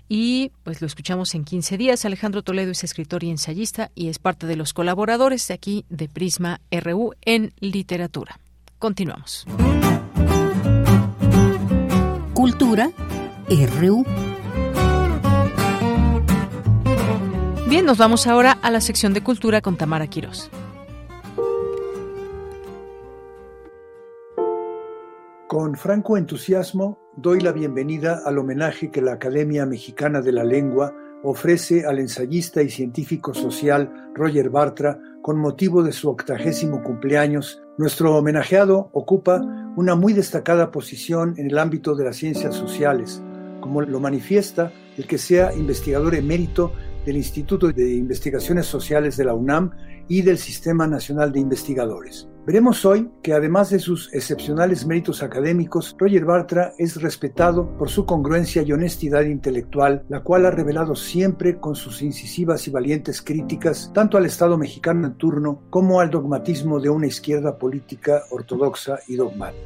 y pues lo escuchamos en 15 días. Alejandro Toledo es escritor y ensayista y es parte de los colaboradores de aquí de Prisma RU en literatura. Continuamos. Cultura RU. Bien, nos vamos ahora a la sección de cultura con Tamara Quirós. Con franco entusiasmo doy la bienvenida al homenaje que la Academia Mexicana de la Lengua ofrece al ensayista y científico social Roger Bartra con motivo de su octagésimo cumpleaños. Nuestro homenajeado ocupa una muy destacada posición en el ámbito de las ciencias sociales, como lo manifiesta el que sea investigador emérito del Instituto de Investigaciones Sociales de la UNAM y del Sistema Nacional de Investigadores. Veremos hoy que además de sus excepcionales méritos académicos, Roger Bartra es respetado por su congruencia y honestidad intelectual, la cual ha revelado siempre con sus incisivas y valientes críticas tanto al Estado mexicano en turno como al dogmatismo de una izquierda política ortodoxa y dogmática.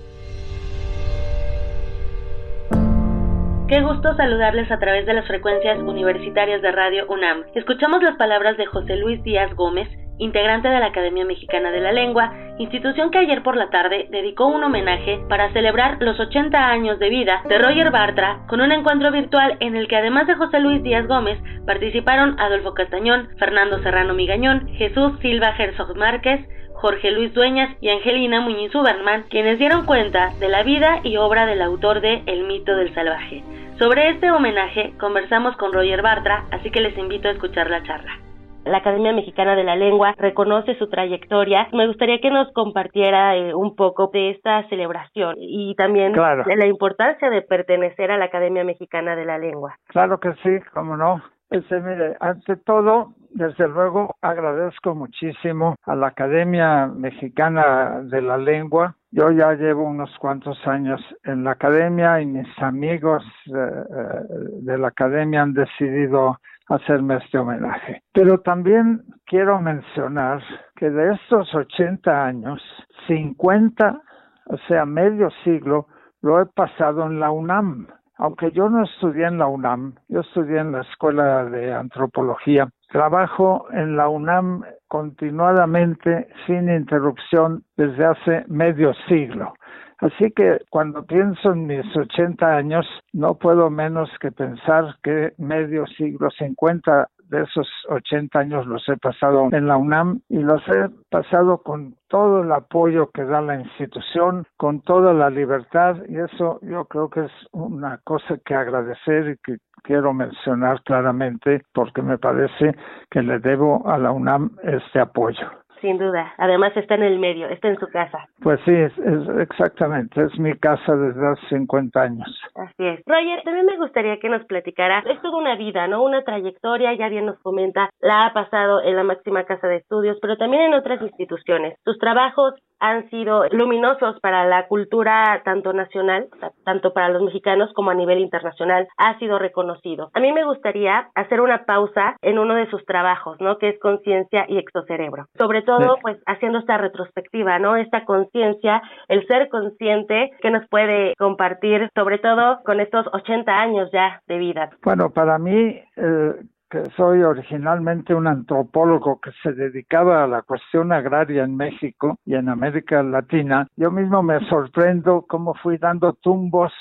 Qué gusto saludarles a través de las frecuencias universitarias de Radio UNAM. Escuchamos las palabras de José Luis Díaz Gómez, integrante de la Academia Mexicana de la Lengua, institución que ayer por la tarde dedicó un homenaje para celebrar los 80 años de vida de Roger Bartra con un encuentro virtual en el que además de José Luis Díaz Gómez participaron Adolfo Castañón, Fernando Serrano Migañón, Jesús Silva Herzog Márquez, Jorge Luis Dueñas y Angelina Muñiz Uberman, quienes dieron cuenta de la vida y obra del autor de El mito del salvaje. Sobre este homenaje conversamos con Roger Bartra, así que les invito a escuchar la charla la Academia Mexicana de la Lengua reconoce su trayectoria. Me gustaría que nos compartiera eh, un poco de esta celebración y también de la importancia de pertenecer a la Academia Mexicana de la Lengua. Claro que sí, cómo no. Este, mire, ante todo, desde luego agradezco muchísimo a la Academia Mexicana de la Lengua. Yo ya llevo unos cuantos años en la academia y mis amigos eh, eh, de la academia han decidido hacerme este homenaje. Pero también quiero mencionar que de estos 80 años, 50, o sea, medio siglo, lo he pasado en la UNAM. Aunque yo no estudié en la UNAM, yo estudié en la Escuela de Antropología. Trabajo en la UNAM continuadamente, sin interrupción, desde hace medio siglo. Así que cuando pienso en mis 80 años, no puedo menos que pensar que medio siglo, 50 de esos 80 años los he pasado en la UNAM y los he pasado con todo el apoyo que da la institución, con toda la libertad y eso yo creo que es una cosa que agradecer y que quiero mencionar claramente porque me parece que le debo a la UNAM este apoyo sin duda. Además está en el medio, está en su casa. Pues sí, es, exactamente, es mi casa desde hace 50 años. Así es. Roger, también me gustaría que nos platicara, es toda una vida, ¿no? Una trayectoria, ya bien nos comenta, la ha pasado en la máxima casa de estudios, pero también en otras instituciones. Sus trabajos han sido luminosos para la cultura tanto nacional, tanto para los mexicanos como a nivel internacional, ha sido reconocido. A mí me gustaría hacer una pausa en uno de sus trabajos, ¿no? Que es Conciencia y Exocerebro. Sobre todo, pues, haciendo esta retrospectiva, ¿no? Esta conciencia, el ser consciente que nos puede compartir, sobre todo con estos 80 años ya de vida. Bueno, para mí, eh, que soy originalmente un antropólogo que se dedicaba a la cuestión agraria en México y en América Latina, yo mismo me sorprendo cómo fui dando tumbos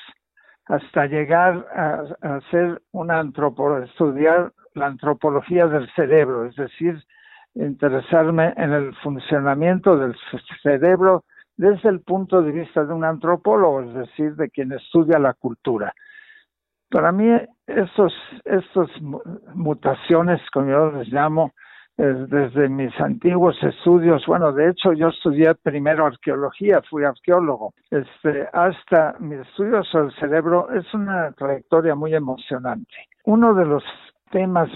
hasta llegar a, ser un antropólogo, estudiar la antropología del cerebro, es decir, interesarme en el funcionamiento del cerebro desde el punto de vista de un antropólogo, es decir, de quien estudia la cultura. Para mí, estos, estos mutaciones, como yo les llamo, desde mis antiguos estudios, bueno, de hecho yo estudié primero arqueología, fui arqueólogo, este, hasta mis estudios sobre el cerebro es una trayectoria muy emocionante. Uno de los temas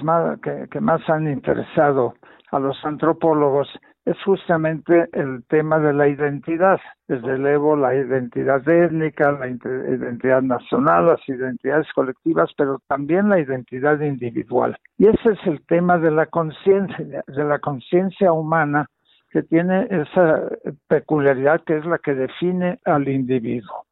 que más han interesado a los antropólogos es justamente el tema de la identidad. Desde luego la identidad étnica, la identidad nacional, las identidades colectivas, pero también la identidad individual. Y ese es el tema de la conciencia, de la conciencia humana que tiene esa peculiaridad que es la que define al individuo.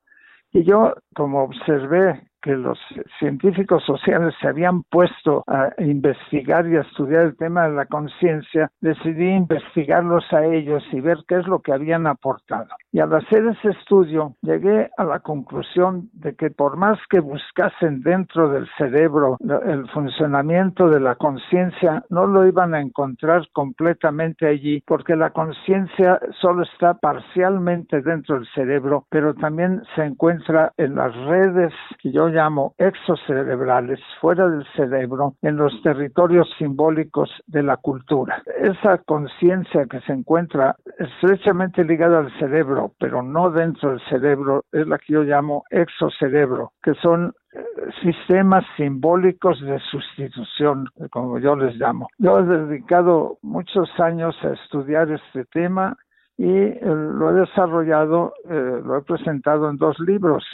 Y yo, como observé que los científicos sociales se habían puesto a investigar y a estudiar el tema de la conciencia, decidí investigarlos a ellos y ver qué es lo que habían aportado. Y al hacer ese estudio llegué a la conclusión de que por más que buscasen dentro del cerebro el funcionamiento de la conciencia, no lo iban a encontrar completamente allí, porque la conciencia solo está parcialmente dentro del cerebro, pero también se encuentra en las redes que yo llamo exocerebrales, fuera del cerebro, en los territorios simbólicos de la cultura. Esa conciencia que se encuentra estrechamente ligada al cerebro, pero no dentro del cerebro, es la que yo llamo exocerebro, que son eh, sistemas simbólicos de sustitución, como yo les llamo. Yo he dedicado muchos años a estudiar este tema y eh, lo he desarrollado, eh, lo he presentado en dos libros.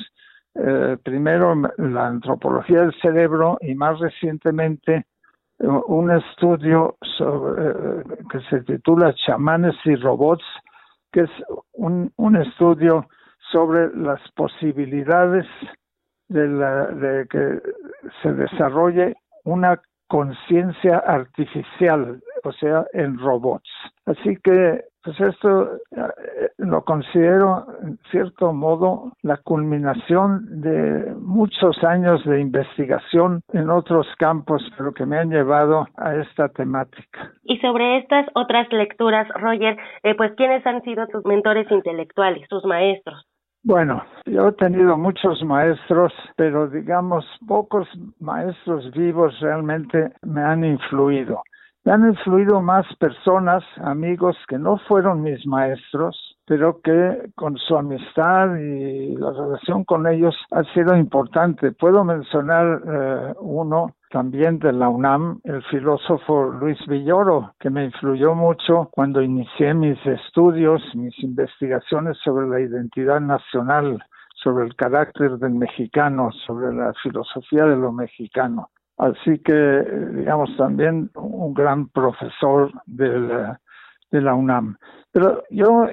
Eh, primero, la antropología del cerebro y más recientemente un estudio sobre, que se titula Chamanes y Robots, que es un, un estudio sobre las posibilidades de, la, de que se desarrolle una conciencia artificial, o sea, en robots. Así que pues esto eh, lo considero, en cierto modo, la culminación de muchos años de investigación en otros campos, pero que me han llevado a esta temática. Y sobre estas otras lecturas, Roger, eh, pues ¿quiénes han sido tus mentores intelectuales, tus maestros? Bueno, yo he tenido muchos maestros, pero digamos, pocos maestros vivos realmente me han influido. Me han influido más personas, amigos que no fueron mis maestros, pero que con su amistad y la relación con ellos ha sido importante. Puedo mencionar eh, uno también de la UNAM, el filósofo Luis Villoro, que me influyó mucho cuando inicié mis estudios, mis investigaciones sobre la identidad nacional, sobre el carácter del mexicano, sobre la filosofía de lo mexicano. Así que, digamos, también un gran profesor de la, UNAM. Pero yo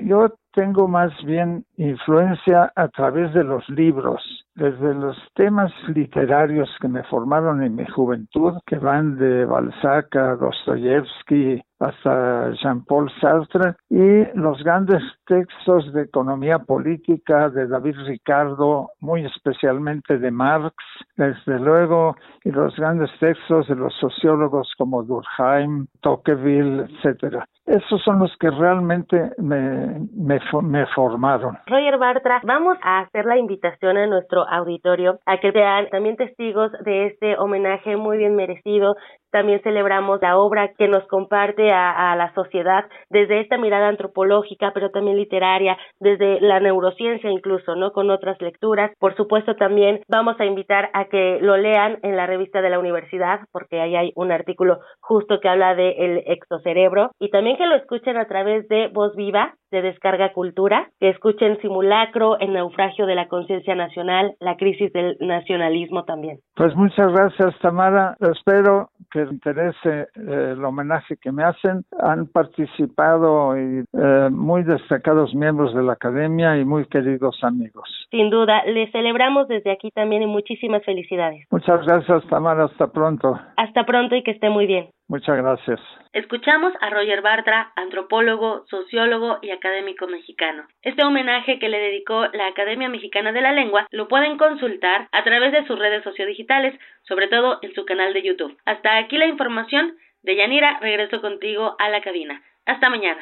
tengo más bien influencia a través de los libros, desde los temas literarios que me formaron en mi juventud, que van de Balzac a Dostoyevsky hasta Jean-Paul Sartre, y los grandes textos de economía política de David Ricardo, muy especialmente de Marx, desde luego, y los grandes textos de los sociólogos como Durkheim, Tocqueville, etcétera. Esos son los que realmente me, me, me formaron. Roger Bartra, vamos a hacer la invitación a nuestro auditorio a que sean también testigos de este homenaje muy bien merecido también celebramos la obra que nos comparte a, la sociedad desde esta mirada antropológica, pero también literaria, desde la neurociencia incluso, ¿no? Con otras lecturas. Por supuesto, también vamos a invitar a que lo lean en la revista de la universidad, porque ahí hay un artículo justo que habla del el exocerebro, y también que lo escuchen a través de Voz Viva, de Descarga Cultura, que escuchen Simulacro, El naufragio de la conciencia nacional, la crisis del nacionalismo también. Pues muchas gracias, Tamara. Espero que interese eh, el homenaje que me hacen. Han participado y, eh, muy destacados miembros de la academia y muy queridos amigos. Sin duda, les celebramos desde aquí también y muchísimas felicidades. Muchas gracias, Tamara. Hasta pronto. Hasta pronto y que esté muy bien. Muchas gracias. Escuchamos a Roger Bartra, antropólogo, sociólogo y académico mexicano. Este homenaje que le dedicó la Academia Mexicana de la Lengua lo pueden consultar a través de sus redes sociodigitales, sobre todo en su canal de YouTube. Hasta aquí la información. De Yanira, regreso contigo a la cabina. Hasta mañana.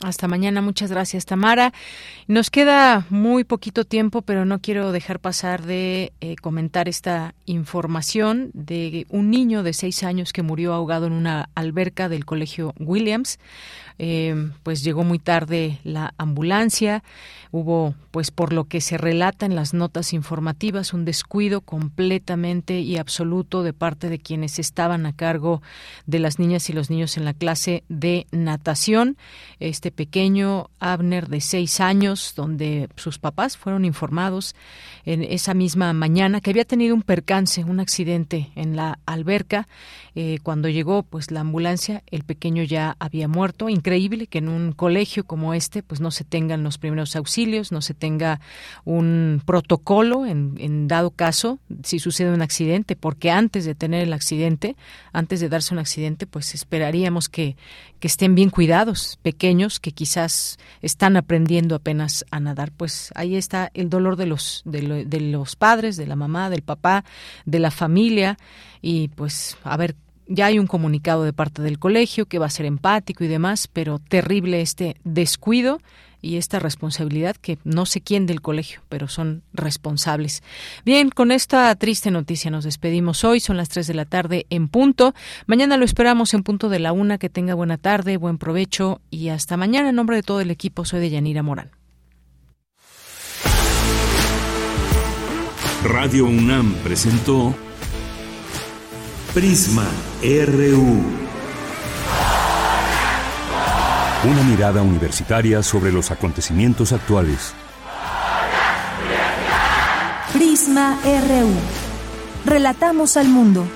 Hasta mañana, muchas gracias Tamara. Nos queda muy poquito tiempo, pero no quiero dejar pasar de eh, comentar esta información de un niño de seis años que murió ahogado en una alberca del colegio Williams. Eh, pues llegó muy tarde la ambulancia. Hubo, pues por lo que se relata en las notas informativas, un descuido completamente y absoluto de parte de quienes estaban a cargo de las niñas y los niños en la clase de natación. Este pequeño Abner de seis años, donde sus papás fueron informados en esa misma mañana que había tenido un percance, un accidente en la alberca. Eh, cuando llegó, pues la ambulancia, el pequeño ya había muerto increíble que en un colegio como este pues no se tengan los primeros auxilios, no se tenga un protocolo en, dado caso si sucede un accidente, porque antes de tener el accidente, antes de darse un accidente, pues esperaríamos que, que estén bien cuidados, pequeños que quizás están aprendiendo apenas a nadar. Pues ahí está el dolor de los, de, de los padres, de la mamá, del papá, de la familia y pues a ver ya hay un comunicado de parte del colegio que va a ser empático y demás, pero terrible este descuido y esta responsabilidad que no sé quién del colegio, pero son responsables. Bien, con esta triste noticia nos despedimos hoy, son las 3 de la tarde en punto. Mañana lo esperamos en punto de la una, que tenga buena tarde, buen provecho y hasta mañana. En nombre de todo el equipo, soy de Yanira Morán. Radio UNAM presentó Prisma RU. Una mirada universitaria sobre los acontecimientos actuales. Prisma RU. Relatamos al mundo.